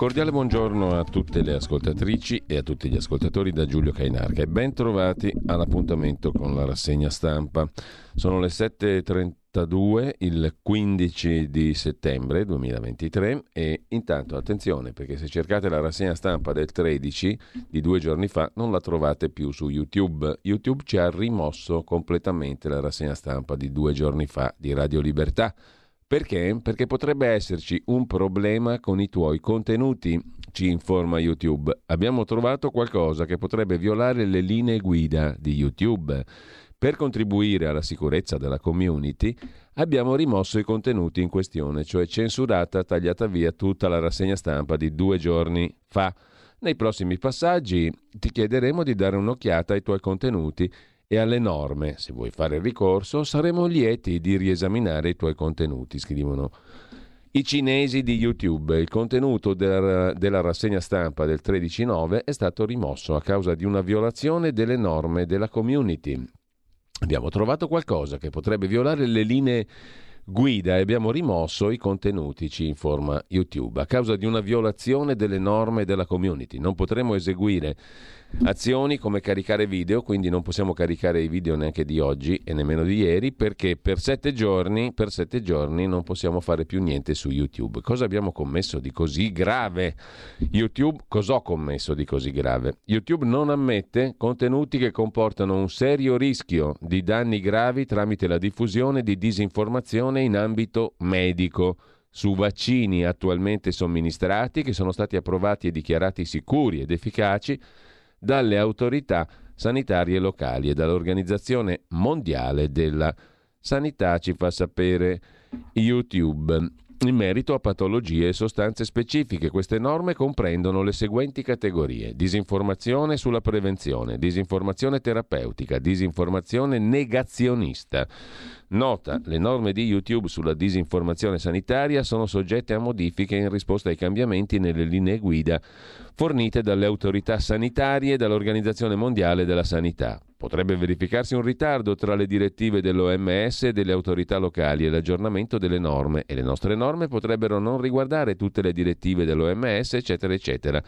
Cordiale buongiorno a tutte le ascoltatrici e a tutti gli ascoltatori da Giulio Cainarca e ben trovati all'appuntamento con la rassegna stampa. Sono le 7.32, il 15 di settembre 2023 e intanto attenzione perché se cercate la rassegna stampa del 13 di due giorni fa non la trovate più su YouTube. YouTube ci ha rimosso completamente la rassegna stampa di due giorni fa di Radio Libertà. Perché? Perché potrebbe esserci un problema con i tuoi contenuti, ci informa YouTube. Abbiamo trovato qualcosa che potrebbe violare le linee guida di YouTube. Per contribuire alla sicurezza della community abbiamo rimosso i contenuti in questione, cioè censurata, tagliata via tutta la rassegna stampa di due giorni fa. Nei prossimi passaggi ti chiederemo di dare un'occhiata ai tuoi contenuti e alle norme. Se vuoi fare ricorso, saremo lieti di riesaminare i tuoi contenuti, scrivono i cinesi di YouTube. Il contenuto della, della rassegna stampa del 13.9 è stato rimosso a causa di una violazione delle norme della community. Abbiamo trovato qualcosa che potrebbe violare le linee guida e abbiamo rimosso i contenuti, ci informa YouTube, a causa di una violazione delle norme della community. Non potremo eseguire azioni come caricare video, quindi non possiamo caricare i video neanche di oggi e nemmeno di ieri perché per sette giorni, per sette giorni non possiamo fare più niente su YouTube. Cosa abbiamo commesso di così grave? YouTube, cosa ho commesso di così grave? YouTube non ammette contenuti che comportano un serio rischio di danni gravi tramite la diffusione di disinformazione in ambito medico su vaccini attualmente somministrati che sono stati approvati e dichiarati sicuri ed efficaci dalle autorità sanitarie locali e dall'Organizzazione Mondiale della Sanità, ci fa sapere YouTube. In merito a patologie e sostanze specifiche, queste norme comprendono le seguenti categorie: disinformazione sulla prevenzione, disinformazione terapeutica, disinformazione negazionista. Nota, le norme di YouTube sulla disinformazione sanitaria sono soggette a modifiche in risposta ai cambiamenti nelle linee guida fornite dalle autorità sanitarie e dall'Organizzazione Mondiale della Sanità. Potrebbe verificarsi un ritardo tra le direttive dell'OMS e delle autorità locali e l'aggiornamento delle norme e le nostre norme potrebbero non riguardare tutte le direttive dell'OMS, eccetera, eccetera.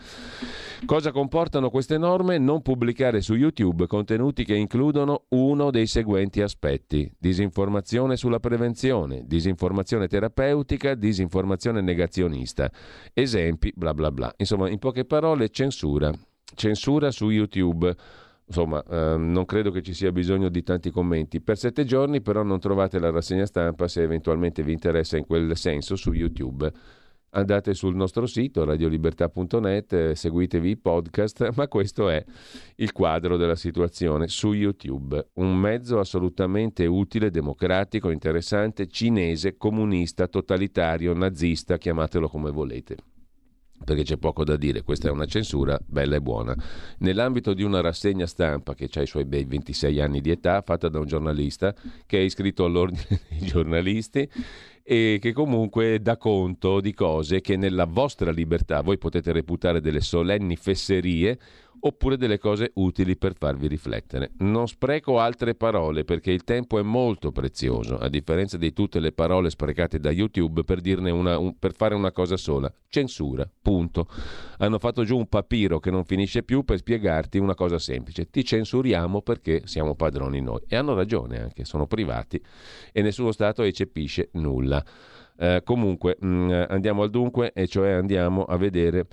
Cosa comportano queste norme? Non pubblicare su YouTube contenuti che includono uno dei seguenti aspetti: disinformazione sulla prevenzione, disinformazione terapeutica, disinformazione negazionista. Esempi, bla bla bla. Insomma, in poche parole, censura. Censura su YouTube insomma, ehm, non credo che ci sia bisogno di tanti commenti. Per sette giorni però non trovate la rassegna stampa se eventualmente vi interessa in quel senso su YouTube. Andate sul nostro sito radiolibertà.net, eh, seguitevi i podcast, ma questo è il quadro della situazione su YouTube. Un mezzo assolutamente utile, democratico, interessante, cinese, comunista, totalitario, nazista, chiamatelo come volete perché c'è poco da dire, questa è una censura bella e buona. Nell'ambito di una rassegna stampa che ha i suoi bei 26 anni di età, fatta da un giornalista che è iscritto all'ordine dei giornalisti e che comunque dà conto di cose che nella vostra libertà voi potete reputare delle solenni fesserie oppure delle cose utili per farvi riflettere. Non spreco altre parole perché il tempo è molto prezioso, a differenza di tutte le parole sprecate da YouTube per, una, un, per fare una cosa sola, censura, punto. Hanno fatto giù un papiro che non finisce più per spiegarti una cosa semplice, ti censuriamo perché siamo padroni noi. E hanno ragione anche, sono privati e nessuno Stato eccepisce nulla. Eh, comunque mh, mm, andiamo al dunque e cioè andiamo a vedere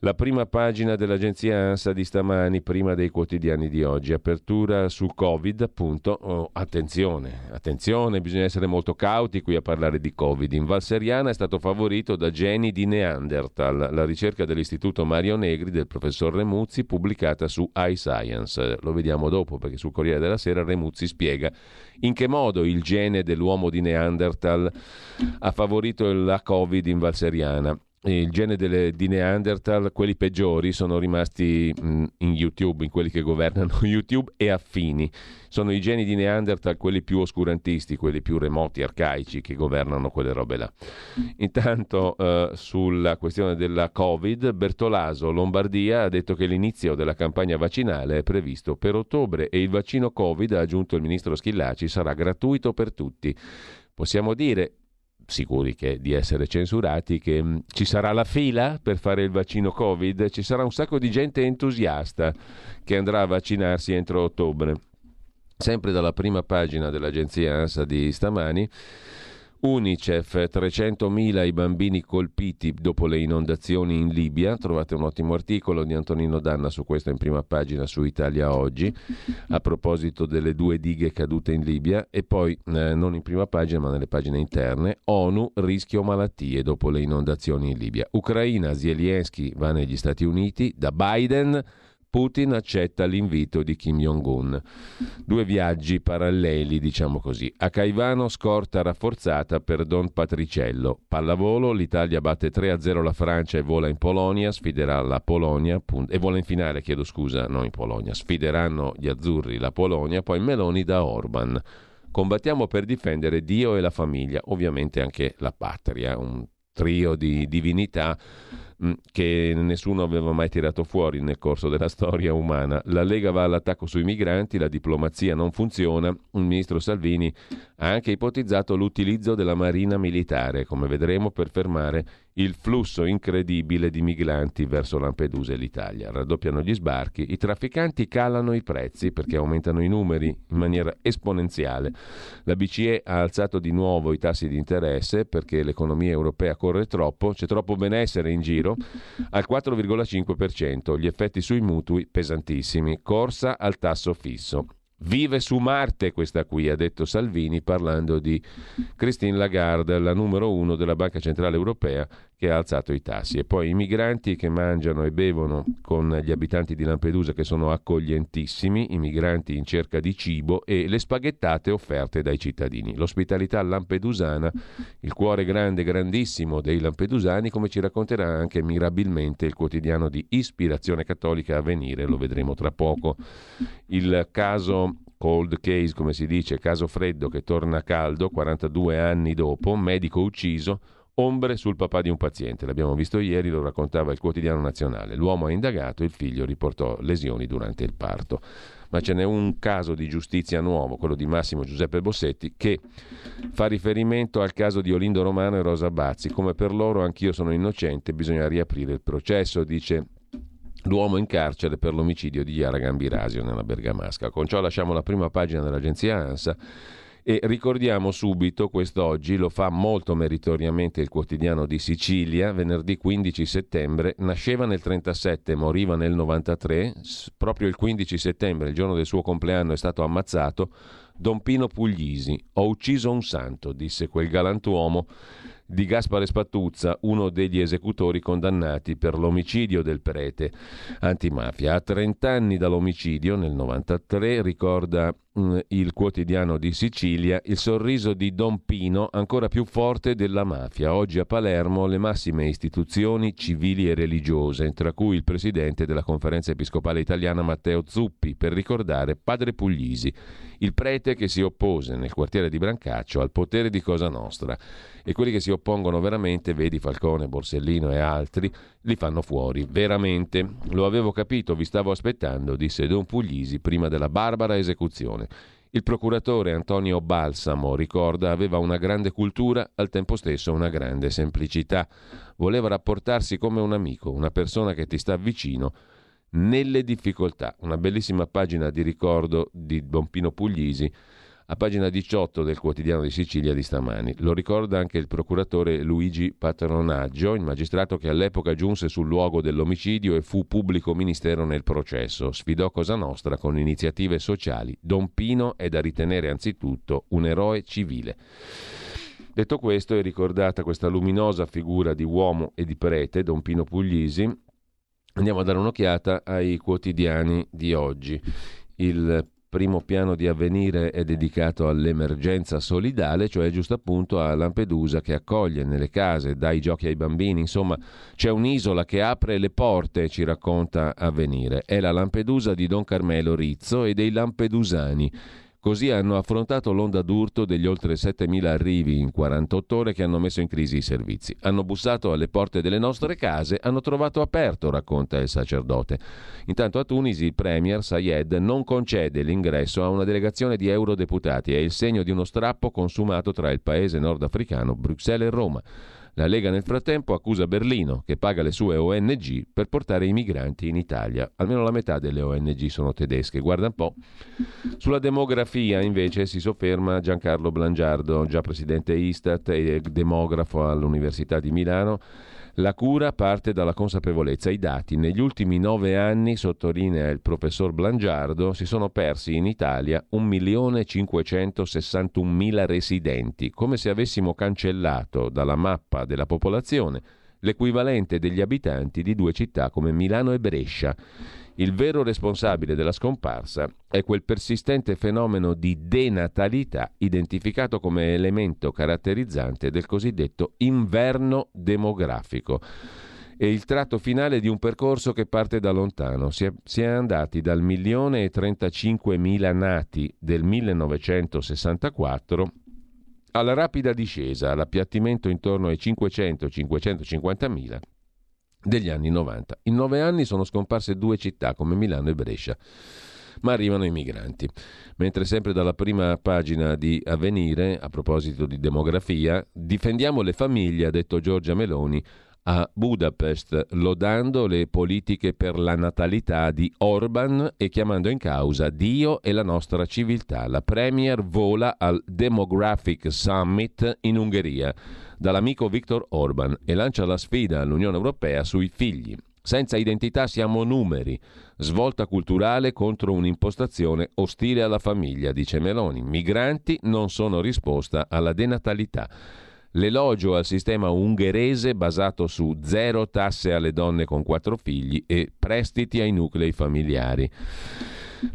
la prima pagina dell'agenzia ANSA di stamani, prima dei quotidiani di oggi, apertura su Covid, appunto. Oh, attenzione, attenzione, bisogna essere molto cauti qui a parlare di Covid. In Val Seriana è stato favorito da geni di Neanderthal, la ricerca dell'Istituto Mario Negri del professor Remuzzi, pubblicata su iScience. Lo vediamo dopo perché sul Corriere della Sera Remuzzi spiega in che modo il gene dell'uomo di Neanderthal ha favorito la Covid in Val Seriana. Il gene delle, di Neanderthal, quelli peggiori, sono rimasti mh, in YouTube, in quelli che governano YouTube e affini. Sono i geni di Neanderthal quelli più oscurantisti, quelli più remoti, arcaici, che governano quelle robe là. Intanto eh, sulla questione della Covid, Bertolaso, Lombardia, ha detto che l'inizio della campagna vaccinale è previsto per ottobre e il vaccino Covid, ha aggiunto il ministro Schillaci, sarà gratuito per tutti. Possiamo dire sicuri che, di essere censurati, che mm, ci sarà la fila per fare il vaccino Covid, ci sarà un sacco di gente entusiasta che andrà a vaccinarsi entro ottobre. Sempre dalla prima pagina dell'agenzia ANSA di stamani, Unicef, 300.000 i bambini colpiti dopo le inondazioni in Libia. Trovate un ottimo articolo di Antonino Danna su questo in prima pagina su Italia Oggi, a proposito delle due dighe cadute in Libia. E poi, eh, non in prima pagina, ma nelle pagine interne, ONU, rischio malattie dopo le inondazioni in Libia. Ucraina, Zelensky va negli Stati Uniti, da Biden Putin accetta l'invito di Kim Jong-un. Due viaggi paralleli, diciamo così. A Caivano scorta rafforzata per Don Patriciello. Pallavolo, l'Italia batte 3-0 la Francia e vola in Polonia, sfiderà la Polonia, e vola in finale, chiedo scusa, non in Polonia, sfideranno gli azzurri la Polonia, poi Meloni da Orban. Combattiamo per difendere Dio e la famiglia, ovviamente anche la patria, un trio di divinità che nessuno aveva mai tirato fuori nel corso della storia umana. La Lega va all'attacco sui migranti, la diplomazia non funziona, il ministro Salvini ha anche ipotizzato l'utilizzo della marina militare, come vedremo, per fermare il flusso incredibile di migranti verso Lampedusa e l'Italia. Raddoppiano gli sbarchi, i trafficanti calano i prezzi perché aumentano i numeri in maniera esponenziale. La BCE ha alzato di nuovo i tassi di interesse perché l'economia europea corre troppo, c'è troppo benessere in giro, al 4,5%, gli effetti sui mutui pesantissimi, corsa al tasso fisso. Vive su Marte questa qui, ha detto Salvini parlando di Christine Lagarde, la numero uno della Banca Centrale Europea, che ha alzato i tassi. E poi i migranti che mangiano e bevono con gli abitanti di Lampedusa che sono accoglientissimi, i migranti in cerca di cibo e le spaghettate offerte dai cittadini. L'ospitalità lampedusana, il cuore grande, grandissimo dei lampedusani, come ci racconterà anche mirabilmente il quotidiano di ispirazione cattolica a venire, lo vedremo tra poco. Il caso cold case, come si dice, caso freddo che torna caldo 42 anni dopo, medico ucciso, Ombre sul papà di un paziente, l'abbiamo visto ieri, lo raccontava il quotidiano nazionale. L'uomo ha indagato, il figlio riportò lesioni durante il parto. Ma ce n'è un caso di giustizia nuovo, quello di Massimo Giuseppe Bossetti, che fa riferimento al caso di Olindo Romano e Rosa Bazzi. Come per loro anch'io sono innocente, bisogna riaprire il processo, dice l'uomo in carcere per l'omicidio di Chiara Gambirasio nella Bergamasca. Con ciò lasciamo la prima pagina dell'agenzia ANSA e ricordiamo subito, quest'oggi lo fa molto meritoriamente il quotidiano di Sicilia, venerdì 15 settembre, nasceva nel 37, moriva nel 93, proprio il 15 settembre, il giorno del suo compleanno, è stato ammazzato Don Pino Puglisi. Ho ucciso un santo, disse quel galantuomo di Gaspare Spattuzza, uno degli esecutori condannati per l'omicidio del prete antimafia. A 30 anni dall'omicidio, nel 93, ricorda il quotidiano di Sicilia, il sorriso di Don Pino ancora più forte della mafia. Oggi a Palermo le massime istituzioni civili e religiose, tra cui il presidente della conferenza episcopale italiana Matteo Zuppi, per ricordare padre Puglisi, il prete che si oppose nel quartiere di Brancaccio al potere di Cosa Nostra e quelli che si oppongono veramente, vedi Falcone, Borsellino e altri, li fanno fuori, veramente. Lo avevo capito, vi stavo aspettando, disse Don Puglisi prima della barbara esecuzione. Il procuratore Antonio Balsamo, ricorda, aveva una grande cultura, al tempo stesso una grande semplicità. Voleva rapportarsi come un amico, una persona che ti sta vicino nelle difficoltà. Una bellissima pagina di ricordo di Don Pino Puglisi a pagina 18 del quotidiano di Sicilia di stamani. Lo ricorda anche il procuratore Luigi Patronaggio, il magistrato che all'epoca giunse sul luogo dell'omicidio e fu pubblico ministero nel processo. Sfidò Cosa Nostra con iniziative sociali. Don Pino è da ritenere anzitutto un eroe civile. Detto questo, è ricordata questa luminosa figura di uomo e di prete, Don Pino Puglisi. Andiamo a dare un'occhiata ai quotidiani di oggi. Il primo piano di avvenire è dedicato all'emergenza solidale, cioè giusto appunto a Lampedusa che accoglie nelle case, dai giochi ai bambini, insomma c'è un'isola che apre le porte, ci racconta avvenire. È la Lampedusa di Don Carmelo Rizzo e dei Lampedusani Così hanno affrontato l'onda d'urto degli oltre 7.000 arrivi in 48 ore che hanno messo in crisi i servizi. Hanno bussato alle porte delle nostre case, hanno trovato aperto, racconta il sacerdote. Intanto a Tunisi il premier Sayed non concede l'ingresso a una delegazione di eurodeputati. È il segno di uno strappo consumato tra il paese nordafricano, Bruxelles e Roma. La Lega nel frattempo accusa Berlino, che paga le sue ONG per portare i migranti in Italia. Almeno la metà delle ONG sono tedesche. Guarda un po'. Sulla demografia invece si sofferma Giancarlo Blangiardo, già presidente Istat e demografo all'Università di Milano. La cura parte dalla consapevolezza. I dati negli ultimi nove anni, sottolinea il professor Blangiardo, si sono persi in Italia 1.561.000 residenti, come se avessimo cancellato dalla mappa della popolazione l'equivalente degli abitanti di due città come Milano e Brescia. Il vero responsabile della scomparsa è quel persistente fenomeno di denatalità identificato come elemento caratterizzante del cosiddetto inverno demografico e il tratto finale di un percorso che parte da lontano. Si è, si è andati dal milione e 35 mila nati del 1964 alla rapida discesa, all'appiattimento intorno ai 500-550 mila degli anni 90. In nove anni sono scomparse due città come Milano e Brescia, ma arrivano i migranti. Mentre sempre dalla prima pagina di Avvenire, a proposito di demografia, difendiamo le famiglie, ha detto Giorgia Meloni a Budapest, lodando le politiche per la natalità di Orban e chiamando in causa Dio e la nostra civiltà. La Premier vola al Demographic Summit in Ungheria dall'amico Viktor Orban e lancia la sfida all'Unione Europea sui figli. Senza identità siamo numeri. Svolta culturale contro un'impostazione ostile alla famiglia, dice Meloni. Migranti non sono risposta alla denatalità. L'elogio al sistema ungherese basato su zero tasse alle donne con quattro figli e prestiti ai nuclei familiari.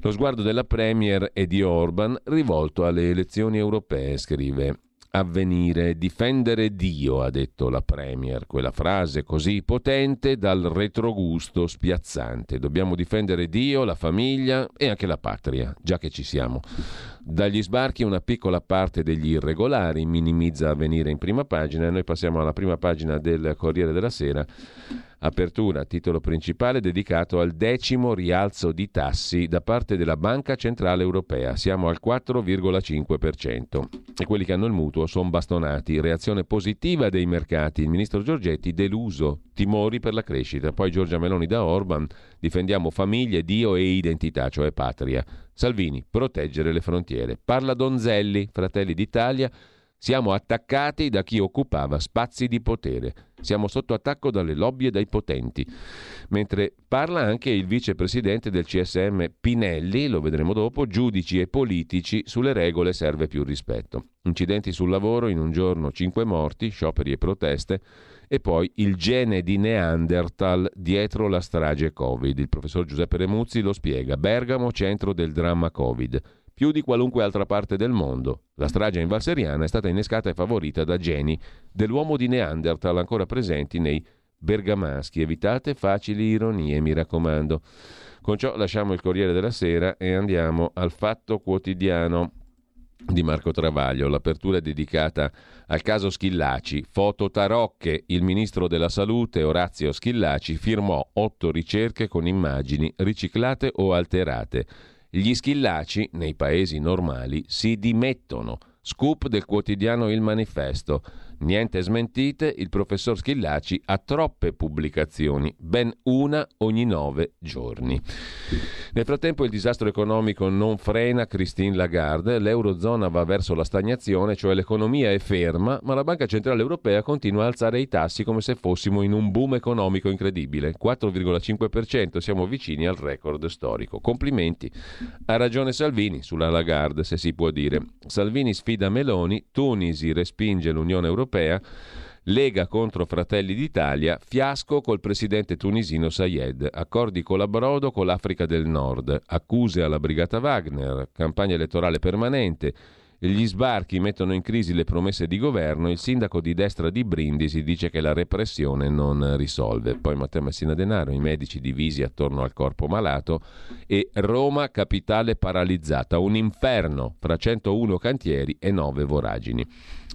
Lo sguardo della Premier e di Orban rivolto alle elezioni europee, scrive avvenire, difendere Dio, ha detto la Premier, quella frase così potente dal retrogusto spiazzante. Dobbiamo difendere Dio, la famiglia e anche la patria, già che ci siamo. Dagli sbarchi una piccola parte degli irregolari minimizza avvenire in prima pagina e noi passiamo alla prima pagina del Corriere della Sera Apertura, titolo principale dedicato al decimo rialzo di tassi da parte della Banca Centrale Europea. Siamo al 4,5% e quelli che hanno il mutuo sono bastonati. Reazione positiva dei mercati. Il ministro Giorgetti deluso, timori per la crescita. Poi Giorgia Meloni da Orban, difendiamo famiglie, Dio e identità, cioè patria. Salvini, proteggere le frontiere. Parla Donzelli, Fratelli d'Italia siamo attaccati da chi occupava spazi di potere. Siamo sotto attacco dalle lobby e dai potenti. Mentre parla anche il vicepresidente del CSM Pinelli, lo vedremo dopo, giudici e politici, sulle regole serve più rispetto. Incidenti sul lavoro, in un giorno 5 morti, scioperi e proteste, e poi il gene di Neanderthal dietro la strage Covid. Il professor Giuseppe Remuzzi lo spiega. Bergamo, centro del dramma Covid più di qualunque altra parte del mondo. La strage in Valseriana è stata innescata e favorita da geni dell'uomo di Neanderthal ancora presenti nei bergamaschi. Evitate facili ironie, mi raccomando. Con ciò lasciamo il Corriere della Sera e andiamo al Fatto Quotidiano di Marco Travaglio. L'apertura è dedicata al caso Schillaci. Foto tarocche. Il ministro della Salute, Orazio Schillaci, firmò otto ricerche con immagini riciclate o alterate. Gli schillaci, nei paesi normali, si dimettono. Scoop del quotidiano Il Manifesto. Niente smentite, il professor Schillaci ha troppe pubblicazioni, ben una ogni nove giorni. Nel frattempo il disastro economico non frena Christine Lagarde, l'Eurozona va verso la stagnazione, cioè l'economia è ferma, ma la Banca Centrale Europea continua a alzare i tassi come se fossimo in un boom economico incredibile. 4,5%, siamo vicini al record storico. Complimenti. Ha ragione Salvini sulla Lagarde, se si può dire. Salvini sfida Meloni, Tunisi respinge l'Unione Europea Lega contro Fratelli d'Italia, fiasco col presidente tunisino Sayed, accordi colabrodo con l'Africa del Nord, accuse alla brigata Wagner, campagna elettorale permanente, gli sbarchi mettono in crisi le promesse di governo, il sindaco di destra di Brindisi dice che la repressione non risolve. Poi Matteo Messina Denaro, i medici divisi attorno al corpo malato e Roma capitale paralizzata, un inferno fra 101 cantieri e 9 voragini.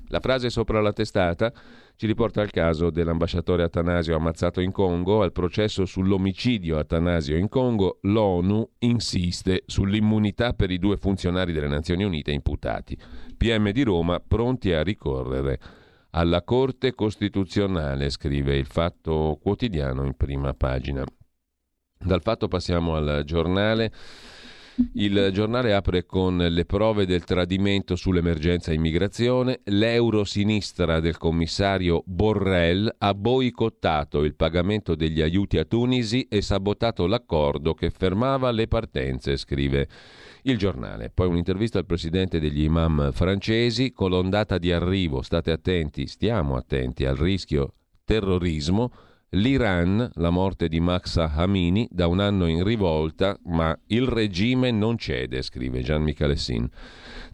La frase sopra la testata ci riporta al caso dell'ambasciatore Atanasio ammazzato in Congo, al processo sull'omicidio Atanasio in Congo, l'ONU insiste sull'immunità per i due funzionari delle Nazioni Unite imputati. PM di Roma pronti a ricorrere alla Corte Costituzionale, scrive il Fatto Quotidiano in prima pagina. Dal fatto passiamo al giornale. Il giornale apre con le prove del tradimento sull'emergenza immigrazione. L'eurosinistra del commissario Borrell ha boicottato il pagamento degli aiuti a Tunisi e sabotato l'accordo che fermava le partenze, scrive il giornale. Poi un'intervista al presidente degli imam francesi con l'ondata di arrivo. State attenti, stiamo attenti al rischio terrorismo L'Iran, la morte di Maxa Hamini, da un anno in rivolta, ma il regime non cede, scrive Gian Michalessin.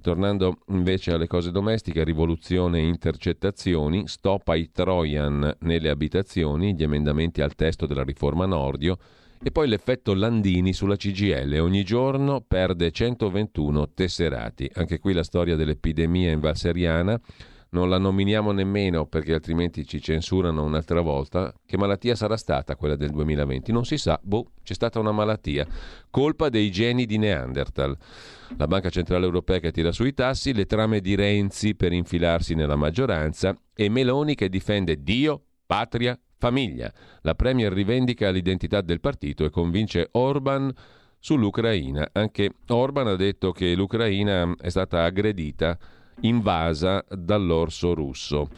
Tornando invece alle cose domestiche, rivoluzione e intercettazioni, stop ai Trojan nelle abitazioni, gli emendamenti al testo della riforma Nordio e poi l'effetto Landini sulla CGL. Ogni giorno perde 121 tesserati. Anche qui la storia dell'epidemia in Valseriana non la nominiamo nemmeno perché altrimenti ci censurano un'altra volta. Che malattia sarà stata quella del 2020? Non si sa, boh, c'è stata una malattia. Colpa dei geni di Neanderthal. La Banca Centrale Europea che tira sui tassi, le trame di Renzi per infilarsi nella maggioranza e Meloni che difende Dio, patria, famiglia. La Premier rivendica l'identità del partito e convince Orban sull'Ucraina. Anche Orban ha detto che l'Ucraina è stata aggredita invasa dall'orso russo.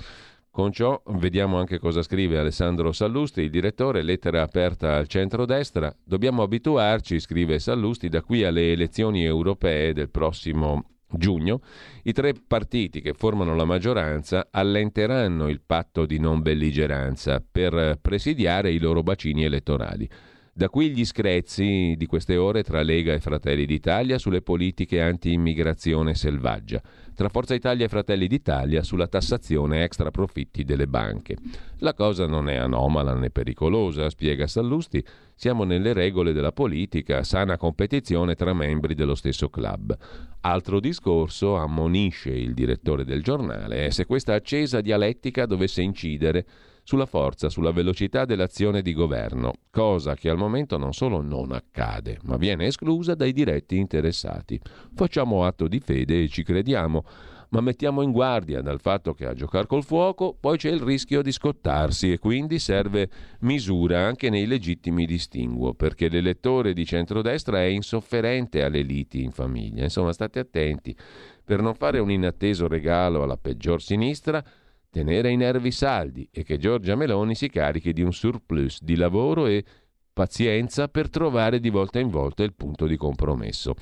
Con ciò vediamo anche cosa scrive Alessandro Sallusti, il direttore, lettera aperta al centrodestra. Dobbiamo abituarci, scrive Sallusti, da qui alle elezioni europee del prossimo giugno, i tre partiti che formano la maggioranza allenteranno il patto di non belligeranza per presidiare i loro bacini elettorali. Da qui gli screzi di queste ore tra Lega e Fratelli d'Italia sulle politiche anti-immigrazione selvaggia tra Forza Italia e Fratelli d'Italia sulla tassazione extra profitti delle banche. La cosa non è anomala né pericolosa, spiega Sallusti, siamo nelle regole della politica, sana competizione tra membri dello stesso club. Altro discorso, ammonisce il direttore del giornale, è se questa accesa dialettica dovesse incidere sulla forza, sulla velocità dell'azione di governo, cosa che al momento non solo non accade, ma viene esclusa dai diretti interessati. Facciamo atto di fede e ci crediamo, ma mettiamo in guardia dal fatto che a giocare col fuoco poi c'è il rischio di scottarsi e quindi serve misura anche nei legittimi distinguo, perché l'elettore di centrodestra è insofferente alle liti in famiglia. Insomma, state attenti per non fare un inatteso regalo alla peggior sinistra tenere i nervi saldi e che Giorgia Meloni si carichi di un surplus di lavoro e pazienza per trovare di volta in volta il punto di compromesso.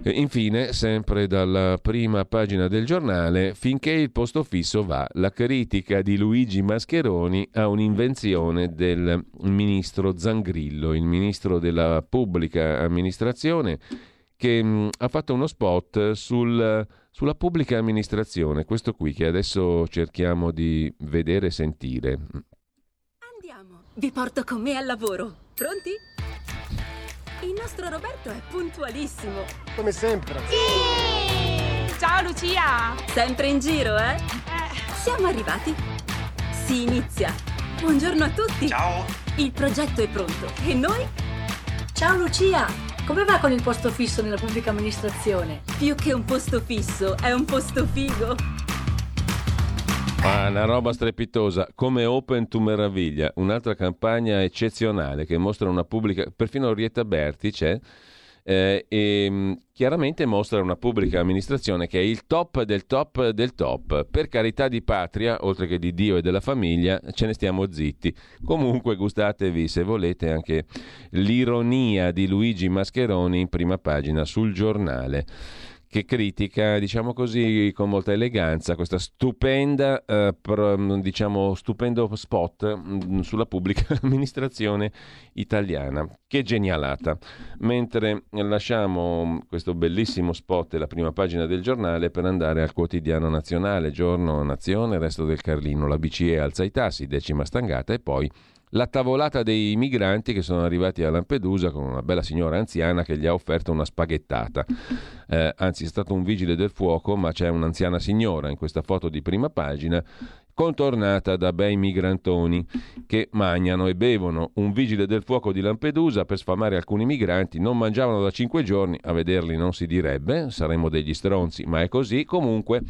E infine, sempre dalla prima pagina del giornale, finché il posto fisso va, la critica di Luigi Mascheroni a un'invenzione del ministro Zangrillo, il ministro della pubblica amministrazione, che mh, ha fatto uno spot sul sulla pubblica amministrazione, questo qui che adesso cerchiamo di vedere e sentire. Andiamo, vi porto con me al lavoro. Pronti? Il nostro Roberto è puntualissimo. Come sempre. Sì! Ciao Lucia! Sempre in giro, eh? Eh. Siamo arrivati. Si inizia. Buongiorno a tutti. Ciao. Il progetto è pronto e noi? Ciao Lucia! Come va con il posto fisso nella pubblica amministrazione? Più che un posto fisso, è un posto figo. Ah, una roba strepitosa, come Open to Meraviglia, un'altra campagna eccezionale che mostra una pubblica, perfino Orietta Berti c'è, eh, e mm, chiaramente mostra una pubblica amministrazione che è il top del top del top. Per carità di patria, oltre che di Dio e della famiglia, ce ne stiamo zitti. Comunque gustatevi se volete anche l'ironia di Luigi Mascheroni in prima pagina sul giornale che critica, diciamo così, con molta eleganza questa stupenda, eh, pro, diciamo, stupendo spot mh, mm, sulla pubblica amministrazione italiana. Che genialata! Mentre lasciamo questo bellissimo spot e la prima pagina del giornale per andare al quotidiano nazionale, giorno nazione, resto del Carlino, la BCE alza i tassi, decima stangata e poi la tavolata dei migranti che sono arrivati a Lampedusa con una bella signora anziana che gli ha offerto una spaghettata. Eh, anzi, è stato un vigile del fuoco, ma c'è un'anziana signora in questa foto di prima pagina contornata da bei migrantoni che mangiano e bevono. Un vigile del fuoco di Lampedusa per sfamare alcuni migranti non mangiavano da cinque giorni, a vederli non si direbbe, saremmo degli stronzi, ma è così. Comunque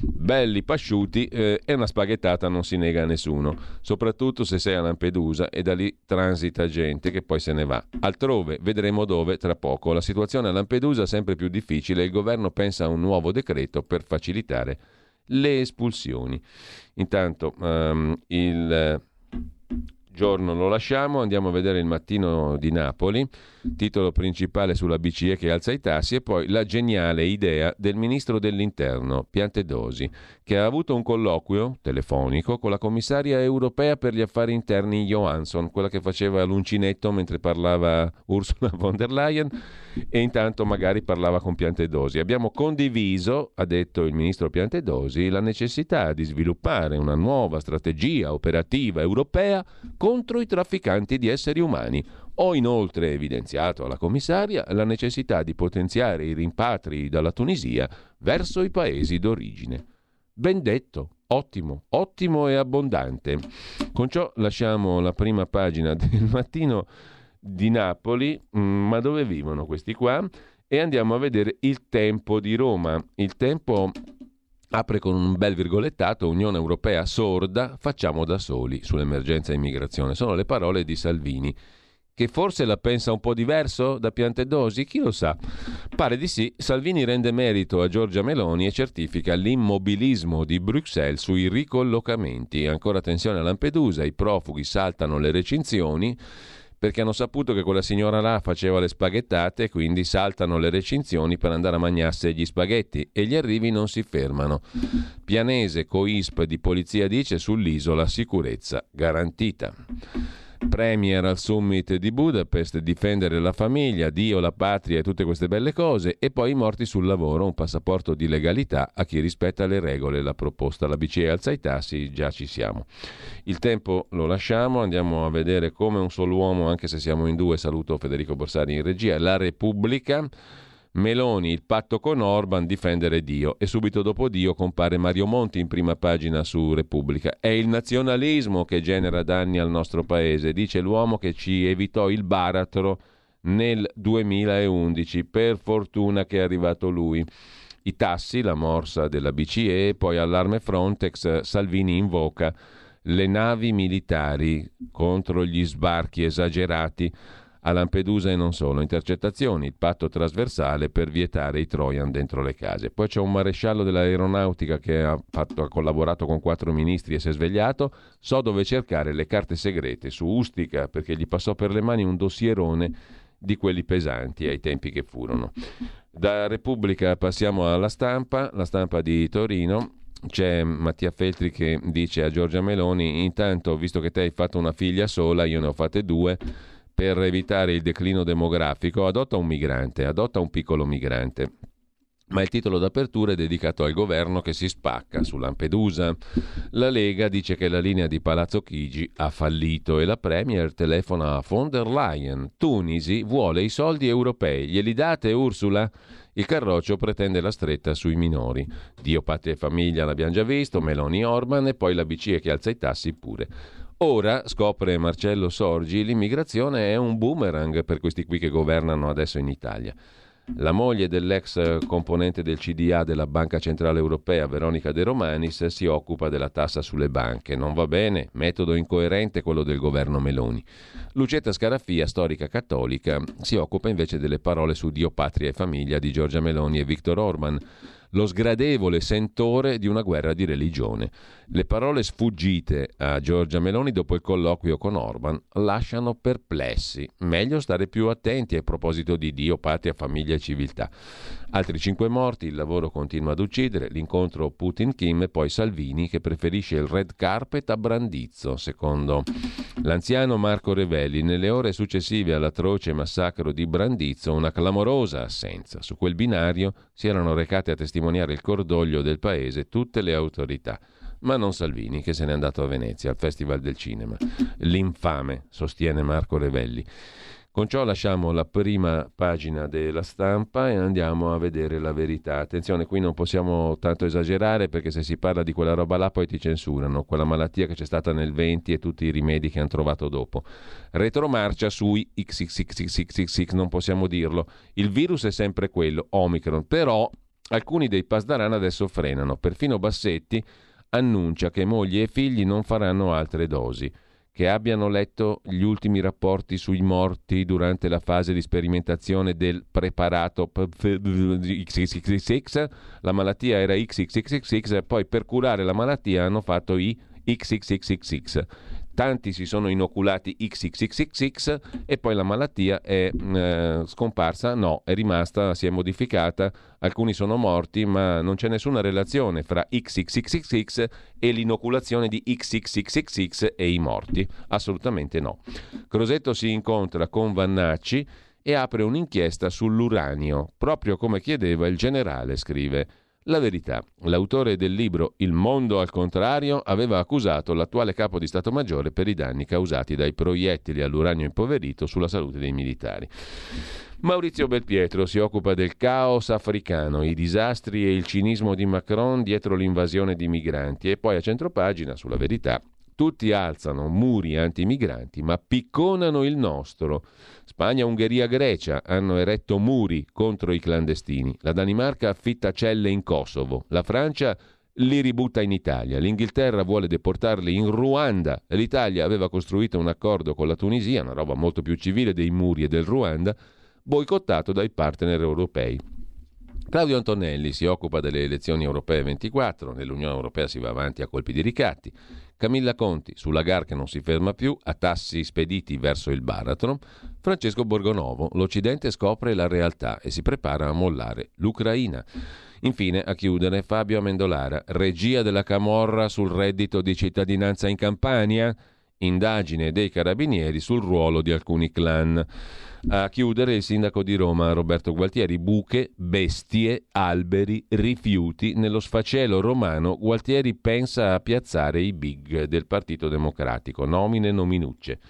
belli pasciuti eh, e una spaghettata non si nega a nessuno, soprattutto se sei a Lampedusa e da lì transita gente che poi se ne va. Altrove vedremo dove tra poco. La situazione a Lampedusa è sempre più difficile e il governo pensa a un nuovo decreto per facilitare le espulsioni. Intanto um, il giorno lo lasciamo, andiamo a vedere il mattino di Napoli, titolo principale sulla BCE che alza i tassi e poi la geniale idea del ministro dell'interno, Piantedosi, che ha avuto un colloquio telefonico con la commissaria europea per gli affari interni Johansson, quella che faceva l'uncinetto mentre parlava Ursula von der Leyen e intanto magari parlava con Piantedosi. Abbiamo condiviso, ha detto il ministro Piantedosi, la necessità di sviluppare una nuova strategia operativa europea contro i trafficanti di esseri umani. Ho inoltre evidenziato alla commissaria la necessità di potenziare i rimpatri dalla Tunisia verso i paesi d'origine. Ben detto, ottimo, ottimo e abbondante. Con ciò lasciamo la prima pagina del mattino di Napoli, mm, ma dove vivono questi qua? E andiamo a vedere il tempo di Roma. Il tempo apre con un bel virgolettato, Unione Europea sorda, facciamo da soli sull'emergenza immigrazione. Sono le parole di Salvini che forse la pensa un po' diverso da Piantedosi? Chi lo sa? Pare di sì. Salvini rende merito a Giorgia Meloni e certifica l'immobilismo di Bruxelles sui ricollocamenti. Ancora tensione a Lampedusa, i profughi saltano le recinzioni perché hanno saputo che quella signora là faceva le spaghettate e quindi saltano le recinzioni per andare a mangiarsi gli spaghetti e gli arrivi non si fermano. Pianese, Coisp di polizia dice sull'isola sicurezza garantita. Premier al summit di Budapest, difendere la famiglia, Dio, la patria e tutte queste belle cose, e poi i morti sul lavoro, un passaporto di legalità a chi rispetta le regole, la proposta, la BCE alza i tassi, già ci siamo. Il tempo lo lasciamo, andiamo a vedere come un solo uomo, anche se siamo in due, saluto Federico Borsari in regia, la Repubblica. Meloni, il patto con Orban, difendere Dio. E subito dopo Dio compare Mario Monti in prima pagina su Repubblica. È il nazionalismo che genera danni al nostro paese, dice l'uomo che ci evitò il baratro nel 2011. Per fortuna che è arrivato lui. I tassi, la morsa della BCE, poi allarme Frontex, Salvini invoca le navi militari contro gli sbarchi esagerati a Lampedusa e non solo, intercettazioni, il patto trasversale per vietare i Trojan dentro le case. Poi c'è un maresciallo dell'aeronautica che ha, fatto, ha collaborato con quattro ministri e si è svegliato, so dove cercare le carte segrete su Ustica perché gli passò per le mani un dossierone di quelli pesanti ai tempi che furono. Da Repubblica passiamo alla stampa, la stampa di Torino. C'è Mattia Feltri che dice a Giorgia Meloni, intanto visto che te hai fatto una figlia sola, io ne ho fatte due, per evitare il declino demografico, adotta un migrante, adotta un piccolo migrante. Ma il titolo d'apertura è dedicato al governo che si spacca su Lampedusa. La Lega dice che la linea di Palazzo Chigi ha fallito e la Premier telefona a von der Leyen. Tunisi vuole i soldi europei. Glieli date, Ursula? Il Carroccio pretende la stretta sui minori. Dio, patria e famiglia l'abbiamo già visto, Meloni Orban e poi la BCE che alza i tassi pure. Ora, scopre Marcello Sorgi, l'immigrazione è un boomerang per questi qui che governano adesso in Italia. La moglie dell'ex componente del CDA della Banca Centrale Europea, Veronica De Romanis, si occupa della tassa sulle banche. Non va bene, metodo incoerente quello del governo Meloni. Lucetta Scarafia, storica cattolica, si occupa invece delle parole su Dio, patria e famiglia di Giorgia Meloni e Viktor Orban. lo sgradevole sentore di una guerra di religione. Le parole sfuggite a Giorgia Meloni dopo il colloquio con Orban lasciano perplessi. Meglio stare più attenti a proposito di Dio, patria, famiglia e civiltà. Altri cinque morti, il lavoro continua ad uccidere, l'incontro Putin-Kim e poi Salvini che preferisce il red carpet a Brandizzo, secondo l'anziano Marco Revelli. Nelle ore successive all'atroce massacro di Brandizzo una clamorosa assenza. Su quel binario si erano recate a testimoniare il cordoglio del paese tutte le autorità ma non Salvini, che se n'è andato a Venezia al Festival del Cinema. L'infame, sostiene Marco Revelli. Con ciò lasciamo la prima pagina della stampa e andiamo a vedere la verità. Attenzione, qui non possiamo tanto esagerare perché se si parla di quella roba là poi ti censurano, quella malattia che c'è stata nel 20 e tutti i rimedi che hanno trovato dopo. Retromarcia sui XXXXXX, non possiamo dirlo. Il virus è sempre quello, Omicron, però alcuni dei Pasdaran adesso frenano. Perfino Bassetti annuncia che mogli e figli non faranno altre dosi che abbiano letto gli ultimi rapporti sui morti durante la fase di sperimentazione del preparato XXXX, la malattia era XXXX e poi per curare la malattia hanno fatto i XXXXX tanti si sono inoculati XXXXX e poi la malattia è eh, scomparsa, no, è rimasta, si è modificata, alcuni sono morti, ma non c'è nessuna relazione fra XXXXX e l'inoculazione di XXXXX e i morti, assolutamente no. Crosetto si incontra con Vannacci e apre un'inchiesta sull'uranio, proprio come chiedeva il generale, scrive. La verità. L'autore del libro Il mondo al contrario aveva accusato l'attuale capo di Stato Maggiore per i danni causati dai proiettili all'uranio impoverito sulla salute dei militari. Maurizio Belpietro si occupa del caos africano, i disastri e il cinismo di Macron dietro l'invasione di migranti e poi a centropagina, sulla verità, tutti alzano muri anti-migranti, ma picconano il nostro. Spagna, Ungheria, Grecia hanno eretto muri contro i clandestini. La Danimarca affitta celle in Kosovo. La Francia li ributta in Italia. L'Inghilterra vuole deportarli in Ruanda. L'Italia aveva costruito un accordo con la Tunisia, una roba molto più civile dei muri e del Ruanda, boicottato dai partner europei. Claudio Antonelli si occupa delle elezioni europee 24, nell'Unione Europea si va avanti a colpi di ricatti. Camilla Conti sulla GAR che non si ferma più, a tassi spediti verso il baratro. Francesco Borgonovo, l'Occidente scopre la realtà e si prepara a mollare l'Ucraina. Infine, a chiudere, Fabio Amendolara, regia della Camorra sul reddito di cittadinanza in Campania, indagine dei carabinieri sul ruolo di alcuni clan. A chiudere il sindaco di Roma Roberto Gualtieri, buche, bestie, alberi, rifiuti. Nello sfacelo romano Gualtieri pensa a piazzare i big del Partito Democratico, nomine nominucce.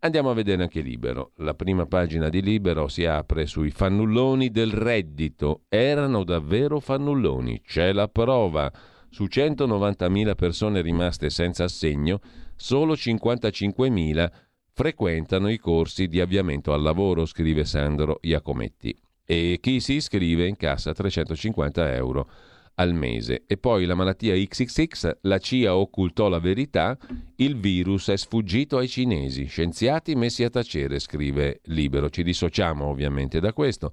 Andiamo a vedere anche Libero. La prima pagina di Libero si apre sui fannulloni del reddito. Erano davvero fannulloni, c'è la prova. Su 190.000 persone rimaste senza assegno, solo 55.000 frequentano i corsi di avviamento al lavoro, scrive Sandro Iacometti. E chi si iscrive incassa 350 euro al mese. E poi la malattia XXX, la CIA occultò la verità, il virus è sfuggito ai cinesi. Scienziati messi a tacere, scrive Libero. Ci dissociamo ovviamente da questo.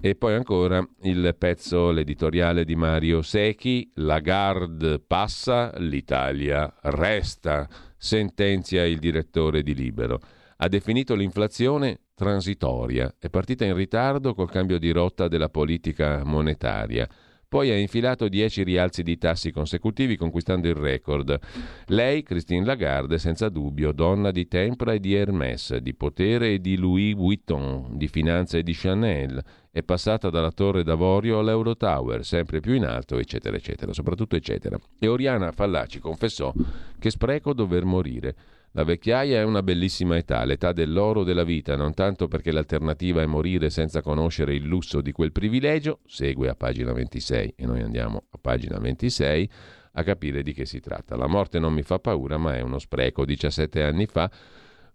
E poi ancora il pezzo, l'editoriale di Mario Secchi, Lagarde passa, l'Italia resta sentenzia il direttore di Libero. Ha definito l'inflazione transitoria, è partita in ritardo col cambio di rotta della politica monetaria. Poi ha infilato 10 rialzi di tassi consecutivi conquistando il record. Lei, Christine Lagarde, senza dubbio, donna di tempra e di Hermès, di potere e di Louis Vuitton, di finanza e di Chanel, è passata dalla torre d'avorio all'Eurotower, sempre più in alto, eccetera, eccetera, soprattutto eccetera. E Oriana Fallaci confessò che spreco dover morire. La vecchiaia è una bellissima età, l'età dell'oro della vita, non tanto perché l'alternativa è morire senza conoscere il lusso di quel privilegio, segue a pagina 26 e noi andiamo a pagina 26 a capire di che si tratta. La morte non mi fa paura, ma è uno spreco. 17 anni fa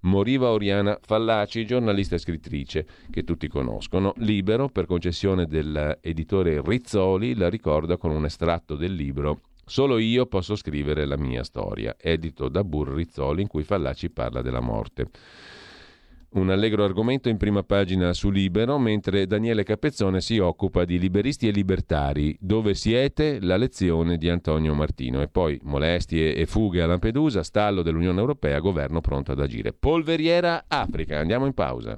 moriva Oriana Fallaci, giornalista e scrittrice che tutti conoscono. Libero, per concessione dell'editore Rizzoli, la ricorda con un estratto del libro Solo io posso scrivere la mia storia, edito da Burrizzoli in cui Fallaci parla della morte. Un allegro argomento in prima pagina su Libero, mentre Daniele Capezzone si occupa di liberisti e libertari. Dove siete? La lezione di Antonio Martino. E poi molestie e fughe a Lampedusa, stallo dell'Unione Europea, governo pronto ad agire. Polveriera Africa. Andiamo in pausa.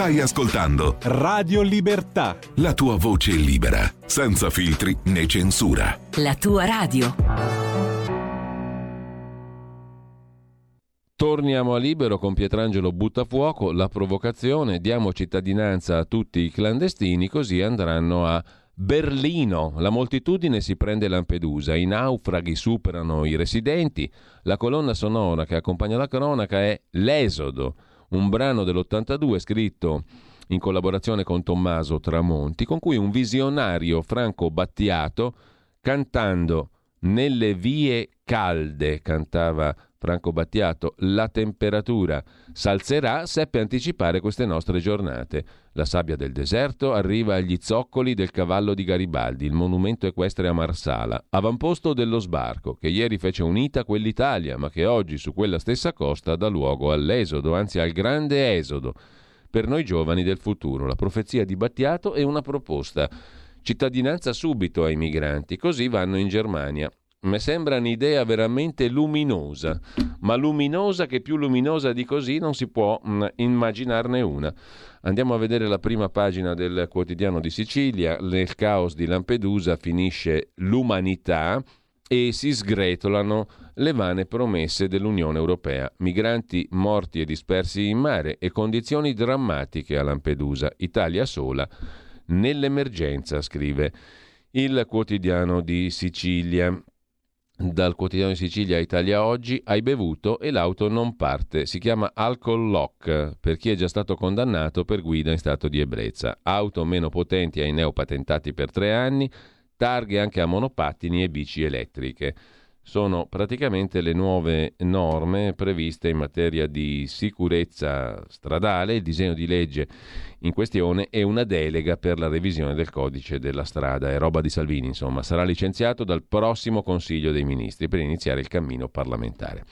Stai ascoltando Radio Libertà. la tua voce libera, senza filtri né censura. La tua radio. Torniamo a libero con Pietrangelo Buttafuoco, la provocazione, diamo cittadinanza a tutti i clandestini, così andranno a Berlino. La moltitudine si prende Lampedusa, i naufraghi superano i residenti, la colonna sonora che accompagna la cronaca è L'esodo, un brano dell'82 scritto in collaborazione con Tommaso Tramonti, con cui un visionario Franco Battiato, cantando Nelle vie calde, cantava Franco Battiato, la temperatura s'alzerà, seppe anticipare queste nostre giornate. La sabbia del deserto arriva agli zoccoli del cavallo di Garibaldi, il monumento equestre a Marsala, avamposto dello sbarco, che ieri fece unita quell'Italia, ma che oggi su quella stessa costa dà luogo all'esodo, anzi al grande esodo. Per noi giovani del futuro, la profezia di Battiato è una proposta. Cittadinanza subito ai migranti, così vanno in Germania. Mi sembra un'idea veramente luminosa, ma luminosa che più luminosa di così non si può mh, immaginarne una. Andiamo a vedere la prima pagina del quotidiano di Sicilia. Nel caos di Lampedusa finisce l'umanità e si sgretolano le vane promesse dell'Unione Europea. Migranti morti e dispersi in mare e condizioni drammatiche a Lampedusa. Italia sola nell'emergenza, scrive il quotidiano di Sicilia. Dal quotidiano di Sicilia Italia Oggi hai bevuto e l'auto non parte. Si chiama alcol lock per chi è già stato condannato per guida in stato di ebbrezza. Auto meno potenti ai neopatentati per tre anni, targhe anche a monopattini e bici elettriche. Sono praticamente le nuove norme previste in materia di sicurezza stradale. Il disegno di legge in questione è una delega per la revisione del codice della strada. È roba di Salvini, insomma. Sarà licenziato dal prossimo Consiglio dei Ministri per iniziare il cammino parlamentare.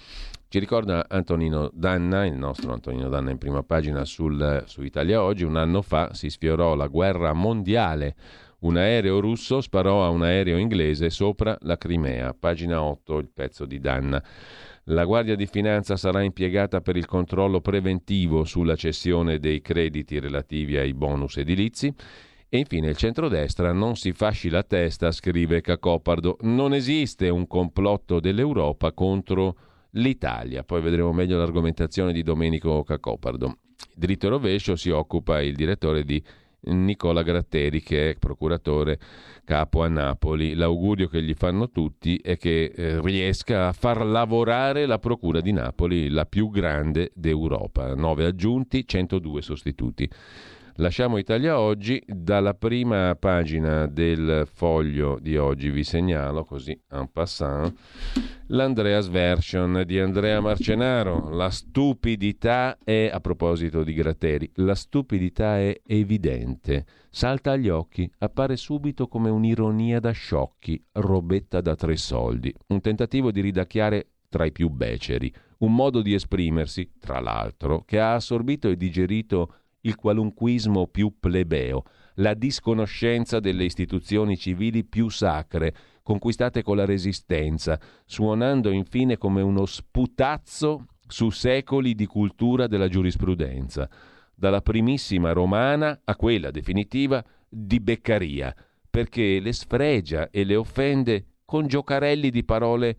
Ci ricorda Antonino Danna, il nostro Antonino Danna in prima pagina sul, su Italia Oggi, un anno fa si sfiorò la guerra mondiale un aereo russo sparò a un aereo inglese sopra la Crimea. Pagina 8, il pezzo di Danna. La Guardia di Finanza sarà impiegata per il controllo preventivo sulla cessione dei crediti relativi ai bonus edilizi. E infine il centrodestra non si fasci la testa, scrive Cacopardo. Non esiste un complotto dell'Europa contro l'Italia. Poi vedremo meglio l'argomentazione di Domenico Cacopardo. Dritto e rovescio si occupa il direttore di Nicola Gratteri che è procuratore capo a Napoli. L'augurio che gli fanno tutti è che eh, riesca a far lavorare la Procura di Napoli, la più grande d'Europa. 9 aggiunti, 102 sostituti. Lasciamo Italia oggi, dalla prima pagina del foglio di oggi. Vi segnalo, così en passant, l'Andreas Version di Andrea Marcenaro. La stupidità è, a proposito di Gratteri, la stupidità è evidente, salta agli occhi, appare subito come un'ironia da sciocchi, robetta da tre soldi, un tentativo di ridacchiare tra i più beceri, un modo di esprimersi, tra l'altro, che ha assorbito e digerito il qualunquismo più plebeo, la disconoscenza delle istituzioni civili più sacre, conquistate con la resistenza, suonando infine come uno sputazzo su secoli di cultura della giurisprudenza, dalla primissima romana a quella definitiva di Beccaria, perché le sfregia e le offende con giocarelli di parole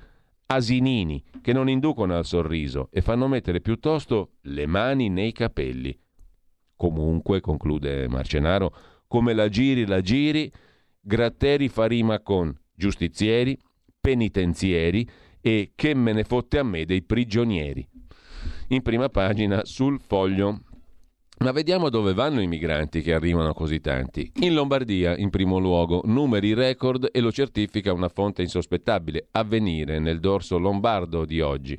asinini che non inducono al sorriso e fanno mettere piuttosto le mani nei capelli. Comunque, conclude Marcenaro, come la giri la giri, Gratteri fa rima con giustizieri, penitenzieri e che me ne fotte a me dei prigionieri. In prima pagina sul foglio Ma vediamo dove vanno i migranti che arrivano così tanti. In Lombardia, in primo luogo, numeri record e lo certifica una fonte insospettabile, avvenire nel dorso lombardo di oggi.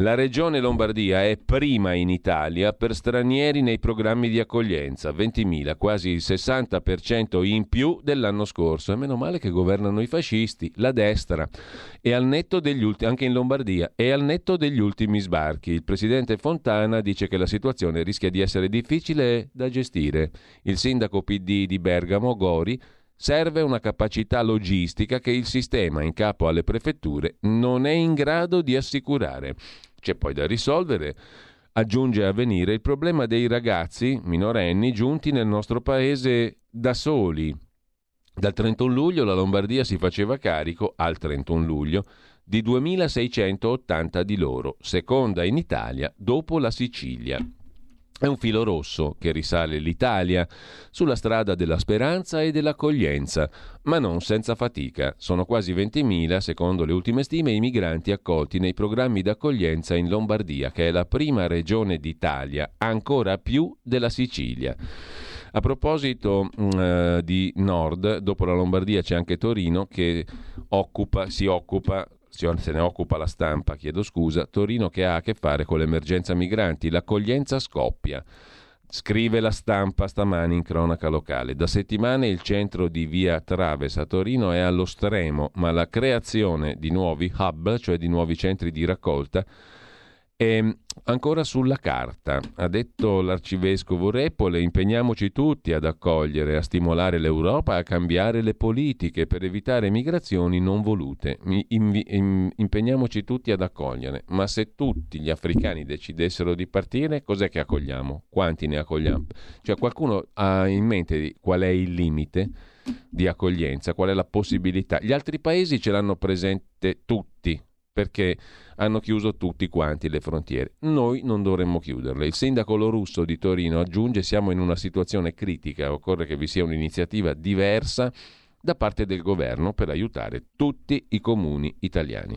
La regione Lombardia è prima in Italia per stranieri nei programmi di accoglienza, 20.000, quasi il 60% in più dell'anno scorso. E meno male che governano i fascisti, la destra, e al netto degli ultimi, anche in Lombardia, e al netto degli ultimi sbarchi. Il presidente Fontana dice che la situazione rischia di essere difficile da gestire. Il sindaco PD di Bergamo, Gori, Serve una capacità logistica che il sistema in capo alle prefetture non è in grado di assicurare. C'è poi da risolvere, aggiunge a venire, il problema dei ragazzi minorenni giunti nel nostro paese da soli. Dal 31 luglio la Lombardia si faceva carico, al 31 luglio, di 2.680 di loro, seconda in Italia dopo la Sicilia. È un filo rosso che risale l'Italia sulla strada della speranza e dell'accoglienza, ma non senza fatica. Sono quasi 20.000, secondo le ultime stime, i migranti accolti nei programmi d'accoglienza in Lombardia, che è la prima regione d'Italia, ancora più della Sicilia. A proposito uh, di nord, dopo la Lombardia c'è anche Torino che occupa, si occupa se ne occupa la stampa, chiedo scusa, Torino che ha a che fare con l'emergenza migranti, l'accoglienza scoppia. Scrive la stampa stamani in cronaca locale. Da settimane il centro di via Traves a Torino è allo stremo, ma la creazione di nuovi hub, cioè di nuovi centri di raccolta, è ancora sulla carta. Ha detto l'arcivescovo Repole, impegniamoci tutti ad accogliere, a stimolare l'Europa a cambiare le politiche per evitare migrazioni non volute. impegniamoci tutti ad accogliere. Ma se tutti gli africani decidessero di partire, cos'è che accogliamo? Quanti ne accogliamo? Cioè qualcuno ha in mente qual è il limite? di accoglienza, qual è la possibilità. Gli altri paesi ce l'hanno presente tutti, perché hanno chiuso tutti quanti le frontiere. Noi non dovremmo chiuderle. Il sindaco Lorusso di Torino aggiunge siamo in una situazione critica, occorre che vi sia un'iniziativa diversa da parte del governo per aiutare tutti i comuni italiani.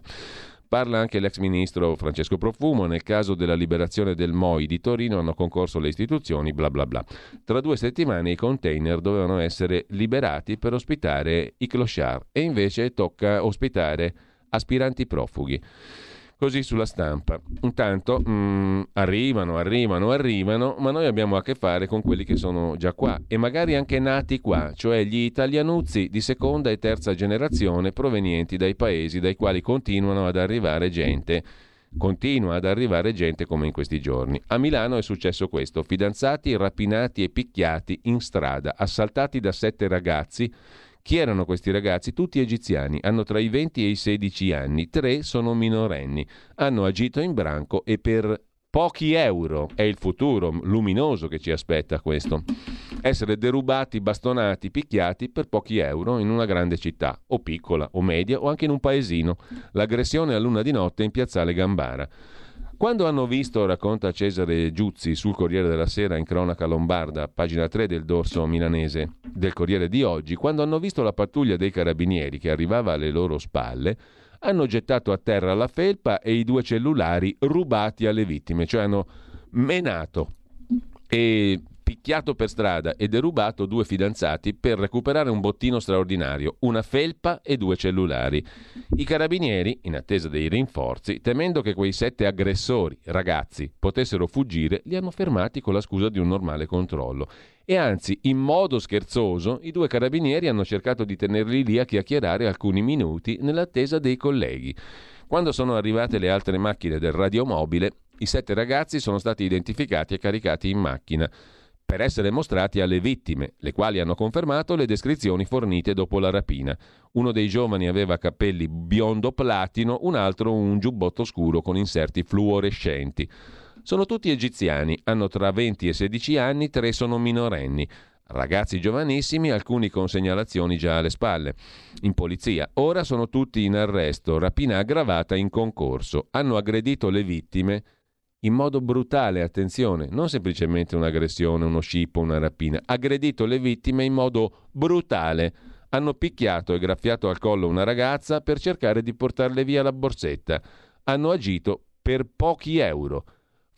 Parla anche l'ex ministro Francesco Profumo, nel caso della liberazione del MOI di Torino hanno concorso le istituzioni, bla bla bla. Tra due settimane i container dovevano essere liberati per ospitare i clochard e invece tocca ospitare aspiranti profughi. Così sulla stampa. Intanto mh, mm, arrivano, arrivano, arrivano, ma noi abbiamo a che fare con quelli che sono già qua e magari anche nati qua, cioè gli italianuzzi di seconda e terza generazione provenienti dai paesi dai quali continuano ad arrivare gente continua ad arrivare gente come in questi giorni. A Milano è successo questo, fidanzati rapinati e picchiati in strada, assaltati da sette ragazzi chi erano questi ragazzi? Tutti egiziani, hanno tra i 20 e i 16 anni, tre sono minorenni, hanno agito in branco e per pochi euro è il futuro luminoso che ci aspetta questo. Essere derubati, bastonati, picchiati per pochi euro in una grande città, o piccola, o media, o anche in un paesino. L'aggressione a luna di notte in piazzale Gambara. Quando hanno visto, racconta Cesare Giuzzi sul Corriere della Sera in cronaca lombarda, pagina 3 del dorso milanese del Corriere di oggi, quando hanno visto la pattuglia dei carabinieri che arrivava alle loro spalle, hanno gettato a terra la felpa e i due cellulari rubati alle vittime, cioè hanno menato. E picchiato per strada e derubato due fidanzati per recuperare un bottino straordinario, una felpa e due cellulari. I carabinieri, in attesa dei rinforzi, temendo che quei sette aggressori, ragazzi, potessero fuggire, li hanno fermati con la scusa di un normale controllo. E anzi, in modo scherzoso, i due carabinieri hanno cercato di tenerli lì a chiacchierare alcuni minuti nell'attesa dei colleghi. Quando sono arrivate le altre macchine del radiomobile, i sette ragazzi sono stati identificati e caricati in macchina per essere mostrati alle vittime, le quali hanno confermato le descrizioni fornite dopo la rapina. Uno dei giovani aveva capelli biondo platino, un altro un giubbotto scuro con inserti fluorescenti. Sono tutti egiziani, hanno tra 20 e 16 anni, tre sono minorenni. Ragazzi giovanissimi, alcuni con segnalazioni già alle spalle. In polizia. Ora sono tutti in arresto, rapina aggravata in concorso. Hanno aggredito le vittime in modo brutale, attenzione, non semplicemente un'aggressione, uno scippo, una rapina, aggredito le vittime in modo brutale. Hanno picchiato e graffiato al collo una ragazza per cercare di portarle via la borsetta. Hanno agito per pochi euro.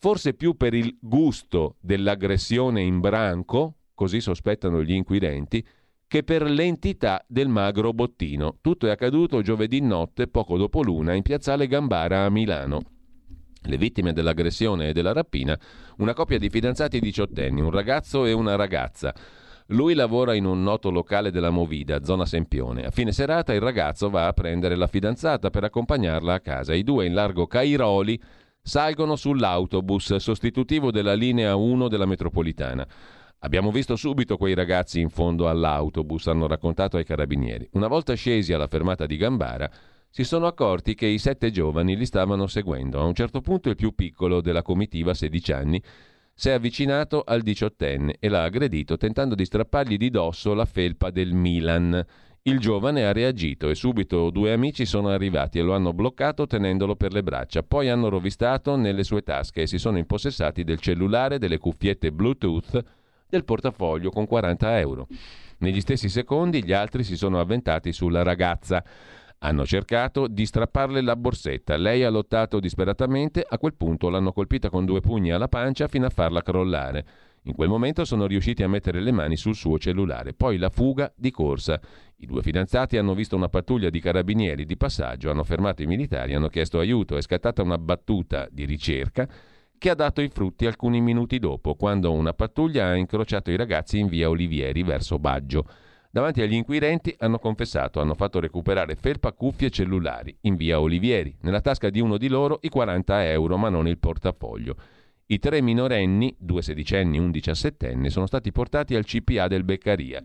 forse più per il gusto dell'aggressione in branco, così sospettano gli inquirenti, che per l'entità del magro bottino. Tutto è accaduto giovedì notte, poco dopo l'una, in piazzale Gambara a Milano. Le vittime dell'aggressione e della rapina, una coppia di fidanzati diciottenni, un ragazzo e una ragazza. Lui lavora in un noto locale della Movida, zona Sempione. A fine serata il ragazzo va a prendere la fidanzata per accompagnarla a casa. I due in largo Cairoli salgono sull'autobus sostitutivo della linea 1 della metropolitana. Abbiamo visto subito quei ragazzi in fondo all'autobus, hanno raccontato ai carabinieri. Una volta scesi alla fermata di Gambara, si sono accorti che i sette giovani li stavano seguendo. A un certo punto il più piccolo della comitiva, 16 anni, si è avvicinato al diciottenne e l'ha aggredito tentando di strappargli di dosso la felpa del Milan. Il giovane ha reagito e subito due amici sono arrivati e lo hanno bloccato tenendolo per le braccia. Poi hanno rovistato nelle sue tasche e si sono impossessati del cellulare, delle cuffiette Bluetooth, del portafoglio con 40 euro. Negli stessi secondi gli altri si sono avventati sulla ragazza. Hanno cercato di strapparle la borsetta. Lei ha lottato disperatamente. A quel punto l'hanno colpita con due pugni alla pancia fino a farla crollare. In quel momento sono riusciti a mettere le mani sul suo cellulare. Poi la fuga di corsa. I due fidanzati hanno visto una pattuglia di carabinieri di passaggio, hanno fermato i militari, hanno chiesto aiuto. È scattata una battuta di ricerca che ha dato i frutti alcuni minuti dopo, quando una pattuglia ha incrociato i ragazzi in via Olivieri verso Baggio. Davanti agli inquirenti hanno confessato, hanno fatto recuperare felpa, cuffie e cellulari in via Olivieri. Nella tasca di uno di loro i 40 euro, ma non il portafoglio. I tre minorenni, due sedicenni e un diciassettenne, sono stati portati al CPA del Beccaria.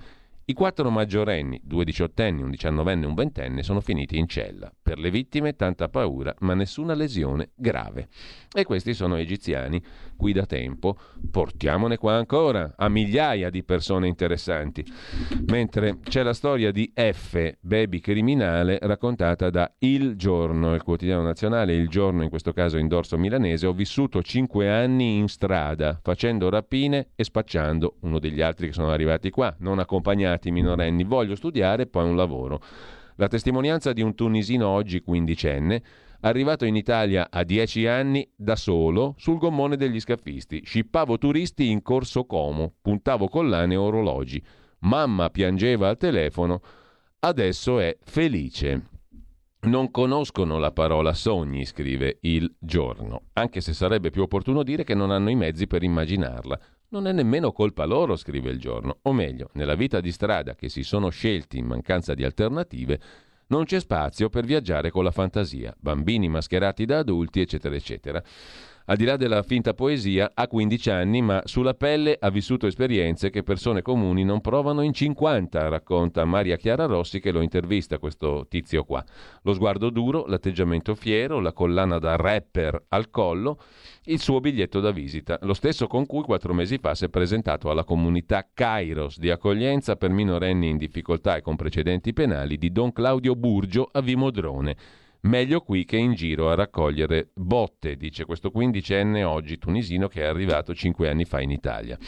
I quattro maggiorenni, due diciottenni, un diciannovenne e un ventenne, sono finiti in cella. Per le vittime tanta paura, ma nessuna lesione grave. E questi sono egiziani, qui da tempo. Portiamone qua ancora, a migliaia di persone interessanti. Mentre c'è la storia di F, baby criminale, raccontata da Il Giorno, il quotidiano nazionale, Il Giorno in questo caso in dorso milanese. Ho vissuto cinque anni in strada, facendo rapine e spacciando uno degli altri che sono arrivati qua, non accompagnati immigrati minorenni, voglio studiare e poi un lavoro. La testimonianza di un tunisino oggi quindicenne, arrivato in Italia a dieci anni da solo sul gommone degli scaffisti. Scippavo turisti in corso Como, puntavo collane e orologi. Mamma piangeva al telefono, adesso è felice. Non conoscono la parola sogni, scrive il giorno, anche se sarebbe più opportuno dire che non hanno i mezzi per immaginarla. Non è nemmeno colpa loro, scrive il giorno, o meglio, nella vita di strada che si sono scelti in mancanza di alternative, non c'è spazio per viaggiare con la fantasia, bambini mascherati da adulti, eccetera, eccetera. Al di là della finta poesia, ha 15 anni, ma sulla pelle ha vissuto esperienze che persone comuni non provano in 50, racconta Maria Chiara Rossi che lo intervista questo tizio qua. Lo sguardo duro, l'atteggiamento fiero, la collana da rapper al collo, il suo biglietto da visita, lo stesso con cui quattro mesi fa si è presentato alla comunità Kairos di accoglienza per minorenni in difficoltà e con precedenti penali di Don Claudio Burgio a Vimodrone Meglio qui che in giro a raccogliere botte, dice questo quindicenne oggi tunisino che è arrivato cinque anni fa in Italia.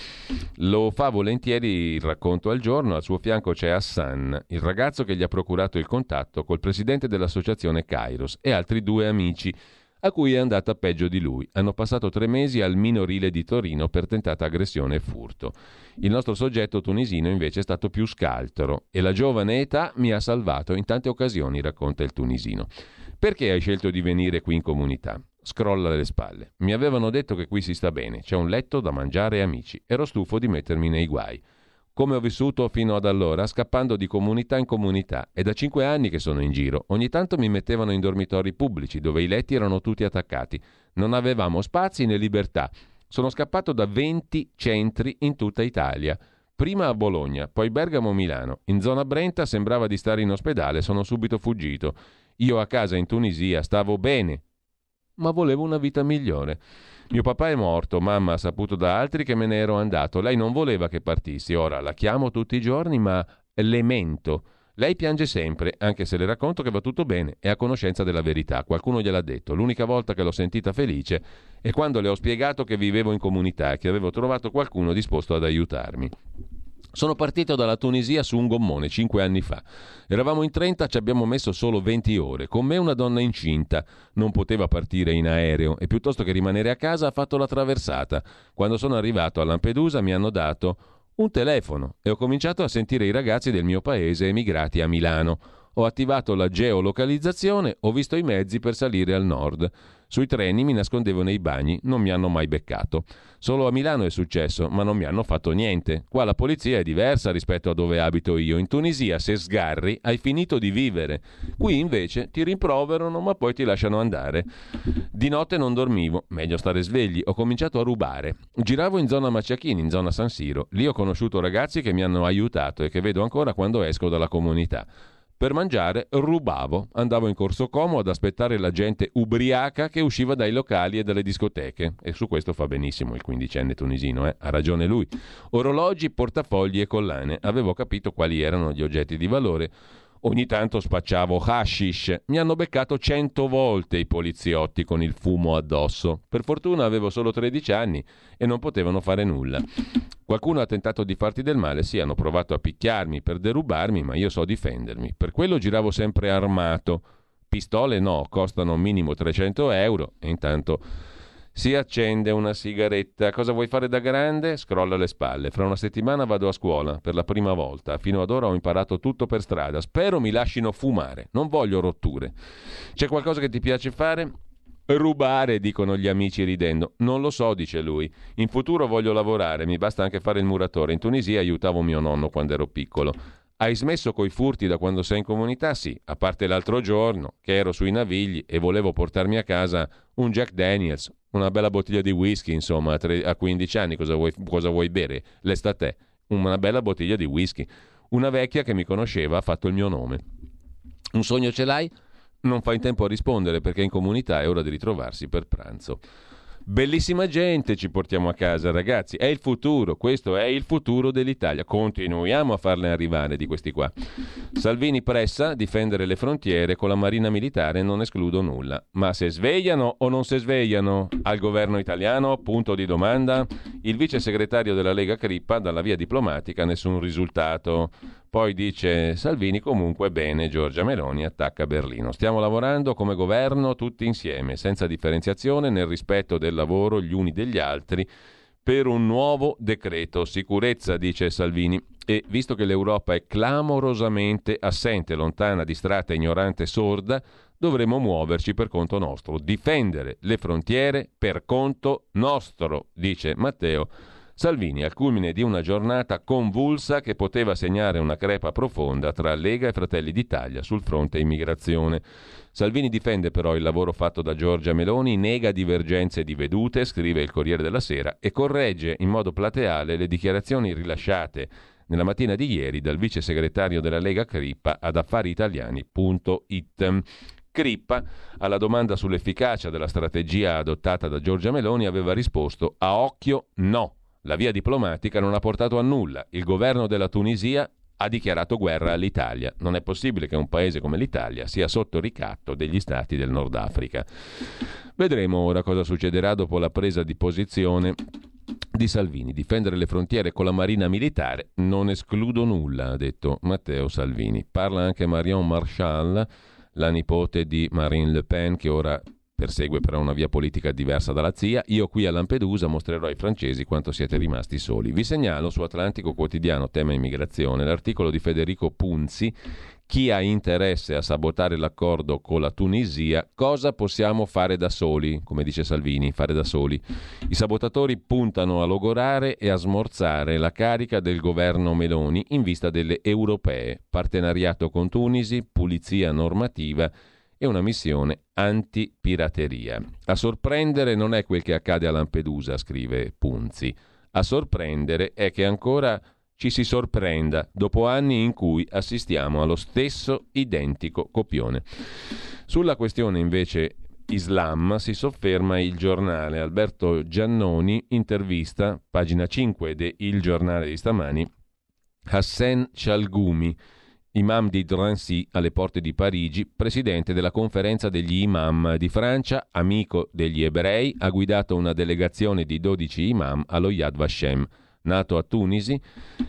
Lo fa volentieri il racconto al giorno, al suo fianco c'è Hassan, il ragazzo che gli ha procurato il contatto col presidente dell'associazione Kairos e altri due amici a cui è andata peggio di lui. Hanno passato tre mesi al minorile di Torino per tentata aggressione e furto. Il nostro soggetto tunisino invece è stato più scaltro e la giovane età mi ha salvato in tante occasioni, racconta il tunisino. Perché hai scelto di venire qui in comunità? Scrolla le spalle. Mi avevano detto che qui si sta bene, c'è un letto da mangiare e amici. Ero stufo di mettermi nei guai. Come ho vissuto fino ad allora, scappando di comunità in comunità. È da cinque anni che sono in giro. Ogni tanto mi mettevano in dormitori pubblici, dove i letti erano tutti attaccati. Non avevamo spazi né libertà. Sono scappato da 20 centri in tutta Italia. Prima a Bologna, poi Bergamo-Milano. In zona Brenta sembrava di stare in ospedale, sono subito fuggito. Io a casa in Tunisia stavo bene, ma volevo una vita migliore. Mio papà è morto, mamma ha saputo da altri che me ne ero andato. Lei non voleva che partissi. Ora la chiamo tutti i giorni, ma le mento. Lei piange sempre, anche se le racconto che va tutto bene, è a conoscenza della verità. Qualcuno gliel'ha detto. L'unica volta che l'ho sentita felice è quando le ho spiegato che vivevo in comunità e che avevo trovato qualcuno disposto ad aiutarmi. Sono partito dalla Tunisia su un gommone cinque anni fa. Eravamo in 30, ci abbiamo messo solo 20 ore. Con me una donna incinta. Non poteva partire in aereo e piuttosto che rimanere a casa ha fatto la traversata. Quando sono arrivato a Lampedusa mi hanno dato un telefono e ho cominciato a sentire i ragazzi del mio paese emigrati a Milano. Ho attivato la geolocalizzazione, ho visto i mezzi per salire al nord. Sui treni mi nascondevo nei bagni, non mi hanno mai beccato. Solo a Milano è successo, ma non mi hanno fatto niente. Qua la polizia è diversa rispetto a dove abito io. In Tunisia, se sgarri, hai finito di vivere. Qui invece ti rimproverano, ma poi ti lasciano andare. Di notte non dormivo, meglio stare svegli. Ho cominciato a rubare. Giravo in zona Maciachini, in zona San Siro. Lì ho conosciuto ragazzi che mi hanno aiutato e che vedo ancora quando esco dalla comunità. Per mangiare rubavo, andavo in Corso Como ad aspettare la gente ubriaca che usciva dai locali e dalle discoteche. E su questo fa benissimo il quindicenne tunisino, eh? ha ragione lui. Orologi, portafogli e collane. Avevo capito quali erano gli oggetti di valore. Ogni tanto spacciavo hashish. Mi hanno beccato cento volte i poliziotti con il fumo addosso. Per fortuna avevo solo 13 anni e non potevano fare nulla. Qualcuno ha tentato di farti del male, sì, hanno provato a picchiarmi per derubarmi, ma io so difendermi. Per quello giravo sempre armato. Pistole no, costano minimo 300 euro e intanto si accende una sigaretta. Cosa vuoi fare da grande? Scrolla le spalle. Fra una settimana vado a scuola per la prima volta. Fino ad ora ho imparato tutto per strada. Spero mi lasciino fumare. Non voglio rotture. C'è qualcosa che ti piace fare? Rubare, dicono gli amici ridendo. Non lo so, dice lui. In futuro voglio lavorare, mi basta anche fare il muratore. In Tunisia aiutavo mio nonno quando ero piccolo. Hai smesso coi furti da quando sei in comunità? Sì, a parte l'altro giorno che ero sui navigli e volevo portarmi a casa un Jack Daniels, una bella bottiglia di whisky, insomma, a, tre, a 15 anni cosa vuoi, cosa vuoi bere? L'estate, una bella bottiglia di whisky. Una vecchia che mi conosceva ha fatto il mio nome. Un sogno ce l'hai? Non fa in tempo a rispondere perché in comunità è ora di ritrovarsi per pranzo. Bellissima gente ci portiamo a casa, ragazzi. È il futuro, questo è il futuro dell'Italia. Continuiamo a farle arrivare di questi qua. Salvini pressa difendere le frontiere con la Marina Militare, non escludo nulla. Ma se svegliano o non si svegliano al governo italiano? Punto di domanda. Il vice segretario della Lega Crippa, dalla via diplomatica, nessun risultato. Poi dice Salvini comunque bene, Giorgia Meloni attacca Berlino. Stiamo lavorando come governo tutti insieme, senza differenziazione, nel rispetto del lavoro gli uni degli altri, per un nuovo decreto sicurezza, dice Salvini. E visto che l'Europa è clamorosamente assente, lontana, distratta, ignorante, sorda, dovremo muoverci per conto nostro, difendere le frontiere per conto nostro, dice Matteo Salvini al culmine di una giornata convulsa che poteva segnare una crepa profonda tra Lega e Fratelli d'Italia sul fronte immigrazione. Salvini difende però il lavoro fatto da Giorgia Meloni, nega divergenze di vedute, scrive il Corriere della Sera, e corregge in modo plateale le dichiarazioni rilasciate nella mattina di ieri dal vice segretario della Lega Crippa ad affariitaliani.it. Crippa, alla domanda sull'efficacia della strategia adottata da Giorgia Meloni, aveva risposto a occhio no. La via diplomatica non ha portato a nulla. Il governo della Tunisia ha dichiarato guerra all'Italia. Non è possibile che un paese come l'Italia sia sotto ricatto degli stati del Nord Africa. Vedremo ora cosa succederà dopo la presa di posizione di Salvini. Difendere le frontiere con la marina militare non escludo nulla, ha detto Matteo Salvini. Parla anche Marion Marshall, la nipote di Marine Le Pen, che ora Persegue però una via politica diversa dalla zia. Io qui a Lampedusa mostrerò ai francesi quanto siete rimasti soli. Vi segnalo su Atlantico Quotidiano, tema immigrazione, l'articolo di Federico Punzi. Chi ha interesse a sabotare l'accordo con la Tunisia, cosa possiamo fare da soli? Come dice Salvini, fare da soli. I sabotatori puntano a logorare e a smorzare la carica del governo Meloni in vista delle europee. Partenariato con Tunisi, pulizia normativa e una missione anti-pirateria. A sorprendere non è quel che accade a Lampedusa, scrive Punzi. A sorprendere è che ancora ci si sorprenda dopo anni in cui assistiamo allo stesso identico copione. Sulla questione invece Islam si sofferma il giornale. Alberto Giannoni intervista, pagina 5 de Il giornale di stamani, Hassan Chalgumi, imam di Drancy alle porte di Parigi, presidente della conferenza degli imam di Francia, amico degli ebrei, ha guidato una delegazione di 12 imam allo Yad Vashem. nato a Tunisi,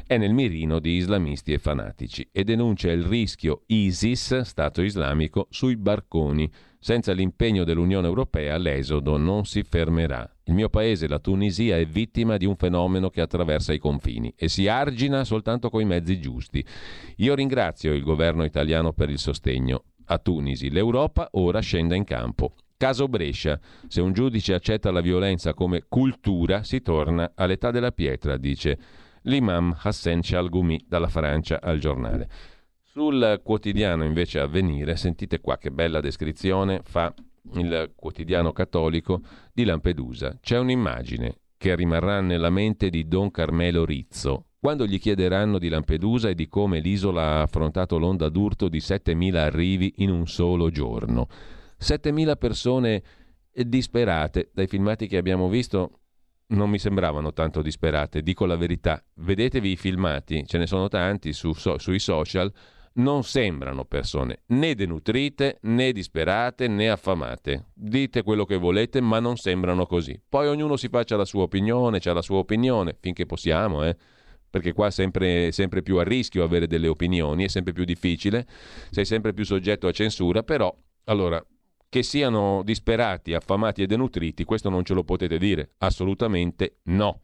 è nel mirino di islamisti e fanatici e denuncia il rischio ISIS, Stato islamico, sui barconi. Senza l'impegno dell'Unione Europea l'esodo non si fermerà. Il mio paese, la Tunisia, è vittima di un fenomeno che attraversa i confini e si argina soltanto coi mezzi giusti. Io ringrazio il governo italiano per il sostegno a Tunisi. L'Europa ora scenda in campo. Caso Brescia. Se un giudice accetta la violenza come cultura, si torna all'età della pietra, dice l'imam Hassan Chalgoumi dalla Francia al giornale. Sul quotidiano invece Avvenire, sentite qua che bella descrizione fa il quotidiano cattolico di Lampedusa. C'è un'immagine che rimarrà nella mente di Don Carmelo Rizzo, quando gli chiederanno di Lampedusa e di come l'isola ha affrontato l'onda d'urto di 7.000 arrivi in un solo giorno. 7.000 persone disperate, dai filmati che abbiamo visto non mi sembravano tanto disperate, dico la verità. Vedetevi i filmati, ce ne sono tanti su, so, sui social, non sembrano persone né denutrite, né disperate, né affamate. Dite quello che volete, ma non sembrano così. Poi ognuno si faccia la sua opinione, c'ha la sua opinione, finché possiamo, eh? perché qua è sempre, sempre più a rischio avere delle opinioni, è sempre più difficile, sei sempre più soggetto a censura, però allora che siano disperati, affamati e denutriti, questo non ce lo potete dire, assolutamente no.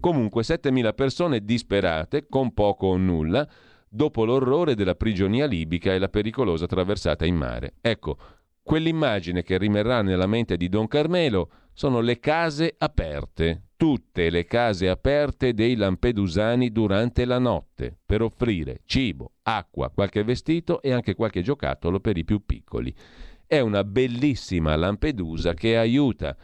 Comunque 7.000 persone disperate, con poco o nulla, dopo l'orrore della prigionia libica e la pericolosa traversata in mare. Ecco, quell'immagine che rimarrà nella mente di Don Carmelo sono le case aperte, tutte le case aperte dei lampedusani durante la notte, per offrire cibo, acqua, qualche vestito e anche qualche giocattolo per i più piccoli. È una bellissima Lampedusa che aiuta.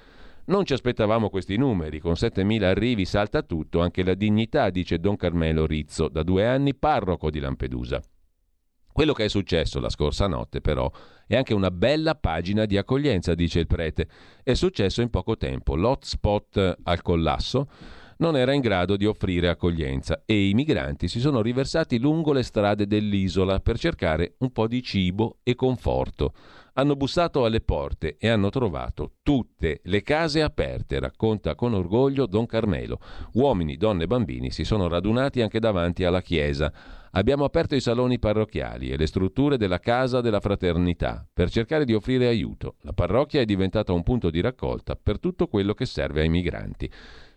Non ci aspettavamo questi numeri, con 7.000 arrivi salta tutto, anche la dignità, dice Don Carmelo Rizzo, da due anni parroco di Lampedusa. Quello che è successo la scorsa notte, però, è anche una bella pagina di accoglienza, dice il prete. È successo in poco tempo. L'hotspot al collasso non era in grado di offrire accoglienza e i migranti si sono riversati lungo le strade dell'isola per cercare un po' di cibo e conforto. Hanno bussato alle porte e hanno trovato tutte le case aperte, racconta con orgoglio Don Carmelo. Uomini, donne e bambini si sono radunati anche davanti alla chiesa. Abbiamo aperto i saloni parrocchiali e le strutture della Casa della Fraternità per cercare di offrire aiuto. La parrocchia è diventata un punto di raccolta per tutto quello che serve ai migranti.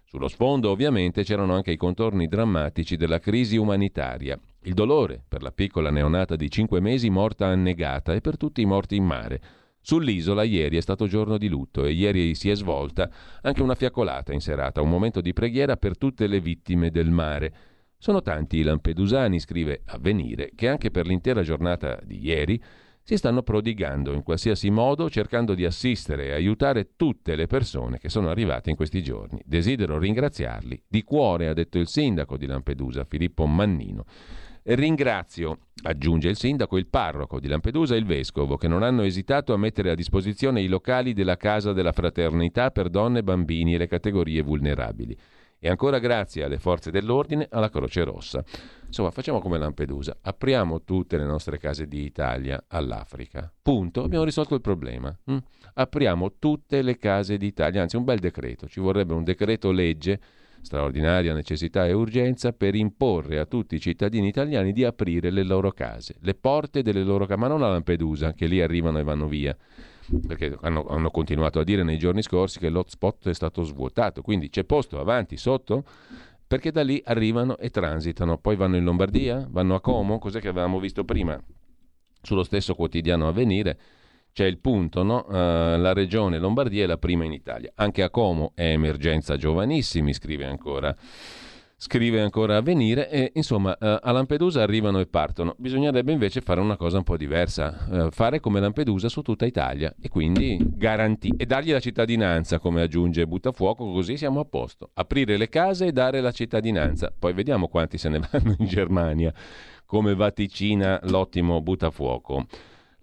Sullo sfondo ovviamente c'erano anche i contorni drammatici della crisi umanitaria il dolore per la piccola neonata di cinque mesi morta annegata e per tutti i morti in mare. Sull'isola ieri è stato giorno di lutto e ieri si è svolta anche una fiaccolata in serata, un momento di preghiera per tutte le vittime del mare. Sono tanti i lampedusani, scrive Avvenire, che anche per l'intera giornata di ieri si stanno prodigando in qualsiasi modo cercando di assistere e aiutare tutte le persone che sono arrivate in questi giorni. Desidero ringraziarli di cuore, ha detto il sindaco di Lampedusa, Filippo Mannino. Ringrazio, aggiunge il sindaco, il parroco di Lampedusa e il vescovo che non hanno esitato a mettere a disposizione i locali della Casa della Fraternità per donne, bambini e le categorie vulnerabili. E ancora grazie alle forze dell'ordine, alla Croce Rossa. Insomma, facciamo come Lampedusa, apriamo tutte le nostre case di Italia all'Africa. Punto, abbiamo risolto il problema. Mm? Apriamo tutte le case d'Italia, anzi un bel decreto, ci vorrebbe un decreto legge straordinaria necessità e urgenza per imporre a tutti i cittadini italiani di aprire le loro case, le porte delle loro case, ma non a Lampedusa, che lì arrivano e vanno via, perché hanno, hanno continuato a dire nei giorni scorsi che l'hotspot è stato svuotato, quindi c'è posto avanti, sotto, perché da lì arrivano e transitano, poi vanno in Lombardia, vanno a Como, cos'è che avevamo visto prima sullo stesso quotidiano avvenire c'è il punto, no? uh, la regione Lombardia è la prima in Italia. Anche a Como è emergenza giovanissimi, scrive ancora. Scrive ancora a venire e insomma uh, a Lampedusa arrivano e partono. Bisognerebbe invece fare una cosa un po' diversa, uh, fare come Lampedusa su tutta Italia e quindi garantire e dargli la cittadinanza, come aggiunge Buttafuoco, così siamo a posto. Aprire le case e dare la cittadinanza. Poi vediamo quanti se ne vanno in Germania, come vaticina l'ottimo Buttafuoco.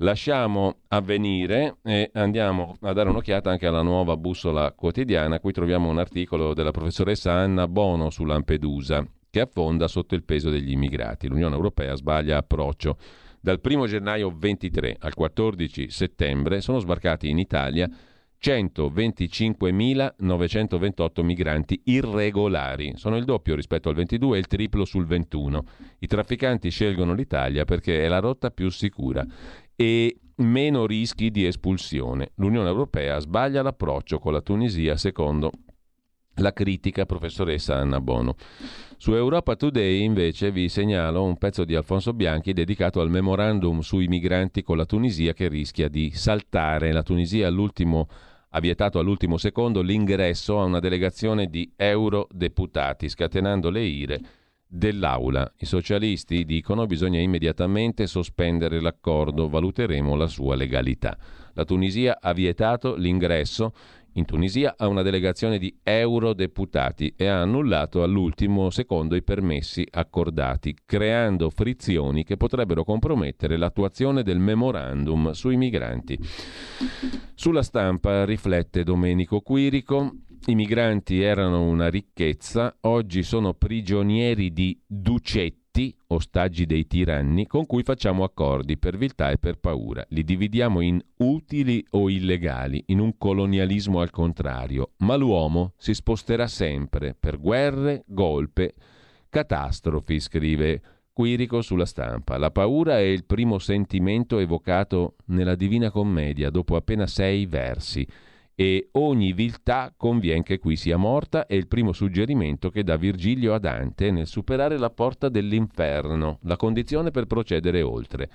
Lasciamo avvenire e andiamo a dare un'occhiata anche alla nuova bussola quotidiana. Qui troviamo un articolo della professoressa Anna Bono su Lampedusa che affonda sotto il peso degli immigrati. L'Unione Europea sbaglia approccio. Dal 1 gennaio 23 al 14 settembre sono sbarcati in Italia 125.928 migranti irregolari. Sono il doppio rispetto al 22 e il triplo sul 21. I trafficanti scelgono l'Italia perché è la rotta più sicura e meno rischi di espulsione. L'Unione Europea sbaglia l'approccio con la Tunisia secondo la critica professoressa Anna Bono. Su Europa Today invece vi segnalo un pezzo di Alfonso Bianchi dedicato al memorandum sui migranti con la Tunisia che rischia di saltare. La Tunisia ha vietato all'ultimo secondo l'ingresso a una delegazione di eurodeputati, scatenando le ire dell'Aula. I socialisti dicono che bisogna immediatamente sospendere l'accordo, valuteremo la sua legalità. La Tunisia ha vietato l'ingresso in Tunisia a una delegazione di eurodeputati e ha annullato all'ultimo secondo i permessi accordati, creando frizioni che potrebbero compromettere l'attuazione del memorandum sui migranti. Sulla stampa riflette Domenico Quirico. I migranti erano una ricchezza, oggi sono prigionieri di ducetti ostaggi dei tiranni con cui facciamo accordi per viltà e per paura. Li dividiamo in utili o illegali, in un colonialismo al contrario, ma l'uomo si sposterà sempre per guerre, golpe, catastrofi, scrive Quirico sulla stampa. La paura è il primo sentimento evocato nella Divina Commedia dopo appena sei versi e ogni viltà convien che qui sia morta è il primo suggerimento che dà Virgilio a Dante nel superare la porta dell'inferno, la condizione per procedere oltre.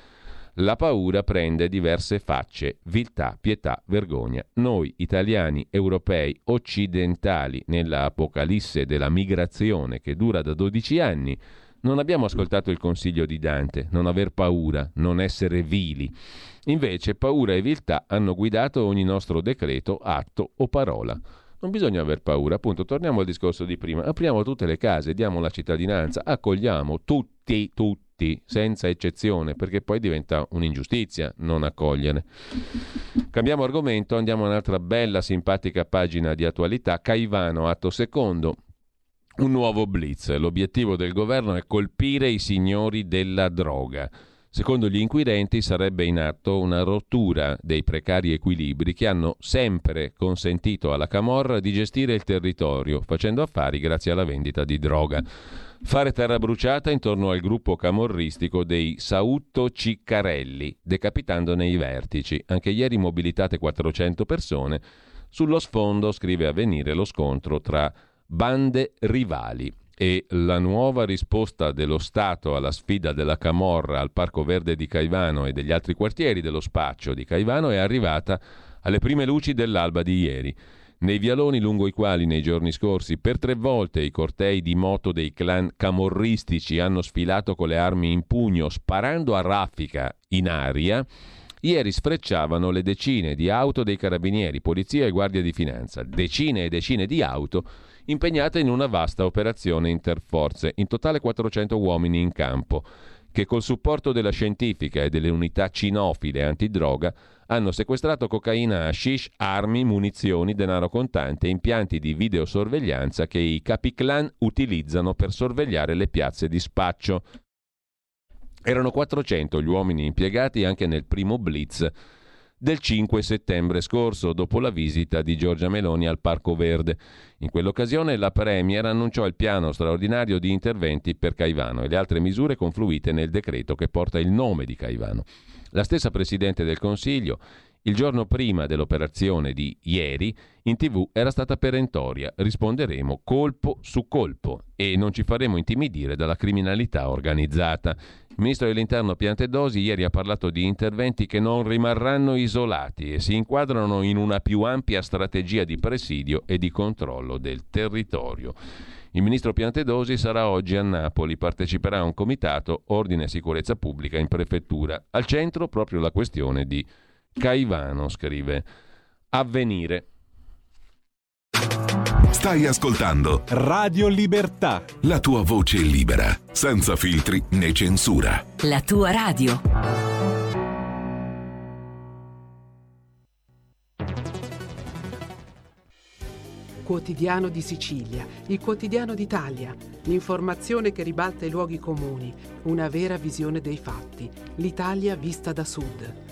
La paura prende diverse facce, viltà, pietà, vergogna. Noi, italiani, europei, occidentali, nella apocalisse della migrazione che dura da 12 anni, non abbiamo ascoltato il consiglio di Dante, non aver paura, non essere vili. Invece paura e viltà hanno guidato ogni nostro decreto, atto o parola. Non bisogna aver paura, appunto, torniamo al discorso di prima. Apriamo tutte le case, diamo la cittadinanza, accogliamo tutti, tutti, senza eccezione, perché poi diventa un'ingiustizia non accogliere. Cambiamo argomento, andiamo a un'altra bella, simpatica pagina di attualità. Caivano, atto secondo. Un nuovo blitz. L'obiettivo del governo è colpire i signori della droga. Secondo gli inquirenti sarebbe in atto una rottura dei precari equilibri che hanno sempre consentito alla Camorra di gestire il territorio, facendo affari grazie alla vendita di droga. Fare terra bruciata intorno al gruppo camorristico dei Sautto Ciccarelli, decapitandone i vertici. Anche ieri mobilitate 400 persone. Sullo sfondo, scrive Avvenire, lo scontro tra bande rivali e la nuova risposta dello Stato alla sfida della Camorra al Parco Verde di Caivano e degli altri quartieri dello spaccio di Caivano è arrivata alle prime luci dell'alba di ieri. Nei vialoni lungo i quali nei giorni scorsi per tre volte i cortei di moto dei clan camorristici hanno sfilato con le armi in pugno sparando a raffica in aria, ieri sfrecciavano le decine di auto dei carabinieri, polizia e guardia di finanza, decine e decine di auto impegnata in una vasta operazione interforze, in totale 400 uomini in campo, che col supporto della scientifica e delle unità cinofile antidroga hanno sequestrato cocaina, hashish, armi, munizioni, denaro contante e impianti di videosorveglianza che i capiclan utilizzano per sorvegliare le piazze di spaccio. Erano 400 gli uomini impiegati anche nel primo blitz del 5 settembre scorso, dopo la visita di Giorgia Meloni al Parco Verde. In quell'occasione la Premier annunciò il piano straordinario di interventi per Caivano e le altre misure confluite nel decreto che porta il nome di Caivano. La stessa Presidente del Consiglio, il giorno prima dell'operazione di ieri, in tv era stata perentoria. Risponderemo colpo su colpo e non ci faremo intimidire dalla criminalità organizzata. Il ministro dell'Interno Piantedosi ieri ha parlato di interventi che non rimarranno isolati e si inquadrano in una più ampia strategia di presidio e di controllo del territorio. Il ministro Piantedosi sarà oggi a Napoli, parteciperà a un comitato Ordine e Sicurezza Pubblica in prefettura. Al centro proprio la questione di Caivano, scrive Avvenire. Stai ascoltando Radio Libertà. La tua voce libera, senza filtri né censura. La tua radio. Quotidiano di Sicilia, il quotidiano d'Italia, l'informazione che ribalta i luoghi comuni, una vera visione dei fatti, l'Italia vista da sud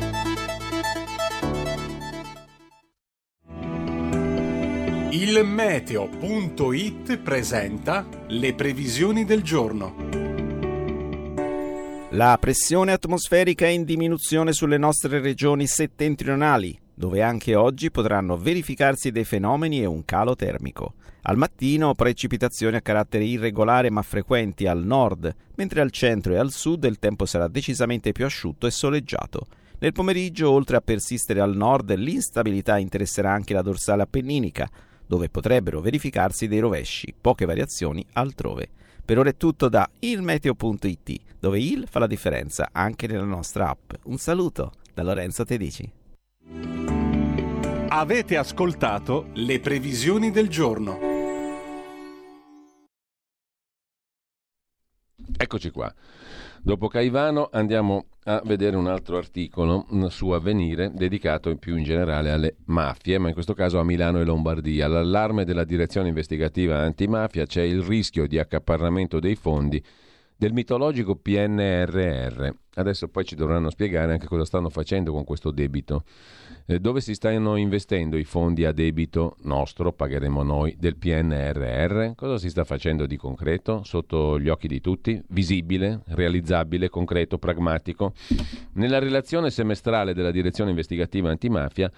Il meteo.it presenta le previsioni del giorno. La pressione atmosferica è in diminuzione sulle nostre regioni settentrionali, dove anche oggi potranno verificarsi dei fenomeni e un calo termico. Al mattino precipitazioni a carattere irregolare ma frequenti al nord, mentre al centro e al sud il tempo sarà decisamente più asciutto e soleggiato. Nel pomeriggio, oltre a persistere al nord, l'instabilità interesserà anche la dorsale appenninica, dove potrebbero verificarsi dei rovesci, poche variazioni altrove. Per ora è tutto da ilmeteo.it, dove il fa la differenza anche nella nostra app. Un saluto da Lorenzo Tedici. Avete ascoltato le previsioni del giorno. Eccoci qua. Dopo Caivano andiamo a vedere un altro articolo su Avvenire dedicato più in generale alle mafie, ma in questo caso a Milano e Lombardia. L'allarme della direzione investigativa antimafia c'è il rischio di accaparramento dei fondi del mitologico PNRR. Adesso poi ci dovranno spiegare anche cosa stanno facendo con questo debito. Eh, dove si stanno investendo i fondi a debito nostro, pagheremo noi, del PNRR? Cosa si sta facendo di concreto sotto gli occhi di tutti? Visibile, realizzabile, concreto, pragmatico? Nella relazione semestrale della direzione investigativa antimafia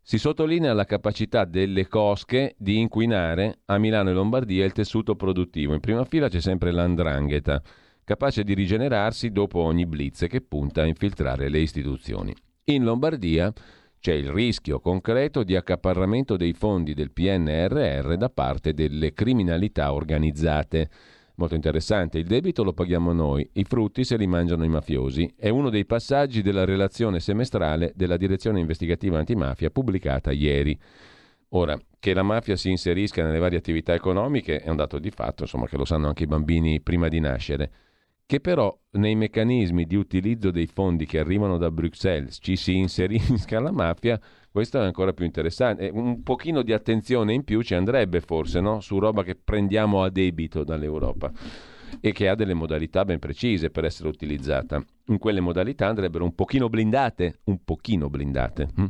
si sottolinea la capacità delle cosche di inquinare a Milano e Lombardia il tessuto produttivo. In prima fila c'è sempre l'andrangheta capace di rigenerarsi dopo ogni blitz che punta a infiltrare le istituzioni. In Lombardia c'è il rischio concreto di accaparramento dei fondi del PNRR da parte delle criminalità organizzate. Molto interessante, il debito lo paghiamo noi, i frutti se li mangiano i mafiosi. È uno dei passaggi della relazione semestrale della Direzione Investigativa Antimafia pubblicata ieri. Ora, che la mafia si inserisca nelle varie attività economiche è un dato di fatto, insomma, che lo sanno anche i bambini prima di nascere che però nei meccanismi di utilizzo dei fondi che arrivano da Bruxelles ci si inserisca la mafia, questo è ancora più interessante. Un pochino di attenzione in più ci andrebbe forse, no? Su roba che prendiamo a debito dall'Europa e che ha delle modalità ben precise per essere utilizzata. In quelle modalità andrebbero un pochino blindate, un pochino blindate. Hm?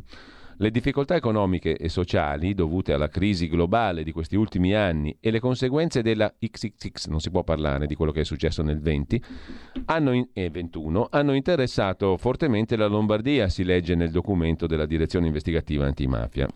Le difficoltà economiche e sociali dovute alla crisi globale di questi ultimi anni e le conseguenze della XXX, non si può parlare di quello che è successo nel 20, hanno in, e 21, hanno interessato fortemente la Lombardia, si legge nel documento della Direzione Investigativa Antimafia.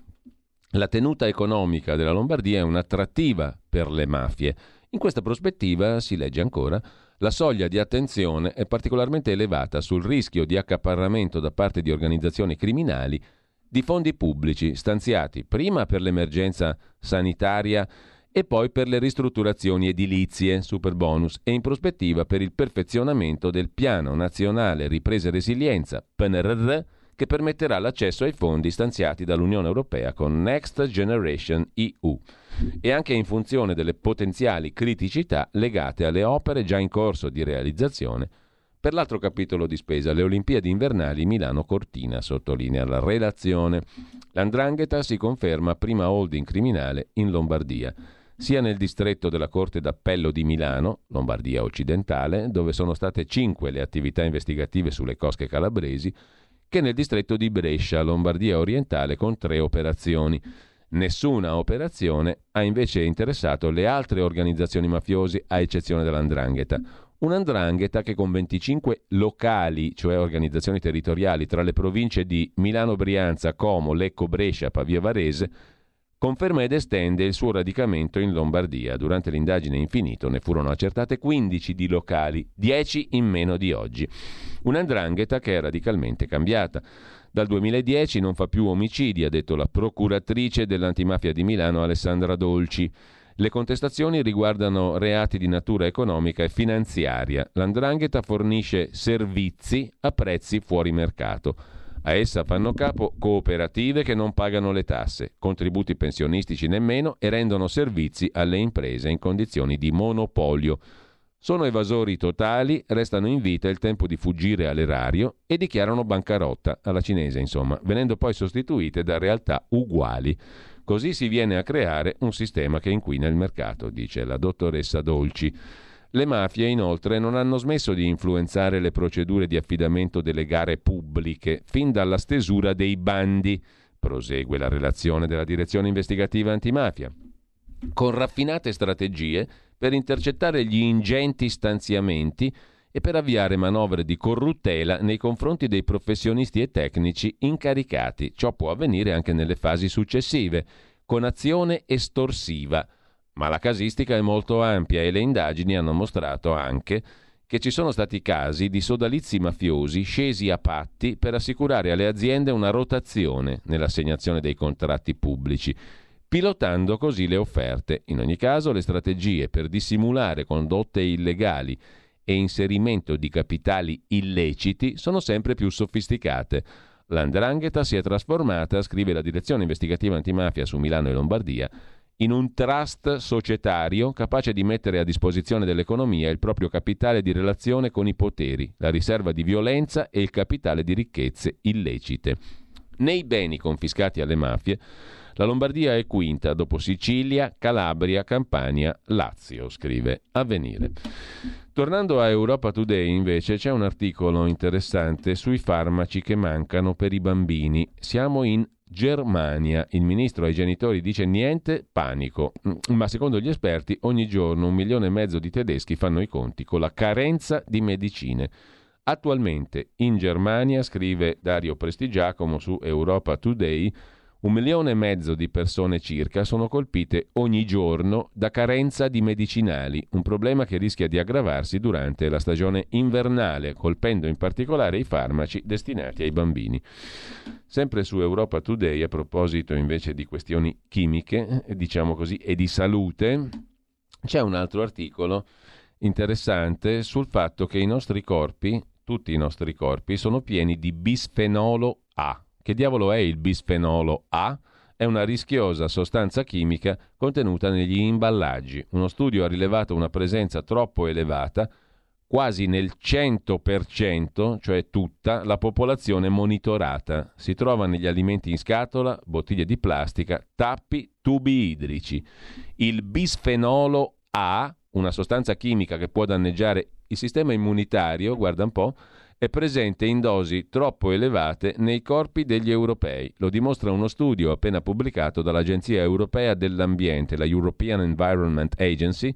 La tenuta economica della Lombardia è un'attrattiva per le mafie. In questa prospettiva, si legge ancora, la soglia di attenzione è particolarmente elevata sul rischio di accaparramento da parte di organizzazioni criminali di fondi pubblici stanziati prima per l'emergenza sanitaria e poi per le ristrutturazioni edilizie, super bonus, e in prospettiva per il perfezionamento del Piano Nazionale Ripresa e Resilienza, PNRR, che permetterà l'accesso ai fondi stanziati dall'Unione Europea con Next Generation EU e anche in funzione delle potenziali criticità legate alle opere già in corso di realizzazione per l'altro capitolo di spesa, le Olimpiadi invernali Milano-Cortina, sottolinea la relazione. L'Andrangheta si conferma prima holding criminale in Lombardia, sia nel distretto della Corte d'Appello di Milano, Lombardia occidentale, dove sono state cinque le attività investigative sulle cosche calabresi, che nel distretto di Brescia, Lombardia orientale, con tre operazioni. Nessuna operazione ha invece interessato le altre organizzazioni mafiosi, a eccezione dell'Andrangheta. Un'andrangheta che con 25 locali, cioè organizzazioni territoriali, tra le province di Milano, Brianza, Como, Lecco, Brescia, Pavia Varese, conferma ed estende il suo radicamento in Lombardia. Durante l'indagine infinito ne furono accertate 15 di locali, 10 in meno di oggi. Un'andrangheta che è radicalmente cambiata. Dal 2010 non fa più omicidi, ha detto la procuratrice dell'antimafia di Milano Alessandra Dolci. Le contestazioni riguardano reati di natura economica e finanziaria. L'andrangheta fornisce servizi a prezzi fuori mercato. A essa fanno capo cooperative che non pagano le tasse, contributi pensionistici nemmeno e rendono servizi alle imprese in condizioni di monopolio. Sono evasori totali, restano in vita il tempo di fuggire all'erario e dichiarano bancarotta, alla cinese insomma, venendo poi sostituite da realtà uguali. Così si viene a creare un sistema che inquina il mercato, dice la dottoressa Dolci. Le mafie inoltre non hanno smesso di influenzare le procedure di affidamento delle gare pubbliche, fin dalla stesura dei bandi, prosegue la relazione della direzione investigativa antimafia, con raffinate strategie per intercettare gli ingenti stanziamenti e per avviare manovre di corruttela nei confronti dei professionisti e tecnici incaricati. Ciò può avvenire anche nelle fasi successive, con azione estorsiva ma la casistica è molto ampia e le indagini hanno mostrato anche che ci sono stati casi di sodalizi mafiosi scesi a patti per assicurare alle aziende una rotazione nell'assegnazione dei contratti pubblici, pilotando così le offerte. In ogni caso le strategie per dissimulare condotte illegali e inserimento di capitali illeciti sono sempre più sofisticate. L'andrangheta si è trasformata, scrive la direzione investigativa antimafia su Milano e Lombardia, in un trust societario capace di mettere a disposizione dell'economia il proprio capitale di relazione con i poteri, la riserva di violenza e il capitale di ricchezze illecite. Nei beni confiscati alle mafie, la Lombardia è quinta dopo Sicilia, Calabria, Campania, Lazio, scrive Avvenire. Tornando a Europa Today, invece, c'è un articolo interessante sui farmaci che mancano per i bambini. Siamo in Germania. Il ministro ai genitori dice niente, panico. Ma secondo gli esperti ogni giorno un milione e mezzo di tedeschi fanno i conti con la carenza di medicine. Attualmente in Germania, scrive Dario Prestigiacomo su Europa Today, un milione e mezzo di persone circa sono colpite ogni giorno da carenza di medicinali, un problema che rischia di aggravarsi durante la stagione invernale, colpendo in particolare i farmaci destinati ai bambini. Sempre su Europa Today, a proposito invece di questioni chimiche, diciamo così, e di salute, c'è un altro articolo interessante sul fatto che i nostri corpi, tutti i nostri corpi, sono pieni di bisfenolo A che diavolo è il bisfenolo A? È una rischiosa sostanza chimica contenuta negli imballaggi. Uno studio ha rilevato una presenza troppo elevata quasi nel 100%, cioè tutta, la popolazione monitorata. Si trova negli alimenti in scatola, bottiglie di plastica, tappi, tubi idrici. Il bisfenolo A, una sostanza chimica che può danneggiare il sistema immunitario, guarda un po', è presente in dosi troppo elevate nei corpi degli europei. Lo dimostra uno studio appena pubblicato dall'Agenzia europea dell'ambiente, la European Environment Agency,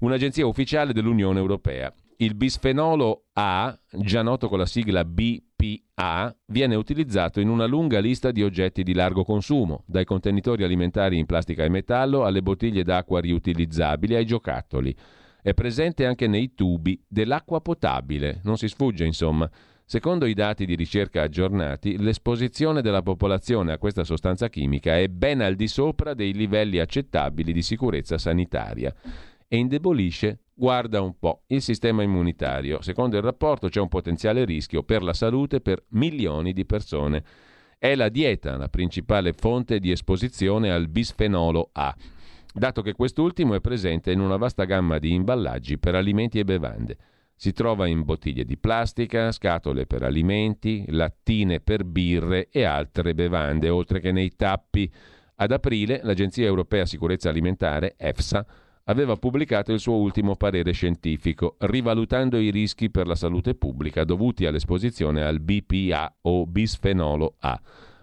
un'agenzia ufficiale dell'Unione europea. Il bisfenolo A, già noto con la sigla BPA, viene utilizzato in una lunga lista di oggetti di largo consumo, dai contenitori alimentari in plastica e metallo alle bottiglie d'acqua riutilizzabili ai giocattoli. È presente anche nei tubi dell'acqua potabile, non si sfugge insomma. Secondo i dati di ricerca aggiornati, l'esposizione della popolazione a questa sostanza chimica è ben al di sopra dei livelli accettabili di sicurezza sanitaria e indebolisce, guarda un po', il sistema immunitario. Secondo il rapporto c'è un potenziale rischio per la salute per milioni di persone. È la dieta la principale fonte di esposizione al bisfenolo A dato che quest'ultimo è presente in una vasta gamma di imballaggi per alimenti e bevande. Si trova in bottiglie di plastica, scatole per alimenti, lattine per birre e altre bevande, oltre che nei tappi. Ad aprile l'Agenzia Europea Sicurezza Alimentare, EFSA, aveva pubblicato il suo ultimo parere scientifico, rivalutando i rischi per la salute pubblica dovuti all'esposizione al BPA o bisfenolo A.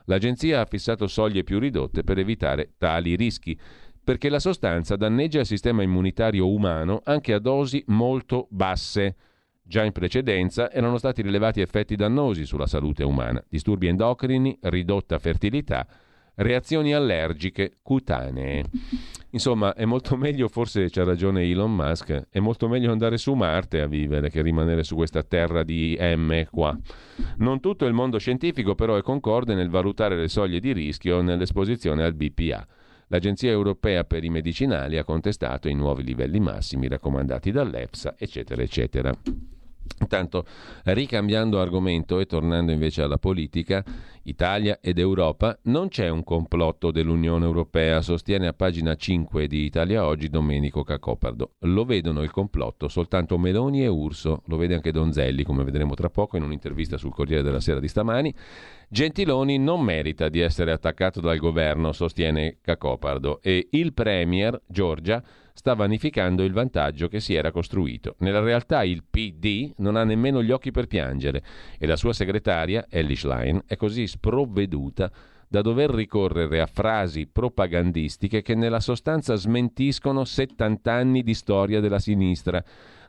L'agenzia ha fissato soglie più ridotte per evitare tali rischi, perché la sostanza danneggia il sistema immunitario umano anche a dosi molto basse. Già in precedenza erano stati rilevati effetti dannosi sulla salute umana, disturbi endocrini, ridotta fertilità, reazioni allergiche cutanee. Insomma, è molto meglio, forse c'ha ragione Elon Musk, è molto meglio andare su Marte a vivere che rimanere su questa terra di M qua. Non tutto il mondo scientifico però è concorde nel valutare le soglie di rischio nell'esposizione al BPA. L'Agenzia europea per i medicinali ha contestato i nuovi livelli massimi raccomandati dall'EFSA, eccetera, eccetera. Intanto, ricambiando argomento e tornando invece alla politica, Italia ed Europa, non c'è un complotto dell'Unione Europea, sostiene a pagina 5 di Italia Oggi Domenico Cacopardo. Lo vedono il complotto soltanto Meloni e Urso, lo vede anche Donzelli, come vedremo tra poco in un'intervista sul Corriere della Sera di stamani. Gentiloni non merita di essere attaccato dal governo, sostiene Cacopardo, e il Premier Giorgia sta vanificando il vantaggio che si era costruito. Nella realtà il PD non ha nemmeno gli occhi per piangere e la sua segretaria, Ellie Schlein, è così sprovveduta da dover ricorrere a frasi propagandistiche che nella sostanza smentiscono 70 anni di storia della sinistra.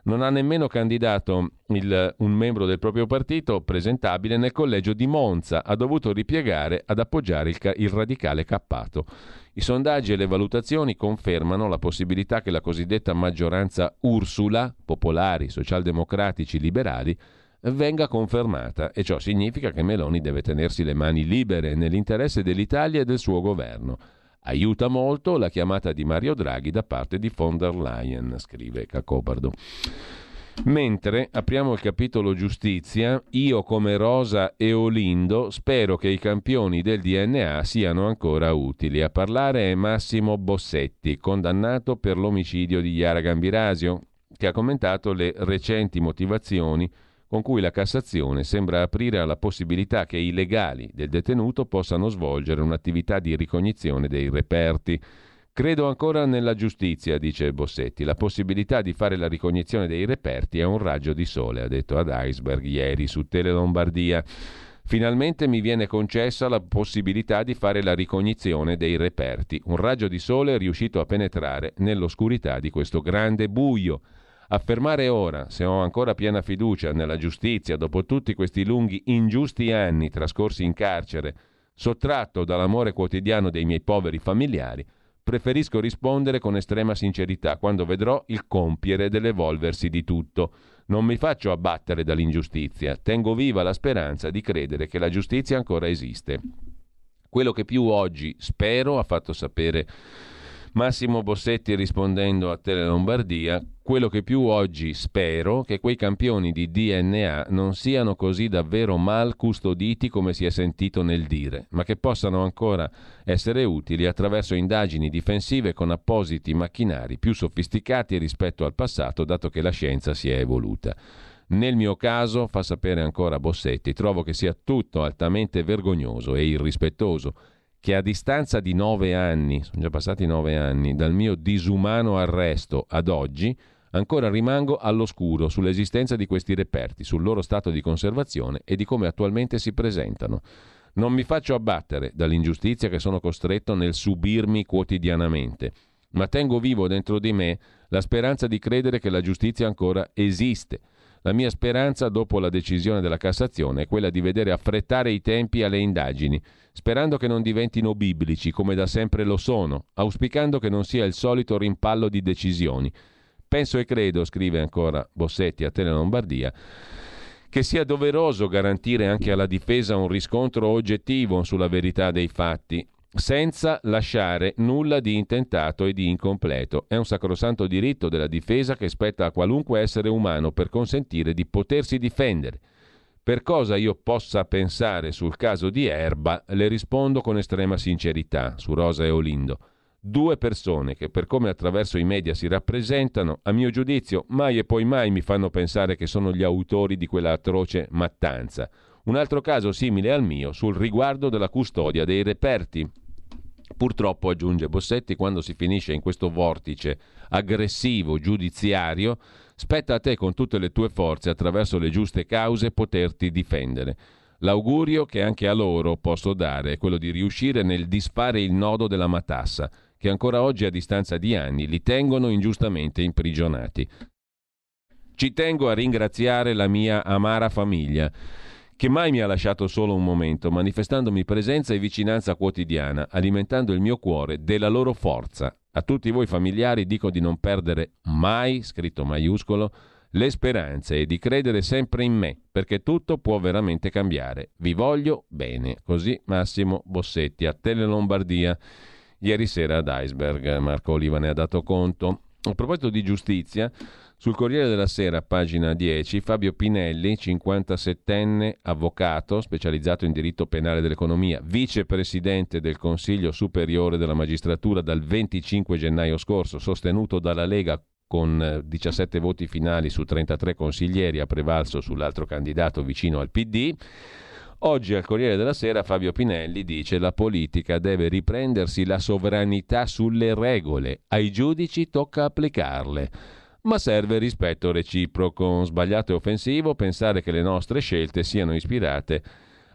Non ha nemmeno candidato il, un membro del proprio partito presentabile nel collegio di Monza, ha dovuto ripiegare ad appoggiare il, il radicale cappato. I sondaggi e le valutazioni confermano la possibilità che la cosiddetta maggioranza Ursula, popolari, socialdemocratici, liberali, venga confermata e ciò significa che Meloni deve tenersi le mani libere nell'interesse dell'Italia e del suo governo. Aiuta molto la chiamata di Mario Draghi da parte di von der Leyen, scrive Cacobardo. Mentre apriamo il capitolo giustizia, io come Rosa e Olindo spero che i campioni del DNA siano ancora utili. A parlare è Massimo Bossetti, condannato per l'omicidio di Chiara Gambirasio, che ha commentato le recenti motivazioni con cui la Cassazione sembra aprire alla possibilità che i legali del detenuto possano svolgere un'attività di ricognizione dei reperti. Credo ancora nella giustizia, dice Bossetti. La possibilità di fare la ricognizione dei reperti è un raggio di sole, ha detto ad Iceberg ieri su Tele Lombardia. Finalmente mi viene concessa la possibilità di fare la ricognizione dei reperti. Un raggio di sole è riuscito a penetrare nell'oscurità di questo grande buio. Affermare ora, se ho ancora piena fiducia nella giustizia dopo tutti questi lunghi, ingiusti anni trascorsi in carcere, sottratto dall'amore quotidiano dei miei poveri familiari, preferisco rispondere con estrema sincerità quando vedrò il compiere dell'evolversi di tutto. Non mi faccio abbattere dall'ingiustizia, tengo viva la speranza di credere che la giustizia ancora esiste. Quello che più oggi spero, ha fatto sapere Massimo Bossetti rispondendo a Tele Lombardia, quello che più oggi spero che quei campioni di DNA non siano così davvero mal custoditi come si è sentito nel dire, ma che possano ancora essere utili attraverso indagini difensive con appositi macchinari più sofisticati rispetto al passato, dato che la scienza si è evoluta. Nel mio caso, fa sapere ancora Bossetti, trovo che sia tutto altamente vergognoso e irrispettoso che a distanza di nove anni, sono già passati nove anni, dal mio disumano arresto ad oggi, ancora rimango all'oscuro sull'esistenza di questi reperti, sul loro stato di conservazione e di come attualmente si presentano. Non mi faccio abbattere dall'ingiustizia che sono costretto nel subirmi quotidianamente, ma tengo vivo dentro di me la speranza di credere che la giustizia ancora esiste la mia speranza dopo la decisione della Cassazione è quella di vedere affrettare i tempi alle indagini, sperando che non diventino biblici come da sempre lo sono, auspicando che non sia il solito rimpallo di decisioni. Penso e credo, scrive ancora Bossetti a Tele Lombardia, che sia doveroso garantire anche alla difesa un riscontro oggettivo sulla verità dei fatti, senza lasciare nulla di intentato e di incompleto. È un sacrosanto diritto della difesa che spetta a qualunque essere umano per consentire di potersi difendere. Per cosa io possa pensare sul caso di Erba, le rispondo con estrema sincerità su Rosa e Olindo. Due persone che per come attraverso i media si rappresentano, a mio giudizio, mai e poi mai mi fanno pensare che sono gli autori di quella atroce mattanza. Un altro caso simile al mio sul riguardo della custodia dei reperti. Purtroppo, aggiunge Bossetti, quando si finisce in questo vortice aggressivo giudiziario, spetta a te con tutte le tue forze, attraverso le giuste cause, poterti difendere. L'augurio che anche a loro posso dare è quello di riuscire nel disfare il nodo della matassa, che ancora oggi a distanza di anni li tengono ingiustamente imprigionati. Ci tengo a ringraziare la mia amara famiglia, che mai mi ha lasciato solo un momento, manifestandomi presenza e vicinanza quotidiana, alimentando il mio cuore della loro forza. A tutti voi familiari dico di non perdere mai, scritto maiuscolo, le speranze e di credere sempre in me, perché tutto può veramente cambiare. Vi voglio bene. Così Massimo Bossetti a Tele Lombardia ieri sera ad Iceberg. Marco Oliva ne ha dato conto. A proposito di giustizia, sul Corriere della Sera, pagina 10, Fabio Pinelli, 57enne avvocato, specializzato in diritto penale dell'economia, vicepresidente del Consiglio Superiore della Magistratura dal 25 gennaio scorso, sostenuto dalla Lega con 17 eh, voti finali su 33 consiglieri, ha prevalso sull'altro candidato vicino al PD. Oggi al Corriere della Sera Fabio Pinelli dice la politica deve riprendersi la sovranità sulle regole, ai giudici tocca applicarle, ma serve rispetto reciproco. Sbagliato e offensivo pensare che le nostre scelte siano ispirate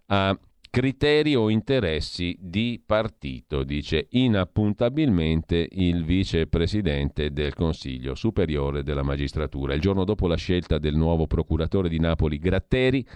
a criteri o interessi di partito, dice inappuntabilmente il vicepresidente del Consiglio Superiore della Magistratura. Il giorno dopo la scelta del nuovo procuratore di Napoli Gratteri,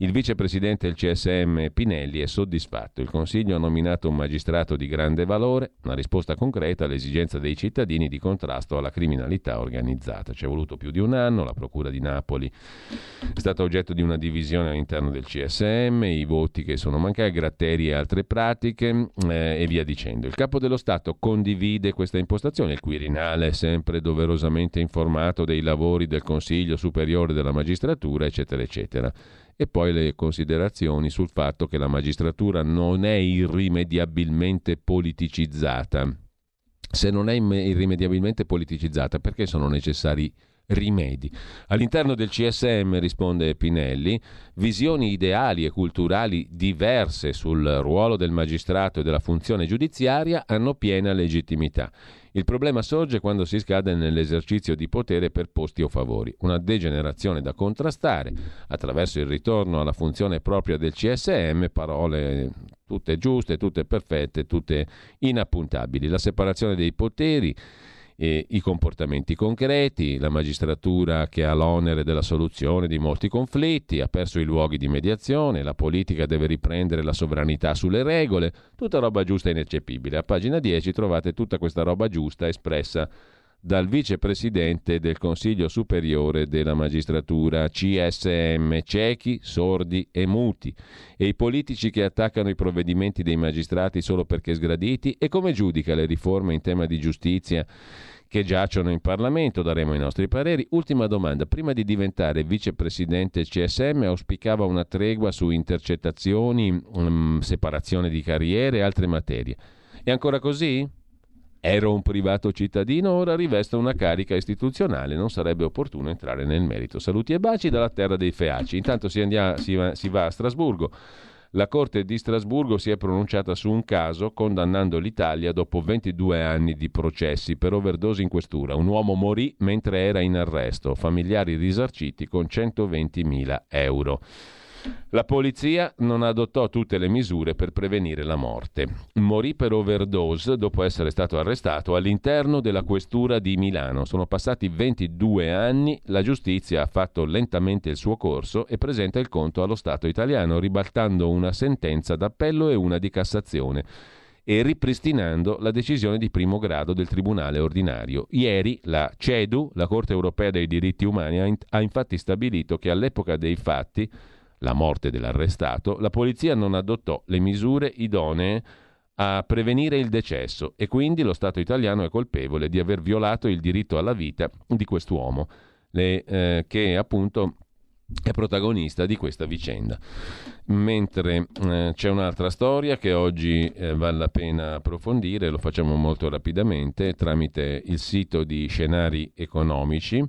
il vicepresidente del CSM Pinelli è soddisfatto. Il Consiglio ha nominato un magistrato di grande valore, una risposta concreta all'esigenza dei cittadini di contrasto alla criminalità organizzata. Ci è voluto più di un anno, la Procura di Napoli è stata oggetto di una divisione all'interno del CSM, i voti che sono mancati, Gratteri e altre pratiche eh, e via dicendo. Il Capo dello Stato condivide questa impostazione, il Quirinale è sempre doverosamente informato dei lavori del Consiglio Superiore della Magistratura, eccetera, eccetera e poi le considerazioni sul fatto che la magistratura non è irrimediabilmente politicizzata. Se non è irrimediabilmente politicizzata, perché sono necessari rimedi. All'interno del CSM, risponde Pinelli, visioni ideali e culturali diverse sul ruolo del magistrato e della funzione giudiziaria hanno piena legittimità. Il problema sorge quando si scade nell'esercizio di potere per posti o favori, una degenerazione da contrastare attraverso il ritorno alla funzione propria del CSM, parole tutte giuste, tutte perfette, tutte inappuntabili. La separazione dei poteri eh, i comportamenti concreti, la magistratura che ha l'onere della soluzione di molti conflitti, ha perso i luoghi di mediazione, la politica deve riprendere la sovranità sulle regole, tutta roba giusta e ineccepibile. A pagina 10 trovate tutta questa roba giusta espressa dal vicepresidente del Consiglio Superiore della Magistratura, CSM, ciechi, sordi e muti, e i politici che attaccano i provvedimenti dei magistrati solo perché sgraditi, e come giudica le riforme in tema di giustizia che giacciono in Parlamento, daremo i nostri pareri. Ultima domanda, prima di diventare vicepresidente CSM auspicava una tregua su intercettazioni, um, separazione di carriere e altre materie. È ancora così? Ero un privato cittadino, ora rivesto una carica istituzionale, non sarebbe opportuno entrare nel merito. Saluti e baci dalla terra dei Feaci. Intanto si, andia, si, va, si va a Strasburgo la Corte di Strasburgo si è pronunciata su un caso condannando l'Italia dopo 22 anni di processi per overdose in questura. Un uomo morì mentre era in arresto, familiari risarciti con 120.000 euro. La polizia non adottò tutte le misure per prevenire la morte. Morì per overdose dopo essere stato arrestato all'interno della questura di Milano. Sono passati 22 anni, la giustizia ha fatto lentamente il suo corso e presenta il conto allo Stato italiano, ribaltando una sentenza d'appello e una di Cassazione e ripristinando la decisione di primo grado del Tribunale ordinario. Ieri la CEDU, la Corte europea dei diritti umani, ha infatti stabilito che all'epoca dei fatti la morte dell'arrestato, la polizia non adottò le misure idonee a prevenire il decesso e quindi lo Stato italiano è colpevole di aver violato il diritto alla vita di quest'uomo, le, eh, che appunto è protagonista di questa vicenda. Mentre eh, c'è un'altra storia che oggi eh, vale la pena approfondire, lo facciamo molto rapidamente tramite il sito di scenari economici.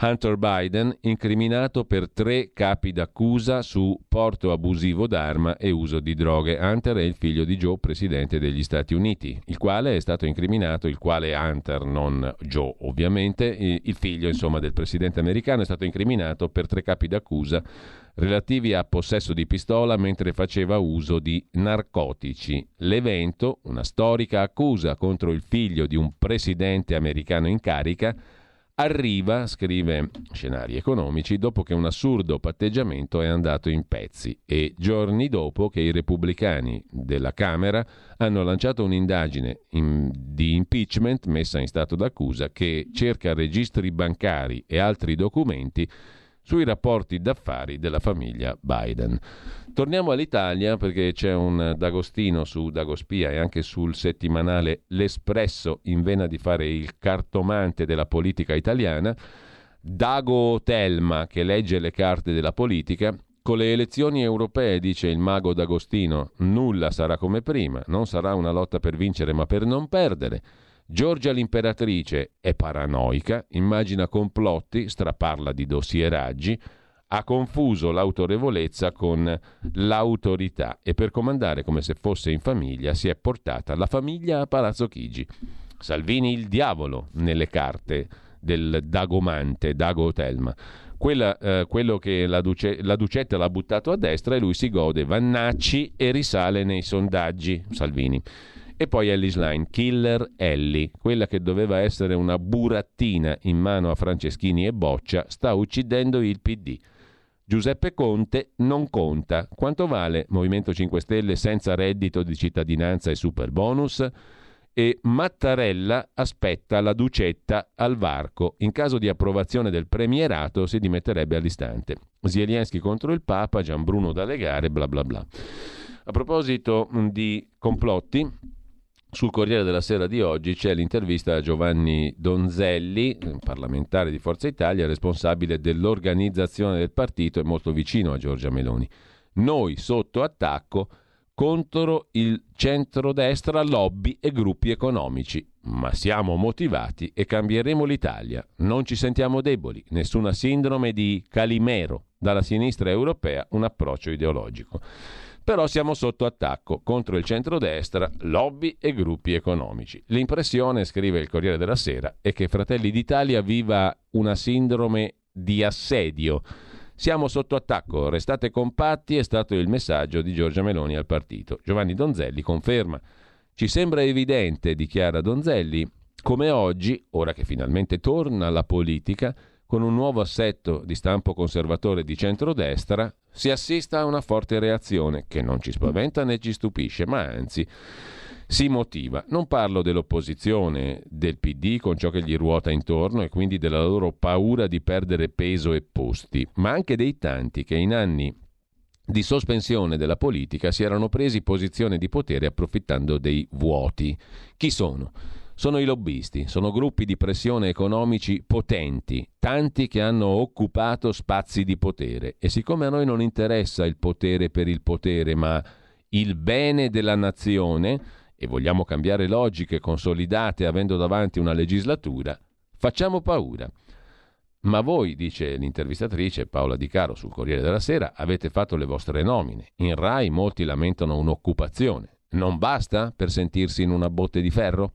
Hunter Biden incriminato per tre capi d'accusa su porto abusivo d'arma e uso di droghe. Hunter è il figlio di Joe, presidente degli Stati Uniti, il quale è stato incriminato, il quale Hunter, non Joe ovviamente, il figlio insomma del presidente americano è stato incriminato per tre capi d'accusa relativi a possesso di pistola mentre faceva uso di narcotici. L'evento, una storica accusa contro il figlio di un presidente americano in carica, arriva, scrive Scenari economici, dopo che un assurdo patteggiamento è andato in pezzi e giorni dopo che i repubblicani della Camera hanno lanciato un'indagine in, di impeachment messa in stato d'accusa che cerca registri bancari e altri documenti sui rapporti d'affari della famiglia Biden. Torniamo all'Italia perché c'è un D'Agostino su Dagospia e anche sul settimanale L'Espresso in vena di fare il cartomante della politica italiana. Dago Telma che legge le carte della politica. Con le elezioni europee, dice il mago D'Agostino, nulla sarà come prima, non sarà una lotta per vincere ma per non perdere. Giorgia l'imperatrice è paranoica, immagina complotti, straparla di dossieraggi, ha confuso l'autorevolezza con l'autorità e per comandare come se fosse in famiglia si è portata la famiglia a Palazzo Chigi. Salvini il diavolo nelle carte del Dagomante, Dago Telma. Quella, eh, quello che la, duce, la Ducetta l'ha buttato a destra e lui si gode Vannacci e risale nei sondaggi Salvini. E poi Ellis Line, Killer Ellie, quella che doveva essere una burattina in mano a Franceschini e Boccia, sta uccidendo il PD. Giuseppe Conte non conta. Quanto vale Movimento 5 Stelle senza reddito di cittadinanza e super bonus? E Mattarella aspetta la ducetta al varco. In caso di approvazione del premierato si dimetterebbe all'istante. Zelensky contro il Papa, Gianbruno da legare, bla bla bla. A proposito di complotti, sul Corriere della Sera di oggi c'è l'intervista a Giovanni Donzelli, parlamentare di Forza Italia, responsabile dell'organizzazione del partito e molto vicino a Giorgia Meloni. Noi sotto attacco contro il centrodestra, lobby e gruppi economici. Ma siamo motivati e cambieremo l'Italia. Non ci sentiamo deboli, nessuna sindrome di Calimero. Dalla sinistra europea un approccio ideologico. Però siamo sotto attacco contro il centrodestra, lobby e gruppi economici. L'impressione, scrive il Corriere della Sera, è che Fratelli d'Italia viva una sindrome di assedio. Siamo sotto attacco, restate compatti, è stato il messaggio di Giorgia Meloni al partito. Giovanni Donzelli conferma. Ci sembra evidente, dichiara Donzelli, come oggi, ora che finalmente torna la politica, con un nuovo assetto di stampo conservatore di centrodestra, si assista a una forte reazione che non ci spaventa né ci stupisce, ma anzi si motiva. Non parlo dell'opposizione del PD con ciò che gli ruota intorno e quindi della loro paura di perdere peso e posti, ma anche dei tanti che in anni di sospensione della politica si erano presi posizione di potere approfittando dei vuoti. Chi sono? Sono i lobbisti, sono gruppi di pressione economici potenti, tanti che hanno occupato spazi di potere e siccome a noi non interessa il potere per il potere, ma il bene della nazione e vogliamo cambiare logiche consolidate avendo davanti una legislatura, facciamo paura. Ma voi, dice l'intervistatrice Paola Di Caro sul Corriere della Sera, avete fatto le vostre nomine. In Rai molti lamentano un'occupazione. Non basta per sentirsi in una botte di ferro?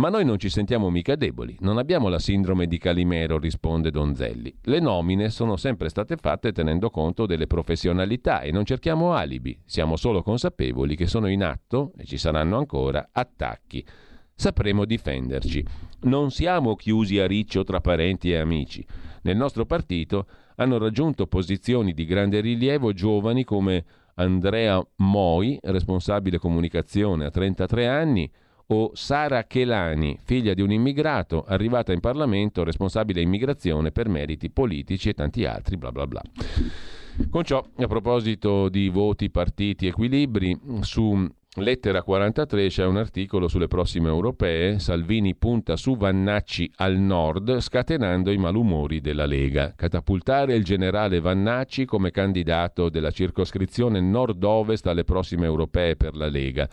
Ma noi non ci sentiamo mica deboli, non abbiamo la sindrome di Calimero, risponde Donzelli. Le nomine sono sempre state fatte tenendo conto delle professionalità e non cerchiamo alibi, siamo solo consapevoli che sono in atto, e ci saranno ancora, attacchi. Sapremo difenderci. Non siamo chiusi a riccio tra parenti e amici. Nel nostro partito hanno raggiunto posizioni di grande rilievo giovani come Andrea Moi, responsabile comunicazione a 33 anni, o Sara Chelani, figlia di un immigrato, arrivata in Parlamento, responsabile immigrazione per meriti politici e tanti altri, bla bla bla. Con ciò, a proposito di voti, partiti, equilibri, su Lettera 43 c'è un articolo sulle prossime europee. Salvini punta su Vannacci al nord, scatenando i malumori della Lega. Catapultare il generale Vannacci come candidato della circoscrizione nord-ovest alle prossime europee per la Lega.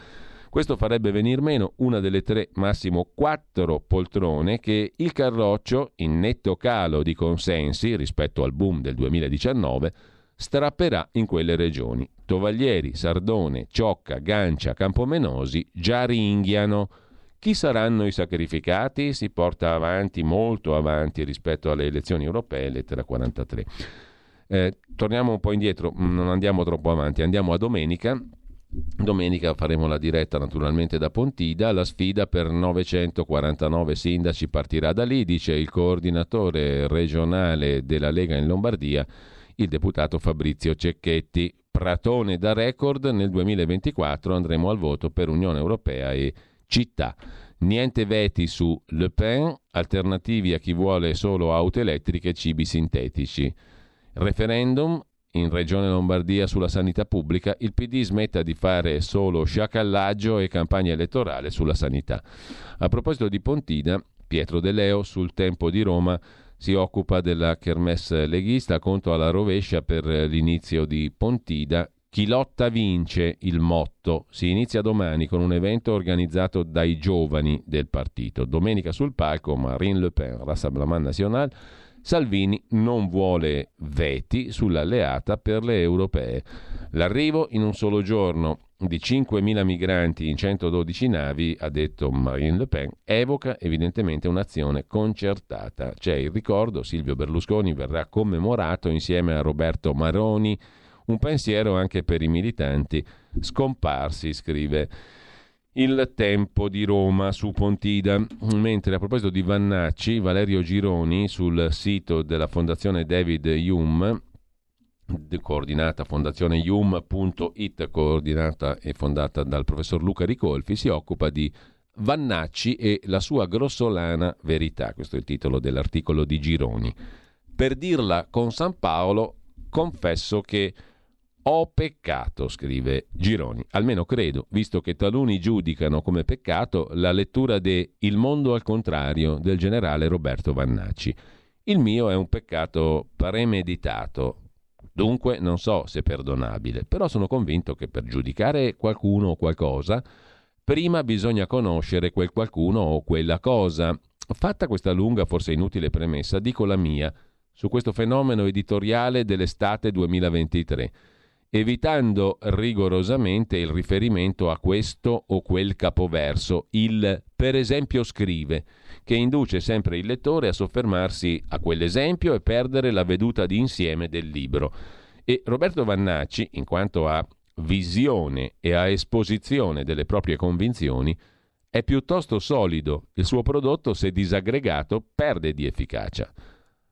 Questo farebbe venir meno una delle tre, massimo quattro poltrone che il Carroccio, in netto calo di consensi rispetto al boom del 2019, strapperà in quelle regioni. Tovaglieri, Sardone, Ciocca, Gancia, Campomenosi già ringhiano. Chi saranno i sacrificati? Si porta avanti, molto avanti rispetto alle elezioni europee, lettera 43. Eh, torniamo un po' indietro, non andiamo troppo avanti, andiamo a domenica. Domenica faremo la diretta naturalmente da Pontida, la sfida per 949 sindaci partirà da lì, dice il coordinatore regionale della Lega in Lombardia, il deputato Fabrizio Cecchetti. Pratone da record, nel 2024 andremo al voto per Unione Europea e città. Niente veti su Le Pen, alternativi a chi vuole solo auto elettriche e cibi sintetici. Referendum in Regione Lombardia sulla sanità pubblica, il PD smetta di fare solo sciacallaggio e campagna elettorale sulla sanità. A proposito di Pontina, Pietro De Leo sul tempo di Roma si occupa della kermesse leghista, conto alla rovescia per l'inizio di Pontida. Chi lotta vince il motto. Si inizia domani con un evento organizzato dai giovani del partito. Domenica sul palco Marine Le Pen, Rassemblement National. Salvini non vuole veti sull'alleata per le europee. L'arrivo in un solo giorno di 5.000 migranti in 112 navi, ha detto Marine Le Pen, evoca evidentemente un'azione concertata. C'è il ricordo, Silvio Berlusconi verrà commemorato insieme a Roberto Maroni, un pensiero anche per i militanti scomparsi, scrive il tempo di Roma su Pontida. Mentre a proposito di Vannacci, Valerio Gironi sul sito della Fondazione David Hume coordinata fondazione yum.it, coordinata e fondata dal professor Luca Ricolfi, si occupa di Vannacci e la sua grossolana verità. Questo è il titolo dell'articolo di Gironi. Per dirla con San Paolo, confesso che ho peccato, scrive Gironi. Almeno credo, visto che taluni giudicano come peccato la lettura de Il mondo al contrario del generale Roberto Vannacci. Il mio è un peccato premeditato, Dunque non so se perdonabile, però sono convinto che per giudicare qualcuno o qualcosa, prima bisogna conoscere quel qualcuno o quella cosa. Fatta questa lunga, forse inutile premessa, dico la mia su questo fenomeno editoriale dell'estate 2023, evitando rigorosamente il riferimento a questo o quel capoverso, il per esempio scrive, che induce sempre il lettore a soffermarsi a quell'esempio e perdere la veduta d'insieme del libro. E Roberto Vannacci, in quanto a visione e a esposizione delle proprie convinzioni, è piuttosto solido. Il suo prodotto, se disaggregato, perde di efficacia.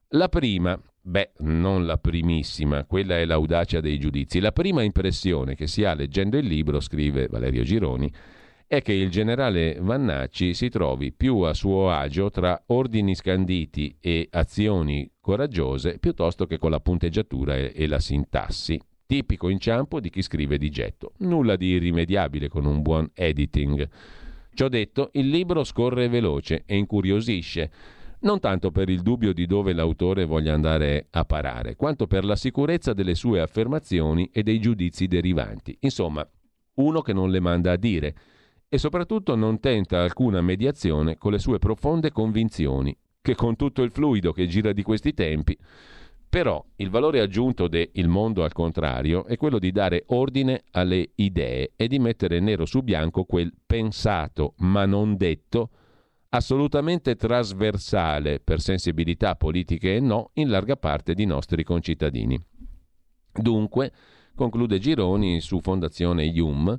La prima, beh, non la primissima, quella è l'audacia dei giudizi. La prima impressione che si ha leggendo il libro, scrive Valerio Gironi, è che il generale Vannacci si trovi più a suo agio tra ordini scanditi e azioni coraggiose piuttosto che con la punteggiatura e, la sintassi, tipico inciampo di chi scrive di getto. Nulla di irrimediabile con un buon editing. Ciò detto, il libro scorre veloce e incuriosisce, non tanto per il dubbio di dove l'autore voglia andare a parare, quanto per la sicurezza delle sue affermazioni e dei giudizi derivanti. Insomma, uno che non le manda a dire e soprattutto non tenta alcuna mediazione con le sue profonde convinzioni, che con tutto il fluido che gira di questi tempi, però il valore aggiunto de Il mondo al contrario è quello di dare ordine alle idee e di mettere nero su bianco quel pensato ma non detto, assolutamente trasversale per sensibilità politiche e no in larga parte di nostri concittadini. Dunque, conclude Gironi su Fondazione IUM,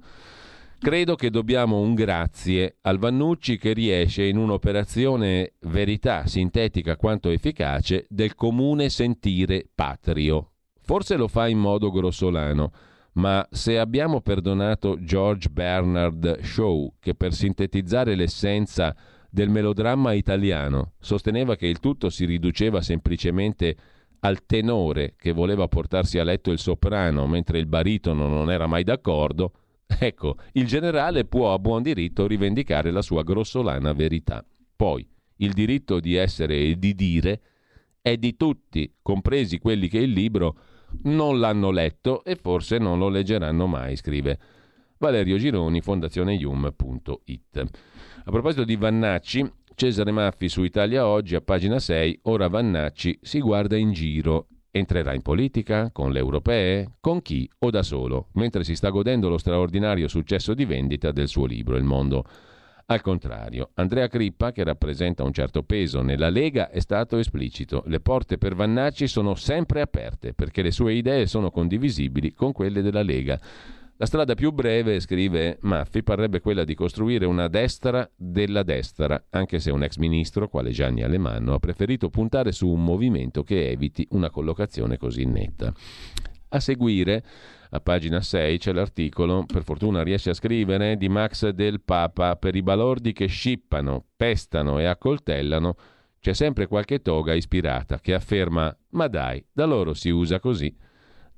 Credo che dobbiamo un grazie al Vannucci che riesce in un'operazione verità sintetica quanto efficace del comune sentire patrio. Forse lo fa in modo grossolano, ma se abbiamo perdonato George Bernard Shaw, che per sintetizzare l'essenza del melodramma italiano sosteneva che il tutto si riduceva semplicemente al tenore che voleva portarsi a letto il soprano mentre il baritono non era mai d'accordo, Ecco, il generale può a buon diritto rivendicare la sua grossolana verità. Poi, il diritto di essere e di dire è di tutti, compresi quelli che il libro non l'hanno letto e forse non lo leggeranno mai, scrive Valerio Gironi, fondazioneium.it. A proposito di Vannacci, Cesare Maffi su Italia Oggi, a pagina 6, ora Vannacci si guarda in giro. Entrerà in politica? Con le europee? Con chi o da solo? Mentre si sta godendo lo straordinario successo di vendita del suo libro, Il mondo al contrario, Andrea Crippa, che rappresenta un certo peso nella Lega, è stato esplicito. Le porte per Vannacci sono sempre aperte perché le sue idee sono condivisibili con quelle della Lega. La strada più breve, scrive Maffi, parrebbe quella di costruire una destra della destra, anche se un ex ministro, quale Gianni Alemanno, ha preferito puntare su un movimento che eviti una collocazione così netta. A seguire a pagina 6 c'è l'articolo, per fortuna riesce a scrivere, di Max del Papa per i balordi che scippano, pestano e accoltellano. C'è sempre qualche toga ispirata che afferma ma dai, da loro si usa così.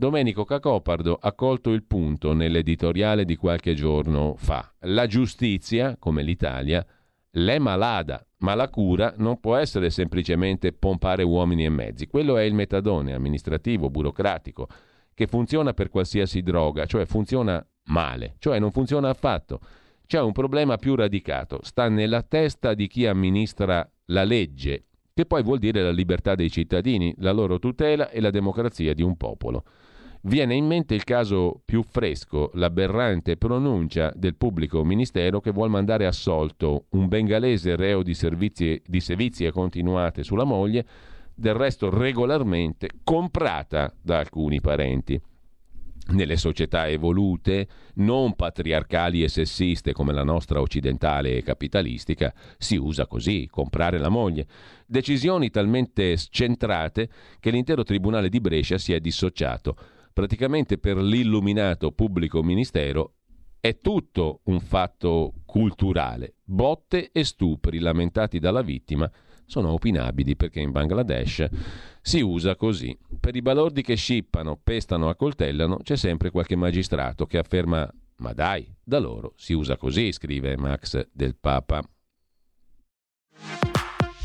Domenico Cacopardo ha colto il punto nell'editoriale di qualche giorno fa. La giustizia, come l'Italia, l'è malada, ma la cura non può essere semplicemente pompare uomini e mezzi. Quello è il metadone amministrativo, burocratico che funziona per qualsiasi droga, cioè funziona male, cioè non funziona affatto. C'è un problema più radicato, sta nella testa di chi amministra la legge, che poi vuol dire la libertà dei cittadini, la loro tutela e la democrazia di un popolo. Viene in mente il caso più fresco, l'aberrante pronuncia del pubblico ministero che vuol mandare assolto un bengalese reo di, servizi, di sevizie continuate sulla moglie del resto regolarmente comprata da alcuni parenti. Nelle società evolute, non patriarcali e sessiste come la nostra occidentale e capitalistica, si usa così, comprare la moglie. Decisioni talmente scentrate che l'intero Tribunale di Brescia si è dissociato. Praticamente per l'illuminato pubblico ministero è tutto un fatto culturale. Botte e stupri lamentati dalla vittima sono opinabili perché in Bangladesh si usa così. Per i balordi che scippano, pestano, accoltellano, c'è sempre qualche magistrato che afferma ma dai, da loro si usa così, scrive Max del Papa.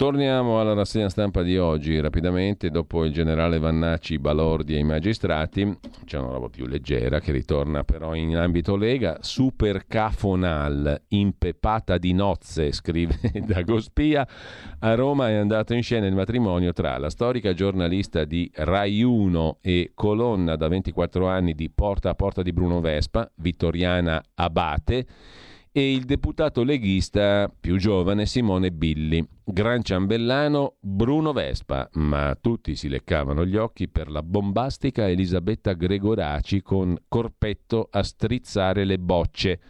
Torniamo alla rassegna stampa di oggi rapidamente, dopo il generale Vannacci, Balordi e i magistrati, c'è una roba più leggera che ritorna però in ambito Lega, super cafonal, impepata di nozze, scrive Dagospia, a Roma è andato in scena il matrimonio tra la storica giornalista di Rai 1 e colonna da 24 anni di Porta a Porta di Bruno Vespa, Vittoriana Abate, e il deputato leghista più giovane Simone Billi. Gran ciambellano Bruno Vespa, ma tutti si leccavano gli occhi per la bombastica Elisabetta Gregoraci con corpetto a strizzare le bocce.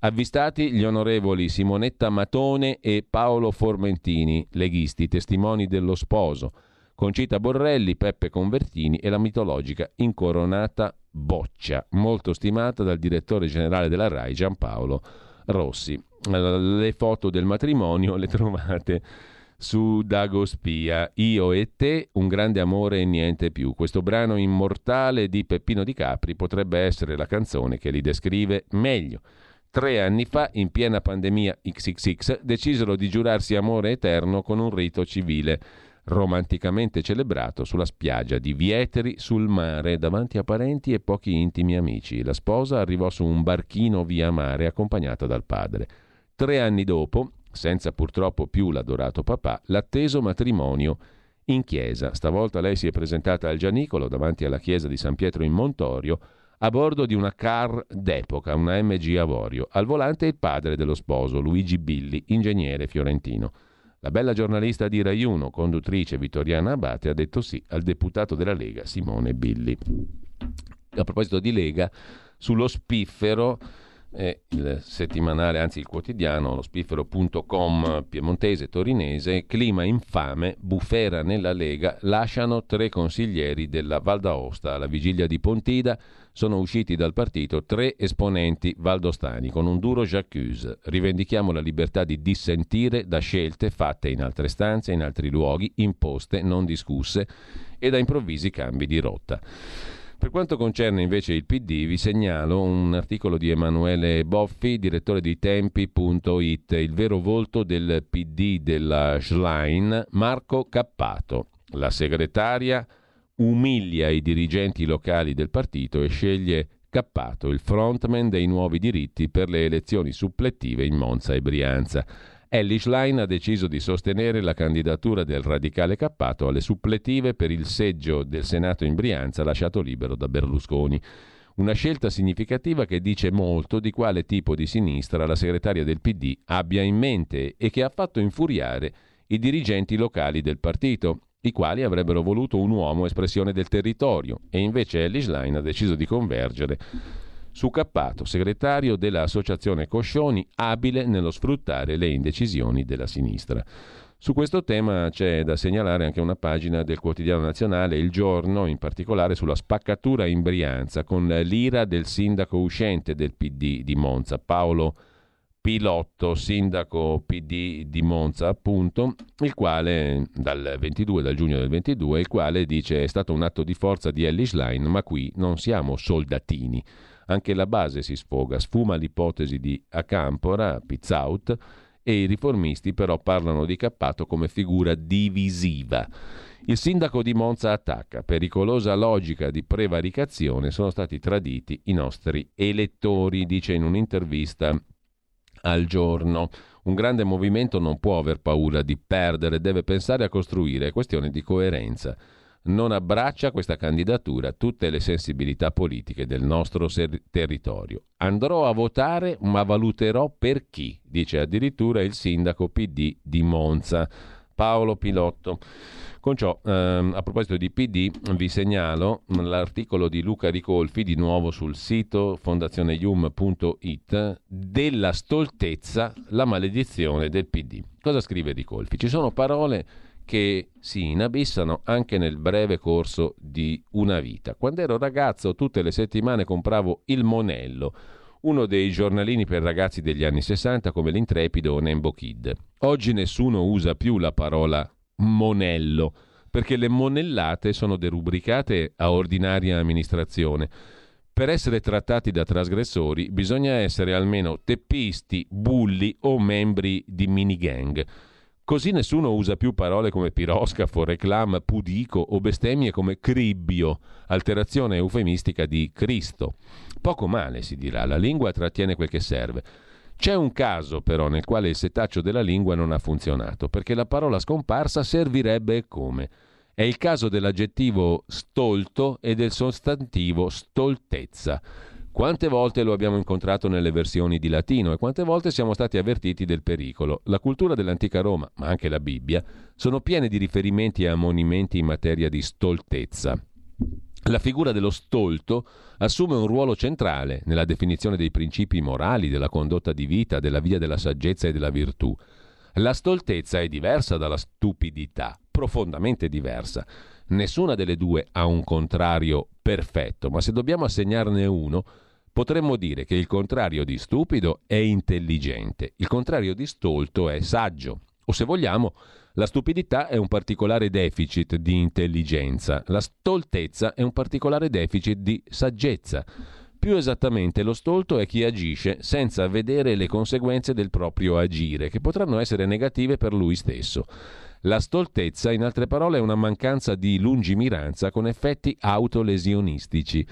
Avvistati gli onorevoli Simonetta Matone e Paolo Formentini, leghisti, testimoni dello sposo, Concita Borrelli, Peppe Convertini e la mitologica incoronata Boccia, molto stimata dal direttore generale della RAI Giampaolo Rossi. Le foto del matrimonio le trovate su Dago Spia. Io e te, un grande amore e niente più. Questo brano immortale di Peppino Di Capri potrebbe essere la canzone che li descrive meglio. Tre anni fa, in piena pandemia XXX, decisero di giurarsi amore eterno con un rito civile romanticamente celebrato sulla spiaggia di Vieteri sul mare davanti a parenti e pochi intimi amici. La sposa arrivò su un barchino via mare accompagnata dal padre. Tre anni dopo, senza purtroppo più l'adorato papà, l'atteso matrimonio in chiesa. Stavolta lei si è presentata al Gianicolo davanti alla chiesa di San Pietro in Montorio a bordo di una car d'epoca, una MG Avorio. Al volante il padre dello sposo, Luigi Billi, ingegnere fiorentino. La bella giornalista di Rai 1, conduttrice Vittoriana Abate, ha detto sì al deputato della Lega Simone Billi. A proposito di Lega, sullo spiffero e il settimanale, anzi il quotidiano, lo spiffero.com piemontese torinese, clima infame, bufera nella Lega, lasciano tre consiglieri della Val d'Aosta. Alla vigilia di Pontida sono usciti dal partito tre esponenti valdostani con un duro j'accuse. Rivendichiamo la libertà di dissentire da scelte fatte in altre stanze, in altri luoghi, imposte, non discusse e da improvvisi cambi di rotta. Per quanto concerne invece il PD, vi segnalo un articolo di Emanuele Boffi, direttore di Tempi.it, il vero volto del PD della Schlein, Marco Cappato. La segretaria umilia i dirigenti locali del partito e sceglie Cappato, il frontman dei nuovi diritti per le elezioni supplettive in Monza e Brianza. Ellis Line ha deciso di sostenere la candidatura del radicale Cappato alle suppletive per il seggio del Senato in Brianza lasciato libero da Berlusconi. Una scelta significativa che dice molto di quale tipo di sinistra la segretaria del PD abbia in mente e che ha fatto infuriare i dirigenti locali del partito, i quali avrebbero voluto un uomo espressione del territorio, e invece Ellis Line ha deciso di convergere su Cappato, segretario dell'associazione Coscioni, abile nello sfruttare le indecisioni della sinistra. Su questo tema c'è da segnalare anche una pagina del quotidiano nazionale, Il Giorno, in particolare sulla spaccatura in Brianza, con l'ira del sindaco uscente del PD di Monza, Paolo Pilotto, sindaco PD di Monza, appunto, il quale dal 22, dal giugno del 22, il quale dice è stato un atto di forza di Ellis Line, ma qui non siamo soldatini. Anche la base si sfoga, sfuma l'ipotesi di Acampora, Pizzout, e i riformisti però parlano di Cappato come figura divisiva. Il sindaco di Monza attacca. Pericolosa logica di prevaricazione sono stati traditi i nostri elettori, dice in un'intervista al giorno. Un grande movimento non può aver paura di perdere, deve pensare a costruire, è questione di coerenza non abbraccia questa candidatura tutte le sensibilità politiche del nostro ser- territorio. Andrò a votare, ma valuterò per chi, dice addirittura il sindaco PD di Monza, Paolo Pilotto. Con ciò, ehm, a proposito di PD, vi segnalo l'articolo di Luca Ricolfi, di nuovo sul sito fondazioneium.it, della stoltezza, la maledizione del PD. Cosa scrive Ricolfi? Ci sono parole che si inabissano anche nel breve corso di una vita. Quando ero ragazzo tutte le settimane compravo il Monello, uno dei giornalini per ragazzi degli anni 60 come l'Intrepido Nembo Kid. Oggi nessuno usa più la parola monello, perché le monellate sono derubricate a ordinaria amministrazione. Per essere trattati da trasgressori bisogna essere almeno teppisti, bulli o membri di minigang. Così nessuno usa più parole come piroscafo, reclam, pudico o bestemmie come cribbio, alterazione eufemistica di Cristo. Poco male, si dirà, la lingua trattiene quel che serve. C'è un caso però nel quale il setaccio della lingua non ha funzionato, perché la parola scomparsa servirebbe come. È il caso dell'aggettivo stolto e del sostantivo stoltezza. Quante volte lo abbiamo incontrato nelle versioni di latino e quante volte siamo stati avvertiti del pericolo. La cultura dell'antica Roma, ma anche la Bibbia, sono piene di riferimenti e ammonimenti in materia di stoltezza. La figura dello stolto assume un ruolo centrale nella definizione dei principi morali, della condotta di vita, della via della saggezza e della virtù. La stoltezza è diversa dalla stupidità, profondamente diversa. Nessuna delle due ha un contrario perfetto, ma se dobbiamo assegnarne uno, potremmo dire che il contrario di stupido è intelligente, il contrario di stolto è saggio, o se vogliamo, la stupidità è un particolare deficit di intelligenza, la stoltezza è un particolare deficit di saggezza. Più esattamente, lo stolto è chi agisce senza vedere le conseguenze del proprio agire, che potranno essere negative per lui stesso. La stoltezza, in altre parole, è una mancanza di lungimiranza con effetti autolesionistici.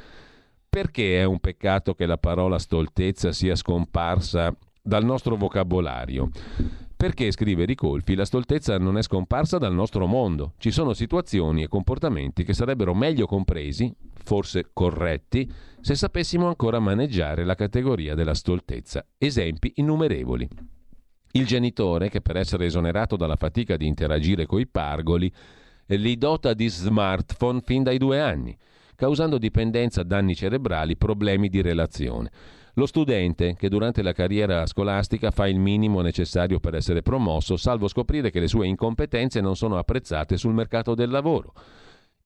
Perché è un peccato che la parola stoltezza sia scomparsa dal nostro vocabolario? Perché, scrive Ricolfi, la stoltezza non è scomparsa dal nostro mondo. Ci sono situazioni e comportamenti che sarebbero meglio compresi, forse corretti, se sapessimo ancora maneggiare la categoria della stoltezza. Esempi innumerevoli. Il genitore, che per essere esonerato dalla fatica di interagire coi pargoli, li dota di smartphone fin dai due anni, causando dipendenza, danni cerebrali, problemi di relazione. Lo studente, che durante la carriera scolastica fa il minimo necessario per essere promosso, salvo scoprire che le sue incompetenze non sono apprezzate sul mercato del lavoro.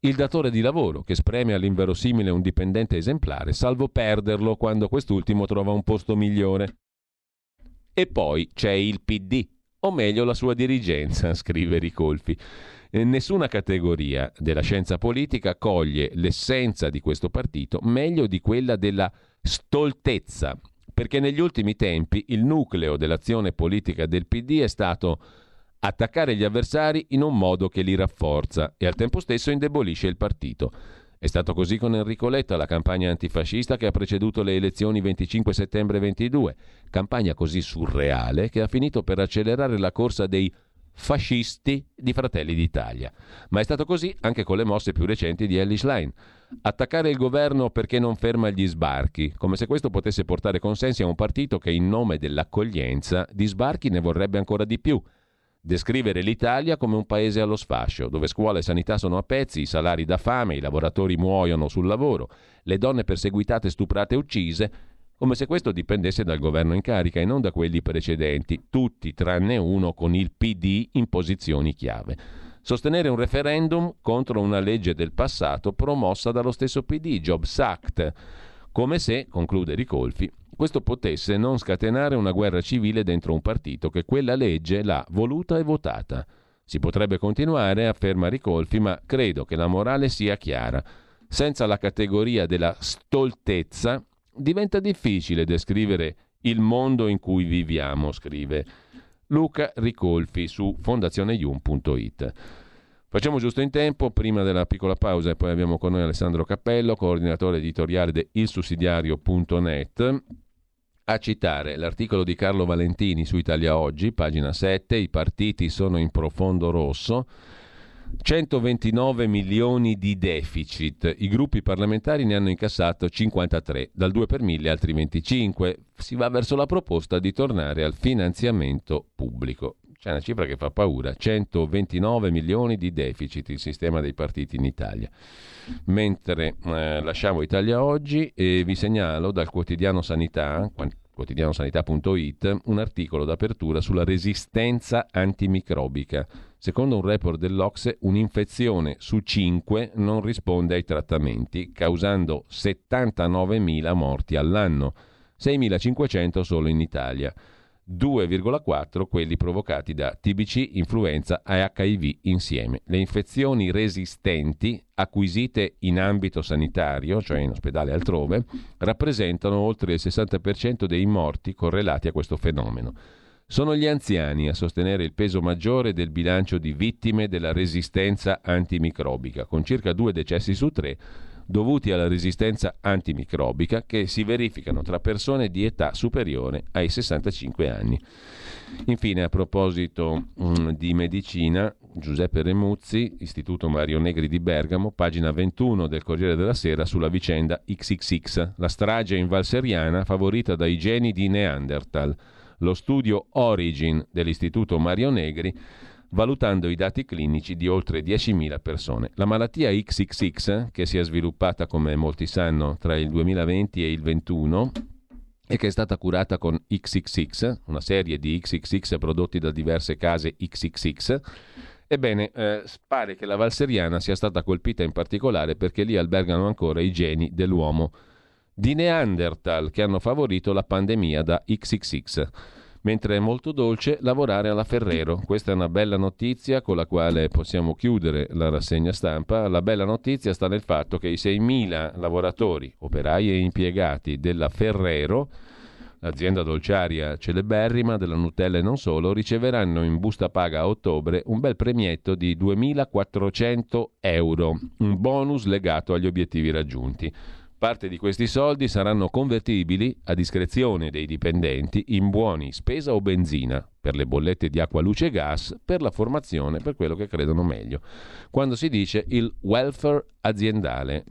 Il datore di lavoro, che spreme all'inverosimile un dipendente esemplare, salvo perderlo quando quest'ultimo trova un posto migliore. E poi c'è il PD, o meglio la sua dirigenza, scrive Ricolfi. Nessuna categoria della scienza politica coglie l'essenza di questo partito meglio di quella della stoltezza, perché negli ultimi tempi il nucleo dell'azione politica del PD è stato attaccare gli avversari in un modo che li rafforza e al tempo stesso indebolisce il partito. È stato così con Enrico Letta, la campagna antifascista che ha preceduto le elezioni 25 settembre 22, campagna così surreale che ha finito per accelerare la corsa dei fascisti di Fratelli d'Italia. Ma è stato così anche con le mosse più recenti di Ellis Line. Attaccare il governo perché non ferma gli sbarchi, come se questo potesse portare consensi a un partito che in nome dell'accoglienza di sbarchi ne vorrebbe ancora di più descrivere l'Italia come un paese allo sfascio, dove scuola e sanità sono a pezzi, i salari da fame, i lavoratori muoiono sul lavoro, le donne perseguitate, stuprate e uccise, come se questo dipendesse dal governo in carica e non da quelli precedenti, tutti tranne uno con il PD in posizioni chiave. Sostenere un referendum contro una legge del passato promossa dallo stesso PD, Jobs Act, come se, conclude Ricolfi, questo potesse non scatenare una guerra civile dentro un partito che quella legge l'ha voluta e votata. Si potrebbe continuare, afferma Ricolfi, ma credo che la morale sia chiara. Senza la categoria della stoltezza diventa difficile descrivere il mondo in cui viviamo, scrive Luca Ricolfi su fondazioneium.it. Facciamo giusto in tempo, prima della piccola pausa, e poi abbiamo con noi Alessandro Cappello, coordinatore editoriale di ilsussidiario.net a citare l'articolo di Carlo Valentini su Italia Oggi, pagina 7, i partiti sono in profondo rosso, 129 milioni di deficit, i gruppi parlamentari ne hanno incassato 53, dal 2 per 1000 altri 25, si va verso la proposta di tornare al finanziamento pubblico. C'è una cifra che fa paura, 129 milioni di deficit il sistema dei partiti in Italia. Mentre eh, lasciamo Italia oggi e vi segnalo dal quotidiano Sanità, quotidianosanità.it, un articolo d'apertura sulla resistenza antimicrobica. Secondo un report dell'Ocse, un'infezione su 5 non risponde ai trattamenti, causando 79.000 morti all'anno, 6.500 solo in Italia. 2,4 quelli provocati da TBC, influenza e HIV insieme. Le infezioni resistenti acquisite in ambito sanitario, cioè in ospedale altrove, rappresentano oltre il 60% dei morti correlati a questo fenomeno. Sono gli anziani a sostenere il peso maggiore del bilancio di vittime della resistenza antimicrobica, con circa due decessi su tre dovuti alla resistenza antimicrobica che si verificano tra persone di età superiore ai 65 anni. Infine, a proposito um, di medicina, Giuseppe Remuzzi, Istituto Mario Negri di Bergamo, pagina 21 del Corriere della Sera sulla vicenda XXX, la strage in Valseriana favorita dai geni di Neanderthal. Lo studio Origin dell'Istituto Mario Negri valutando i dati clinici di oltre 10.000 persone. La malattia XXX, che si è sviluppata, come molti sanno, tra il 2020 e il 2021, e che è stata curata con XXX, una serie di XXX prodotti da diverse case XXX, Ebbene, eh, pare che la Valseriana sia stata colpita in particolare perché lì albergano ancora i geni dell'uomo di Neanderthal che hanno favorito la pandemia da XXX mentre è molto dolce lavorare alla Ferrero. Questa è una bella notizia con la quale possiamo chiudere la rassegna stampa. La bella notizia sta nel fatto che i 6.000 lavoratori, operai e impiegati della Ferrero, l'azienda dolciaria celeberrima della Nutella e non solo, riceveranno in busta paga a ottobre un bel premietto di 2.400 euro, un bonus legato agli obiettivi raggiunti. Parte di questi soldi saranno convertibili a discrezione dei dipendenti in buoni spesa o benzina per le bollette di acqua, luce e gas, per la formazione, per quello che credono meglio. Quando si dice il welfare aziendale.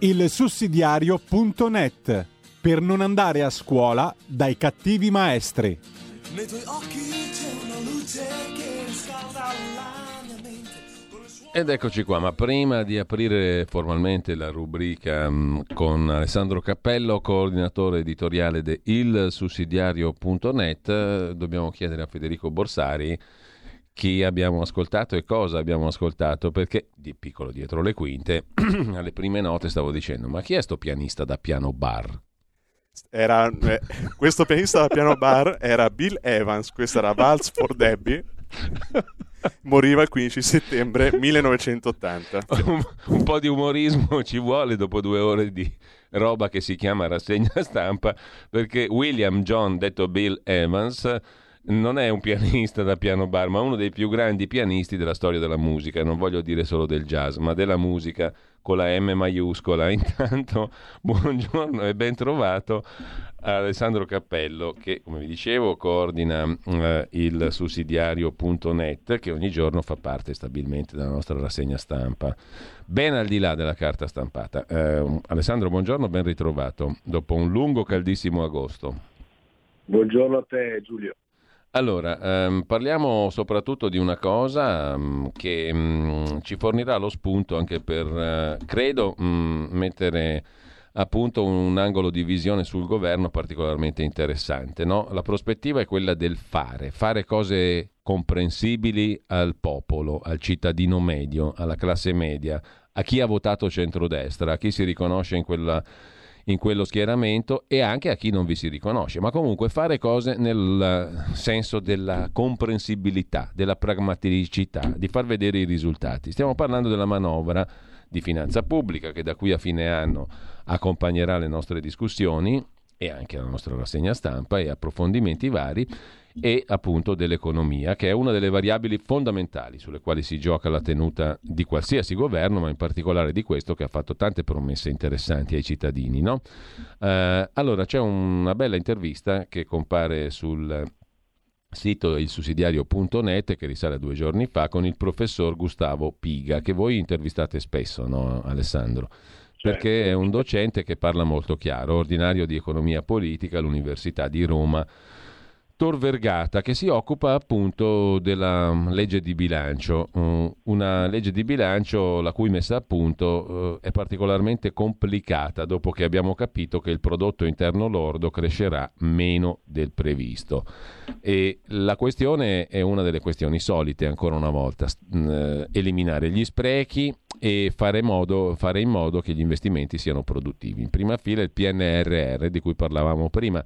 Il sussidiario.net per non andare a scuola dai cattivi maestri. Nei tuoi occhi c'è una luce che scalda la mia mente. Ed eccoci qua, ma prima di aprire formalmente la rubrica mh, con Alessandro Cappello, coordinatore editoriale di ilsussidiario.net, eh, dobbiamo chiedere a Federico Borsari chi abbiamo ascoltato e cosa abbiamo ascoltato, perché di piccolo dietro le quinte, alle prime note stavo dicendo, ma chi è sto pianista da piano bar? Era, eh, questo pianista da piano bar era Bill Evans, questa era Vals for Debbie. Moriva il 15 settembre 1980. un, un po' di umorismo ci vuole dopo due ore di roba che si chiama rassegna stampa, perché William John, detto Bill Evans, non è un pianista da piano bar, ma uno dei più grandi pianisti della storia della musica, non voglio dire solo del jazz, ma della musica con la M maiuscola. Intanto, buongiorno e ben trovato a Alessandro Cappello che, come vi dicevo, coordina eh, il sussidiario.net che ogni giorno fa parte stabilmente della nostra rassegna stampa, ben al di là della carta stampata. Eh, Alessandro, buongiorno, ben ritrovato dopo un lungo, caldissimo agosto. Buongiorno a te Giulio. Allora, ehm, parliamo soprattutto di una cosa ehm, che mh, ci fornirà lo spunto anche per, eh, credo, mh, mettere a punto un angolo di visione sul governo particolarmente interessante. No? La prospettiva è quella del fare, fare cose comprensibili al popolo, al cittadino medio, alla classe media, a chi ha votato centrodestra, a chi si riconosce in quella in quello schieramento e anche a chi non vi si riconosce, ma comunque fare cose nel senso della comprensibilità, della pragmaticità, di far vedere i risultati. Stiamo parlando della manovra di finanza pubblica che da qui a fine anno accompagnerà le nostre discussioni e anche la nostra rassegna stampa e approfondimenti vari e appunto dell'economia, che è una delle variabili fondamentali sulle quali si gioca la tenuta di qualsiasi governo, ma in particolare di questo che ha fatto tante promesse interessanti ai cittadini. No? Eh, allora c'è una bella intervista che compare sul sito ilsussidiario.net che risale a due giorni fa con il professor Gustavo Piga, che voi intervistate spesso, no Alessandro? Perché è un docente che parla molto chiaro, ordinario di economia politica all'Università di Roma Tor Vergata che si occupa appunto della mm, legge di bilancio, uh, una legge di bilancio la cui messa a punto uh, è particolarmente complicata dopo che abbiamo capito che il prodotto interno lordo crescerà meno del previsto. E la questione è una delle questioni solite ancora una volta, uh, eliminare gli sprechi e fare, modo, fare in modo che gli investimenti siano produttivi. In prima fila il PNRR di cui parlavamo prima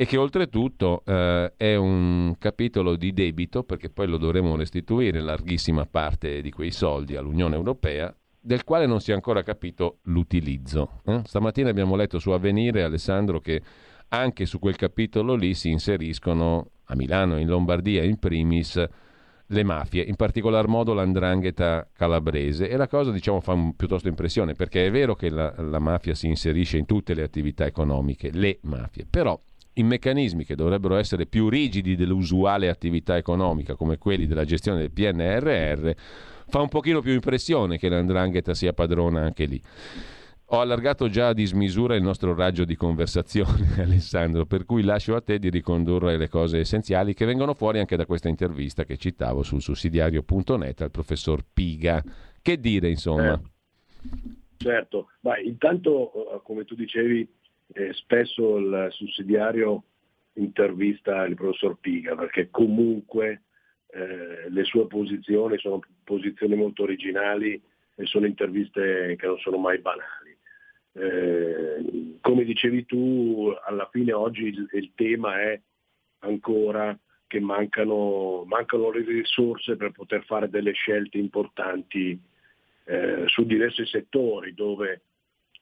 e che oltretutto eh, è un capitolo di debito, perché poi lo dovremo restituire larghissima parte di quei soldi all'Unione Europea, del quale non si è ancora capito l'utilizzo. Eh? Stamattina abbiamo letto su Avvenire, Alessandro, che anche su quel capitolo lì si inseriscono a Milano, in Lombardia in primis, le mafie, in particolar modo l'andrangheta calabrese e la cosa diciamo fa un, piuttosto impressione perché è vero che la, la mafia si inserisce in tutte le attività economiche, le mafie, però in meccanismi che dovrebbero essere più rigidi dell'usuale attività economica, come quelli della gestione del PNRR, fa un pochino più impressione che l'andrangheta sia padrona anche lì. Ho allargato già a dismisura il nostro raggio di conversazione, Alessandro, per cui lascio a te di ricondurre le cose essenziali che vengono fuori anche da questa intervista che citavo sul sussidiario.net al professor Piga. Che dire, insomma? Eh, certo, ma intanto, eh, come tu dicevi, eh, spesso il sussidiario intervista il professor Piga perché comunque eh, le sue posizioni sono posizioni molto originali e sono interviste che non sono mai banali. Eh, come dicevi tu, alla fine oggi il, il tema è ancora che mancano, mancano, le risorse per poter fare delle scelte importanti eh, su diversi settori dove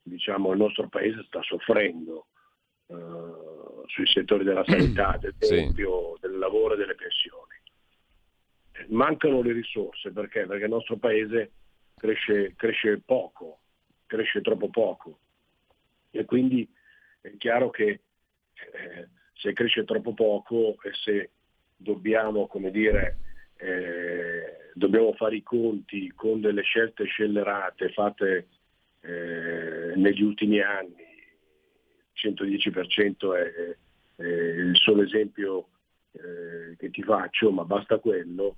diciamo, il nostro paese sta soffrendo uh, sui settori della sanità, del tempio, sì. del lavoro e delle pensioni. Mancano le risorse perché? Perché il nostro paese cresce, cresce poco, cresce troppo poco e quindi è chiaro che eh, se cresce troppo poco e se dobbiamo, come dire, eh, dobbiamo fare i conti con delle scelte scellerate fatte eh, negli ultimi anni, 110% è, è il solo esempio eh, che ti faccio, ma basta quello,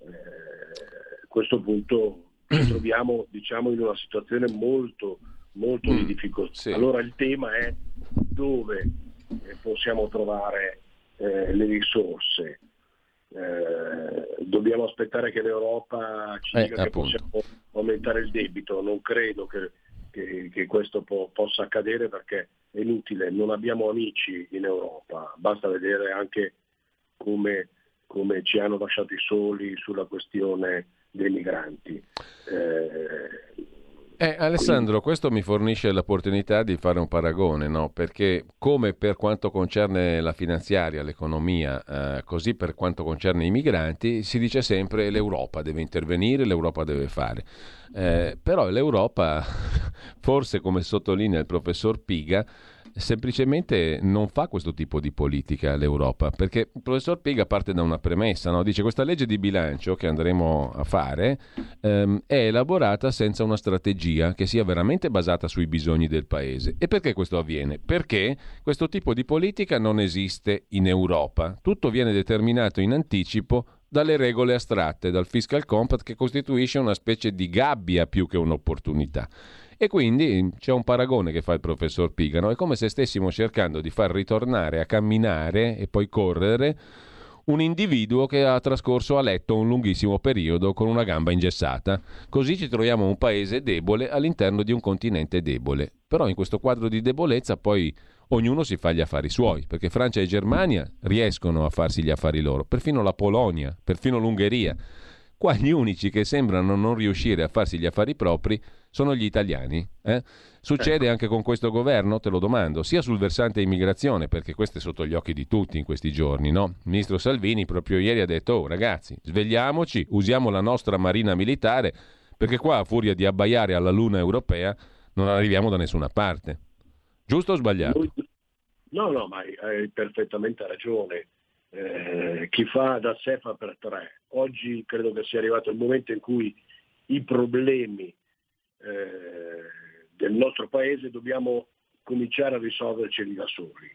eh, a questo punto ci troviamo diciamo, in una situazione molto, molto di difficoltà. sì. Allora il tema è dove eh, possiamo trovare eh, le risorse. Eh, dobbiamo aspettare che l'Europa ci Eh, dica che appunto. possiamo aumentare il debito, non credo che, che- che questo po- possa accadere perché è inutile, non abbiamo amici in Europa, basta vedere anche come, come ci hanno lasciati soli sulla questione dei migranti. Eh, Eh, Alessandro, questo mi fornisce l'opportunità di fare un paragone, no? perché come per quanto concerne la finanziaria, l'economia, eh, così per quanto concerne i migranti, si dice sempre l'Europa deve intervenire, l'Europa deve fare. Eh, però l'Europa, forse come sottolinea il professor Piga, semplicemente non fa questo tipo di politica l'Europa, perché il professor Piga parte da una premessa, no? dice questa legge di bilancio che andremo a fare ehm, è elaborata senza una strategia che sia veramente basata sui bisogni del paese. E perché questo avviene? Perché questo tipo di politica non esiste in Europa, tutto viene determinato in anticipo dalle regole astratte, dal fiscal compact che costituisce una specie di gabbia più che un'opportunità. E quindi c'è un paragone che fa il professor Pigano, è come se stessimo cercando di far ritornare a camminare e poi correre un individuo che ha trascorso a letto un lunghissimo periodo con una gamba ingessata. Così ci troviamo un paese debole all'interno di un continente debole. Però in questo quadro di debolezza poi ognuno si fa gli affari suoi, perché Francia e Germania riescono a farsi gli affari loro, perfino la Polonia, perfino l'Ungheria. Qua gli unici che sembrano non riuscire a farsi gli affari propri sono gli italiani. eh? Succede anche con questo governo, te lo domando, sia sul versante immigrazione, perché questo è sotto gli occhi di tutti in questi giorni, no? Il ministro Salvini proprio ieri ha detto, oh ragazzi, svegliamoci, usiamo la nostra marina militare, perché qua a furia di abbaiare alla luna europea non arriviamo da nessuna parte. Giusto o sbagliato? No, no, ma hai perfettamente ragione. Eh, chi fa da sé fa per tre. Oggi credo che sia arrivato il momento in cui i problemi eh, del nostro paese dobbiamo cominciare a risolverceli da soli.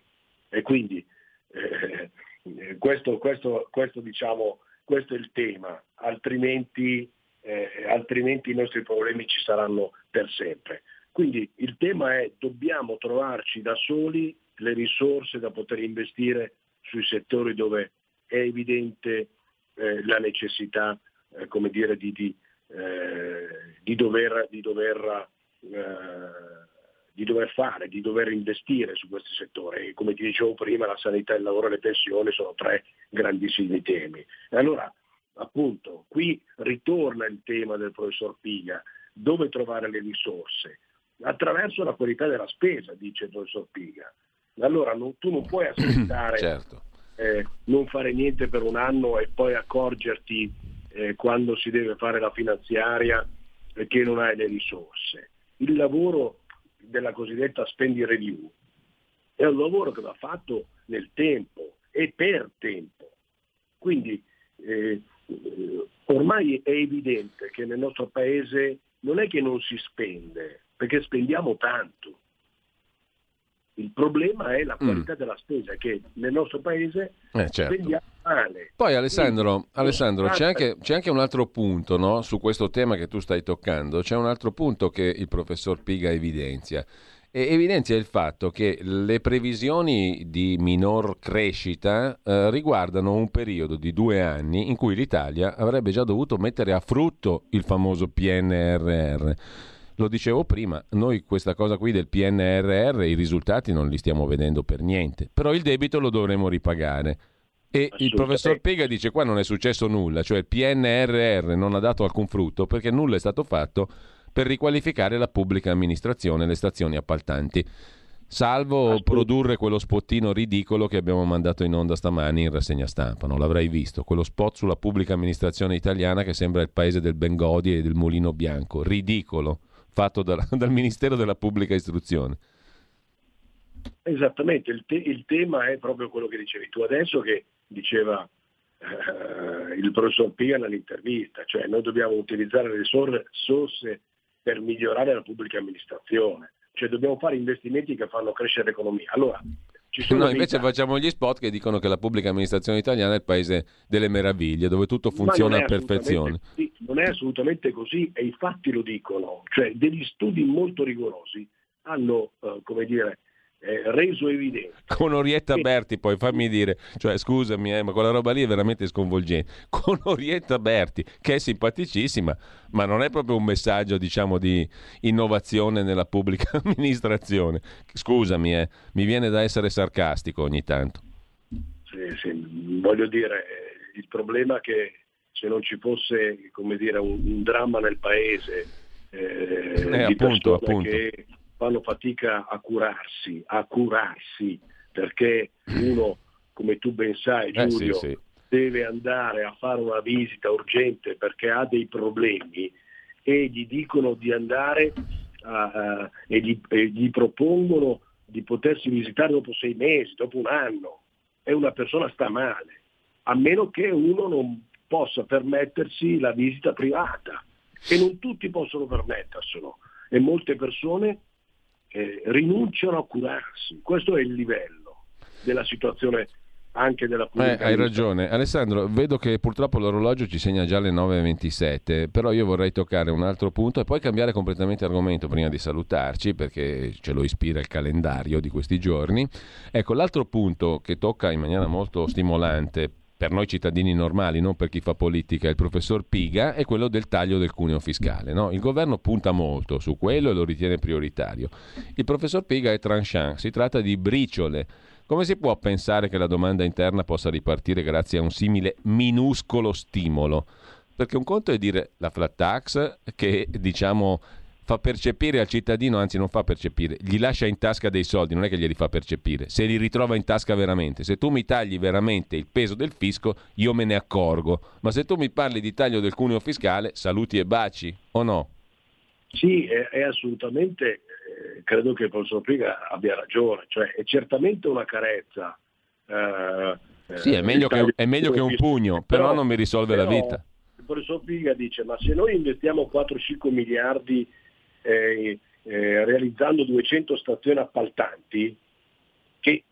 E quindi eh, questo, questo, questo, diciamo, questo è il tema, altrimenti, eh, altrimenti i nostri problemi ci saranno per sempre. Quindi il tema è dobbiamo trovarci da soli le risorse da poter investire sui settori dove è evidente eh, la necessità eh, come dire, di, di, eh, di dover, di, dover, eh, di dover fare, di dover investire su questi settori. E come ti dicevo prima, la sanità, il lavoro e le pensioni sono tre grandissimi temi. E allora, appunto, qui ritorna il tema del professor Piga, dove trovare le risorse? Attraverso la qualità della spesa, dice il professor Piga. Allora non- tu non puoi aspettare, Certo. eh, non fare niente per un anno e poi accorgerti eh, quando si deve fare la finanziaria che non hai le risorse. Il lavoro della cosiddetta spending review è un lavoro che va fatto nel tempo e per tempo. Quindi eh, ormai è evidente che nel nostro paese non è che non si spende, perché spendiamo tanto. Il problema è la qualità della spesa, che nel nostro paese Mm. Eh, certo. spendiamo male. Poi Alessandro, Alessandro, c'è, anche, c'è anche un altro punto no? su questo tema che tu stai toccando, c'è un altro punto che il professor Piga evidenzia. E evidenzia il fatto che le previsioni di minor crescita eh, riguardano un periodo di due anni in cui l'Italia avrebbe già dovuto mettere a frutto il famoso PNRR. Lo dicevo prima, noi questa cosa qui del PNRR, i risultati non li stiamo vedendo per niente, però il debito lo dovremo ripagare. E il professor Pega dice qua non è successo nulla, cioè il PNRR non ha dato alcun frutto perché nulla è stato fatto per riqualificare la pubblica amministrazione e le stazioni appaltanti. Salvo produrre quello spottino ridicolo che abbiamo mandato in onda stamani in rassegna stampa, non l'avrai visto, quello spot sulla pubblica amministrazione italiana che sembra il paese del Bengodi e del Mulino Bianco, ridicolo, fatto dal, dal Ministero della Pubblica Istruzione. Esattamente, il, te- il tema è proprio quello che dicevi tu adesso, che diceva eh, il professor Piga nell'intervista, cioè noi dobbiamo utilizzare le risor- risorse per migliorare la pubblica amministrazione. cioè dobbiamo fare investimenti che fanno crescere l'economia. Allora, Noi invece dati- facciamo gli spot che dicono che la pubblica amministrazione italiana è il paese delle meraviglie, dove tutto funziona a perfezione. così, non è assolutamente così e i fatti lo dicono, cioè degli studi molto rigorosi hanno, eh, come dire, eh, reso evidente Con Orietta Berti, poi fammi dire, cioè scusami, eh, ma quella roba lì è veramente sconvolgente. Con Orietta Berti, che è simpaticissima, ma non è proprio un messaggio, diciamo, di innovazione nella pubblica amministrazione. Scusami, eh, mi viene da essere sarcastico ogni tanto. Sì, sì, voglio dire, il problema è che se non ci fosse come dire, un, un dramma nel paese eh, Eh, appunto, appunto. che fanno fatica a curarsi, a curarsi, perché uno, come tu ben sai Eh, sì, Giulio, sì. deve andare a fare una visita urgente perché ha dei problemi e gli dicono di andare a- a- e, gli, e gli propongono di potersi visitare dopo sei mesi, dopo un anno. E una persona sta male, a meno che uno non possa permettersi la visita privata. E non tutti possono permetterselo. E molte persone eh, rinunciano a curarsi. Questo è il livello della situazione anche della Eh, pubblica hai ragione. Alessandro, vedo che purtroppo l'orologio ci segna già le 9.27, però io vorrei toccare un altro punto e poi cambiare completamente argomento prima di salutarci, perché ce lo ispira il calendario di questi giorni. Ecco, l'altro punto che tocca in maniera molto stimolante per noi cittadini normali, non per chi fa politica, il professor Piga, è quello del taglio del cuneo fiscale. no? Il governo punta molto su quello e lo ritiene prioritario. Il professor Piga è tranchant, si tratta di briciole. Come si può pensare che la domanda interna possa ripartire grazie a un simile minuscolo stimolo? Perché un conto è dire la flat tax che diciamo fa percepire al cittadino, anzi non fa percepire, gli lascia in tasca dei soldi, non è che glieli fa percepire, se li ritrova in tasca veramente. Se tu mi tagli veramente il peso del fisco, io me ne accorgo. Ma se tu mi parli di taglio del cuneo fiscale, saluti e baci, o no? Sì, è, è assolutamente, eh, credo che il professor Piga abbia ragione, cioè è certamente una carezza. eh, Sì, è eh, meglio, che, è meglio che un pugno, però, non mi risolve la però vita. Il professor Piga dice, ma se noi investiamo 4-5 miliardi eh, eh, realizzando 200 stazioni appaltanti, che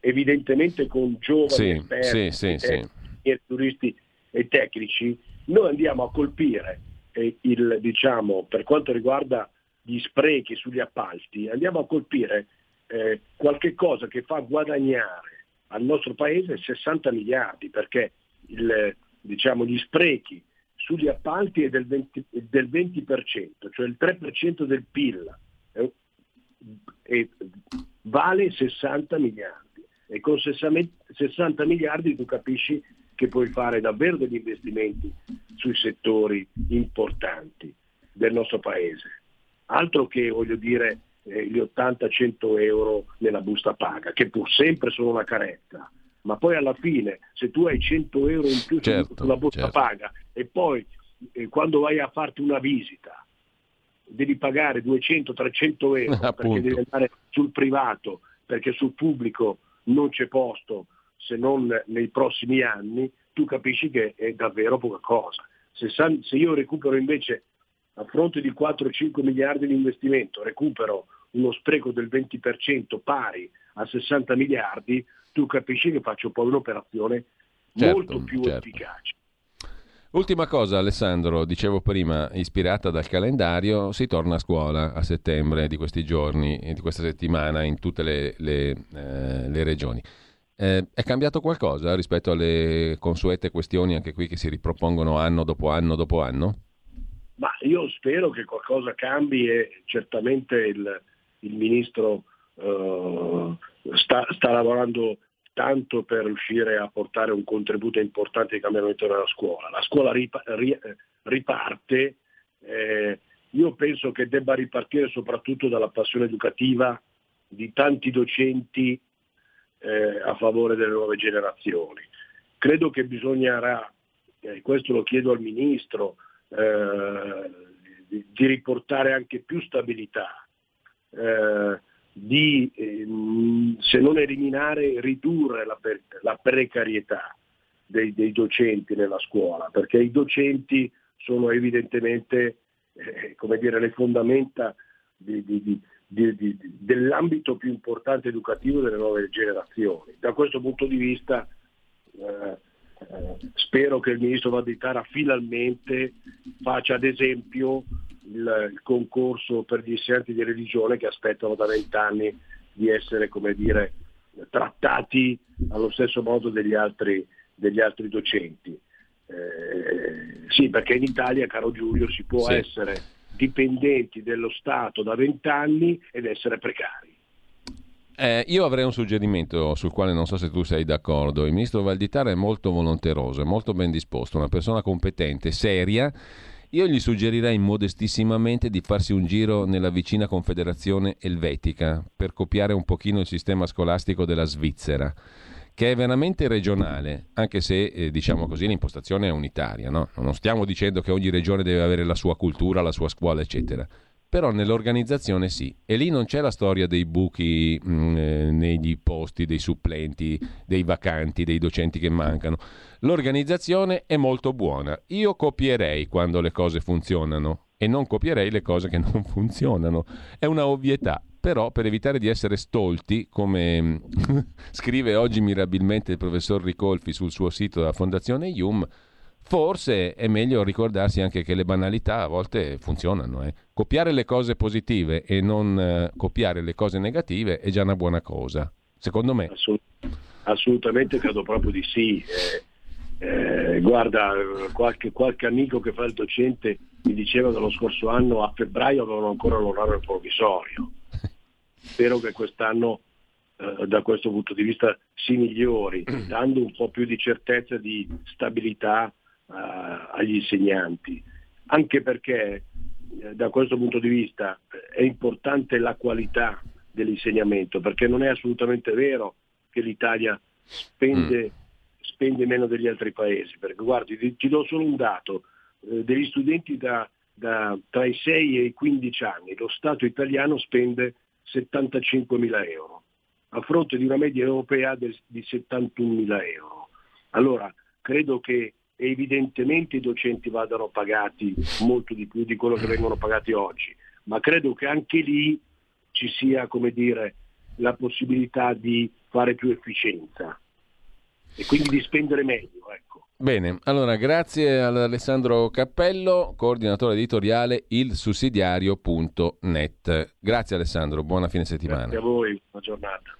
evidentemente con giovani Sì, esperti, sì, sì, eh, e turisti e tecnici, noi andiamo a colpire eh, il, diciamo, per quanto riguarda gli sprechi sugli appalti, andiamo a colpire eh, qualche cosa che fa guadagnare al nostro paese 60 miliardi, perché il, diciamo, gli sprechi sugli appalti è del 20%, del 20%, cioè il 3% del PIL, e vale 60 miliardi e con 60 miliardi tu capisci che puoi fare davvero degli investimenti sui settori importanti del nostro paese. Altro che, voglio dire, eh, gli 80-100 euro nella busta paga, che pur sempre sono una carezza, ma poi alla fine se tu hai 100 euro in più Certo, sulla busta certo. paga e poi eh, quando vai a farti una visita devi pagare 200-300 euro perché devi andare sul privato, perché sul pubblico non c'è posto se non nei prossimi anni, tu capisci che è davvero poca cosa. Se, san- se io recupero invece a fronte di 4-5 miliardi di investimento, recupero uno spreco del 20% pari a 60 miliardi, tu capisci che faccio poi un'operazione Certo, molto più certo. efficace. Ultima cosa, Alessandro, dicevo prima, ispirata dal calendario, si torna a scuola a settembre di questi giorni, e di questa settimana in tutte le, le, eh, le regioni. Eh, è cambiato qualcosa rispetto alle consuete questioni anche qui che si ripropongono anno dopo anno dopo anno? Ma io spero che qualcosa cambi e certamente il, il ministro eh, sta, sta lavorando tanto per riuscire a portare un contributo importante di cambiamento nella scuola. La scuola ripa- ri- riparte, eh, io penso che debba ripartire soprattutto dalla passione educativa di tanti docenti eh, a favore delle nuove generazioni. Credo che bisognerà, e questo lo chiedo al Ministro, eh, di, di riportare anche più stabilità, eh, di ehm, se non eliminare, ridurre la, per- la precarietà dei, dei docenti nella scuola, perché i docenti sono evidentemente eh, come dire, le fondamenta di, di, dell'ambito più importante educativo delle nuove generazioni. Da questo punto di vista eh, eh, spero che il ministro Valditara finalmente faccia ad esempio il, il, concorso per gli insegnanti di religione che aspettano da vent'anni di essere, come dire, trattati allo stesso modo degli altri, degli altri docenti. Eh, sì, perché in Italia, caro Giulio, si può sì. essere dipendenti dello Stato da vent'anni ed essere precari. Eh, io avrei un suggerimento sul quale non so se tu sei d'accordo. Il ministro Valditara è molto volonteroso, è molto ben disposto, una persona competente, seria. Io gli suggerirei modestissimamente di farsi un giro nella vicina Confederazione Elvetica per copiare un pochino il sistema scolastico della Svizzera che è veramente regionale, anche se eh, diciamo così l'impostazione è unitaria. No? Non stiamo dicendo che ogni regione deve avere la sua cultura, la sua scuola, eccetera. Però nell'organizzazione sì, e lì non c'è la storia dei buchi mh, mm, eh, negli posti, dei supplenti, dei vacanti, dei docenti che mancano. L'organizzazione è molto buona. Io copierei quando le cose funzionano e non copierei le cose che non funzionano. È una ovvietà, però per evitare di essere stolti, come scrive oggi mirabilmente il professor Ricolfi sul suo sito della Fondazione IUM, forse è meglio ricordarsi anche che le banalità a volte funzionano. Eh. Copiare le cose positive e non eh, copiare le cose negative è già una buona cosa, secondo me. Assolut- assolutamente credo proprio di sì. Eh, eh, guarda, qualche, qualche, amico che fa il docente mi diceva che lo scorso anno a febbraio avevano ancora l'orario provvisorio spero che quest'anno eh, da questo punto di vista si migliori, dando un po' più di certezza di stabilità eh, agli insegnanti, anche perché eh, da questo punto di vista è importante la qualità dell'insegnamento, perché non è assolutamente vero che l'Italia spende, mm. spende meno degli altri paesi, perché guardi, ti, ti do solo un dato, eh, degli studenti da, da, tra i 6 e i 15 anni, lo Stato italiano spende 75 mila euro, a fronte di una media europea del, di 71 mila euro. Allora, credo che evidentemente i docenti vadano pagati molto di più di quello che vengono pagati oggi, ma credo che anche lì ci sia, come dire, la possibilità di fare più efficienza e quindi di spendere meglio. Ecco. Bene, allora grazie ad Alessandro Cappello, coordinatore editoriale ilsussidiario.net. Grazie Alessandro, buona fine settimana. Grazie a voi, buona giornata.